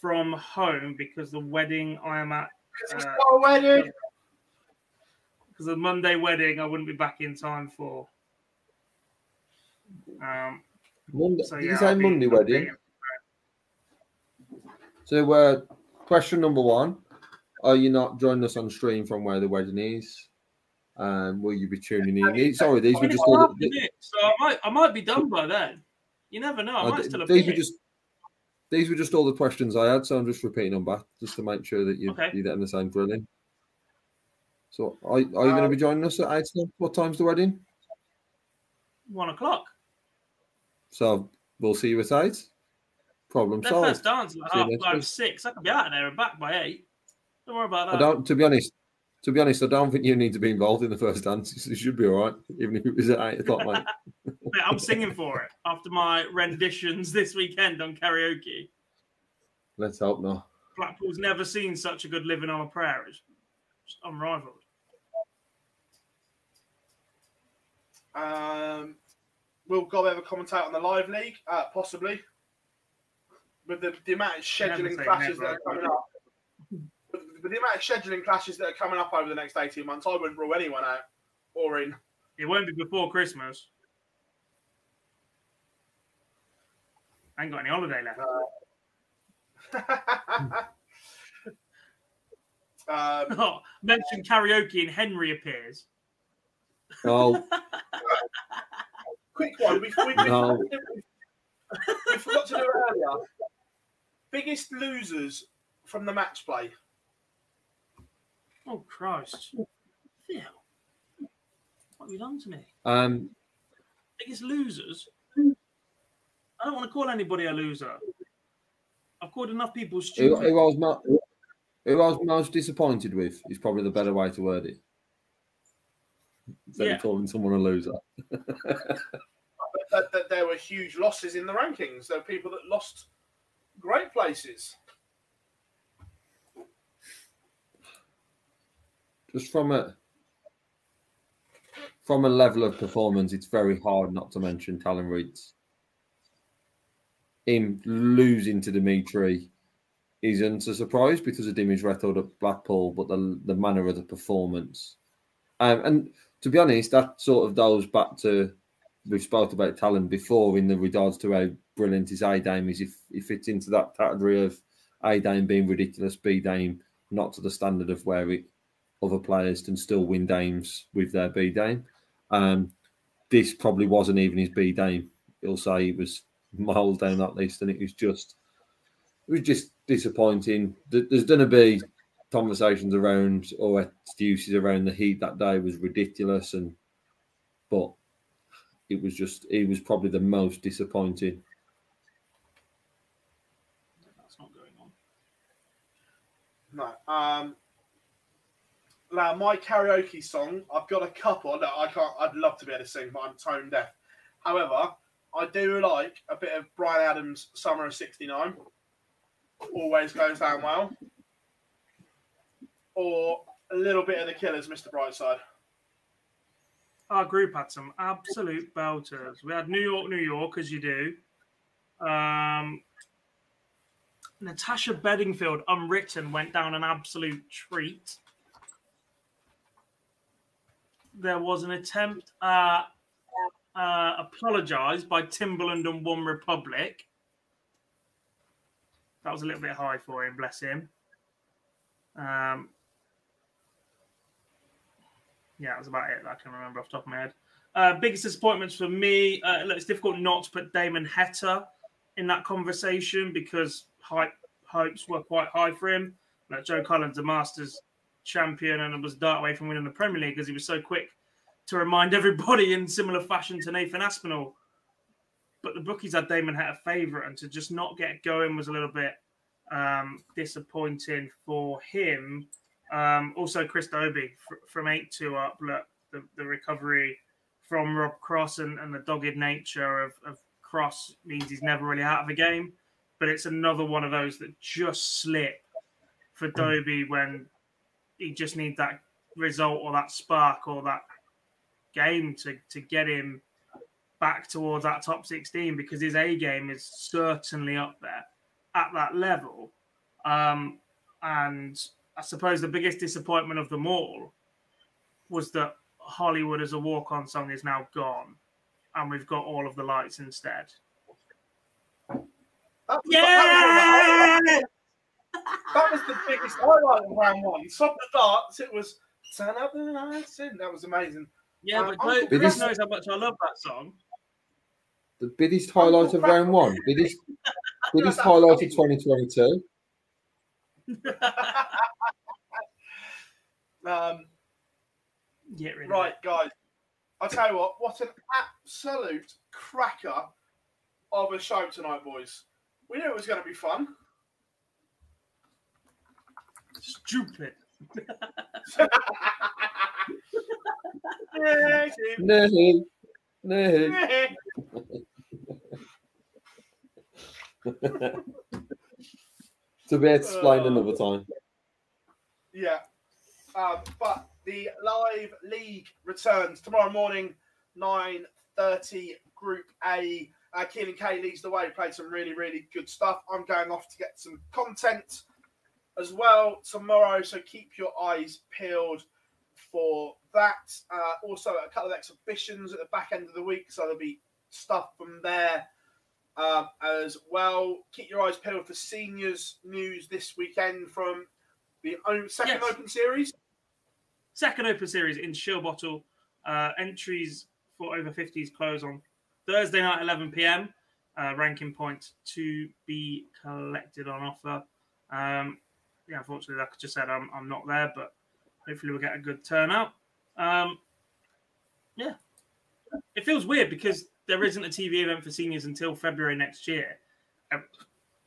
from home because the wedding I am at. It's uh, not wedding. because of the Monday wedding, I wouldn't be back in time for. Um, Monday, so did yeah, you say Monday I'll wedding? So, uh, question number one: Are you not joining us on stream from where the wedding is? Um, will you be tuning in? Sorry, these I were just all the, a minute, so I might, I might be done by then. You never know. I uh, might still these were just these were just all the questions I had, so I'm just repeating them back just to make sure that you Okay. you're getting the same drilling. So, are, are you going to be joining us at eight? What time's the wedding? one o'clock. So we'll see you at eight. Problem Their solved. first dance is at half next five, six. I could be out of there and back by eight. Don't worry about that. I don't. To be honest, to be honest, I don't think you need to be involved in the first dance. (laughs) You should be all right, even if it was at eight o'clock, mate. (laughs) (laughs) Mate, I'm singing for it after my renditions this weekend on karaoke. Let's hope not. Blackpool's never seen such a good living on a prayer. It's just unrivaled. Um, will Gob ever commentate on the live league? Uh, possibly. With the, the amount of scheduling clashes never. that are coming up. With, with the amount of scheduling clashes that are coming up over the next 18 months, I wouldn't rule anyone out or in. It won't be before Christmas. I ain't got any holiday left. (laughs) Um, oh, (laughs) mention karaoke and Henry appears. Oh, (laughs) quick one. We, we, we, No. we forgot to do it earlier. Biggest losers from the match play. Oh Christ! Phil, what have you done to me? um, Biggest losers. I don't want to call anybody a loser. I've called enough people stupid. who I was mo- who I was most disappointed with is probably the better way to word it. Instead Yeah. of calling someone a loser. (laughs) That, that there were huge losses in the rankings. There were people that lost great places. just from a from a level of performance, it's very hard not to mention Callan Rydz. Him losing to Dimitri isn't a surprise because of Dimitri's record at Blackpool, but the the manner of the performance. Um, and to be honest, that sort of goes back to we've spoke about Callan before in the regards to how brilliant his A Dame is. If he fits into that category of A Dame being ridiculous, B Dame not to the standard of where it other players can still win games with their B Dame. Um, this probably wasn't even his B Dame. He'll say it was miles down that list, and it was just it was just disappointing. There's going to be conversations around or excuses around the heat that day was ridiculous, and but it was just he was probably the most disappointing. That's not going on. No. Um, now, my karaoke song, I've got a couple that I can't. I'd love to be able to sing, but I'm tone deaf. However, I do like a bit of Bryan Adams' "Summer of '69." Always goes down well. Or a little bit of the Killers, Mr. Brightside. Our group had some absolute belters. We had New York, New York, as you do. Um, Natasha Bedingfield, unwritten, went down an absolute treat. There was an attempt at uh, apologise by Timbaland and OneRepublic. That was a little bit high for him, bless him. Um, yeah, that's about it that I can remember off the top of my head. Uh, biggest disappointments for me. Uh, look, it's difficult not to put Damon Heta in that conversation because hype hopes were quite high for him. Like Joe Cullen, a Masters champion, and it was dart away from winning the Premier League because he was so quick to remind (laughs) everybody in similar fashion to Nathan Aspinall. But the bookies had Damon Heta favourite, and to just not get going was a little bit um, disappointing for him. Um, also, Chris Dobey fr- from 8 2 up. Look, the, the recovery from Rob Cross and, and the dogged nature of, of Cross means he's never really out of a game. But it's another one of those that just slip for Dobie when he just needs that result or that spark or that game to, to get him back towards that top 16 because his A game is certainly up there at that level. Um, and I suppose the biggest disappointment of them all was that Hollywood as a walk on song is now gone and we've got all of the lights instead. That was, Yeah! that, was, that was the biggest highlight of round one. Stop the darts. It was Turn up the lights. in. That was amazing. Yeah, Um, but Uncle Chris, But Chris this- knows how much I love that song. The biggest highlight of round one. Biggest, (laughs) biggest highlight of 2022. (laughs) Um, Get rid of right, guys. I'll tell you what, what an absolute cracker of a show tonight, boys. We knew it was going to be fun. Stupid. No, (laughs) no. to be explained another time. (laughs) Yeah. Um, but the live league returns tomorrow morning, 9.30, Group A. Uh, Keelan Kay leads the way, played some really, really good stuff. I'm going off to get some content as well tomorrow, so keep your eyes peeled for that. Uh, also, a couple of exhibitions at the back end of the week, so there'll be stuff from there um, as well. Keep your eyes peeled for seniors news this weekend from the second Yes. open series. Second Open Series in Shill Bottle. Uh, entries for over 50s close on Thursday night, 11 p.m. Uh, ranking points to be collected on offer. Um, yeah, unfortunately, like I just said, I'm, I'm not there, but hopefully we'll get a good turnout. Um, yeah. It feels weird because there isn't a TV event for seniors until February next year.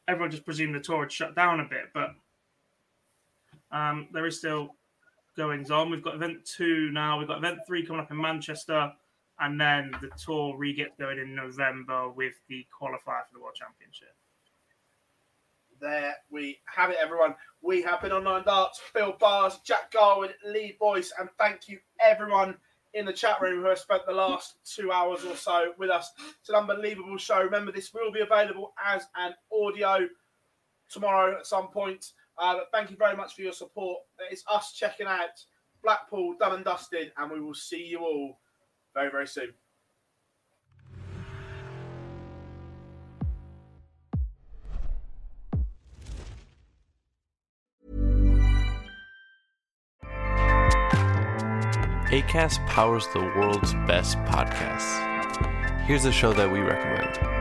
Everyone just presumed the tour had shut down a bit, but um, there is still goings on. We've got event two now. We've got event three coming up in Manchester, and then the tour re gets going in November with the qualifier for the World Championship. There we have it, everyone. We have been on Nine Darts, Phil Bars, Jack Garwood, Lee Boyce, and thank you everyone in the chat room who has spent the last two hours or so with us. It's an unbelievable show. Remember, this will be available as an audio tomorrow at some point. Uh, but thank you very much for your support. It's us checking out Blackpool done and dusted, and we will see you all very, very soon. ACAST powers the world's best podcasts. Here's a show that we recommend.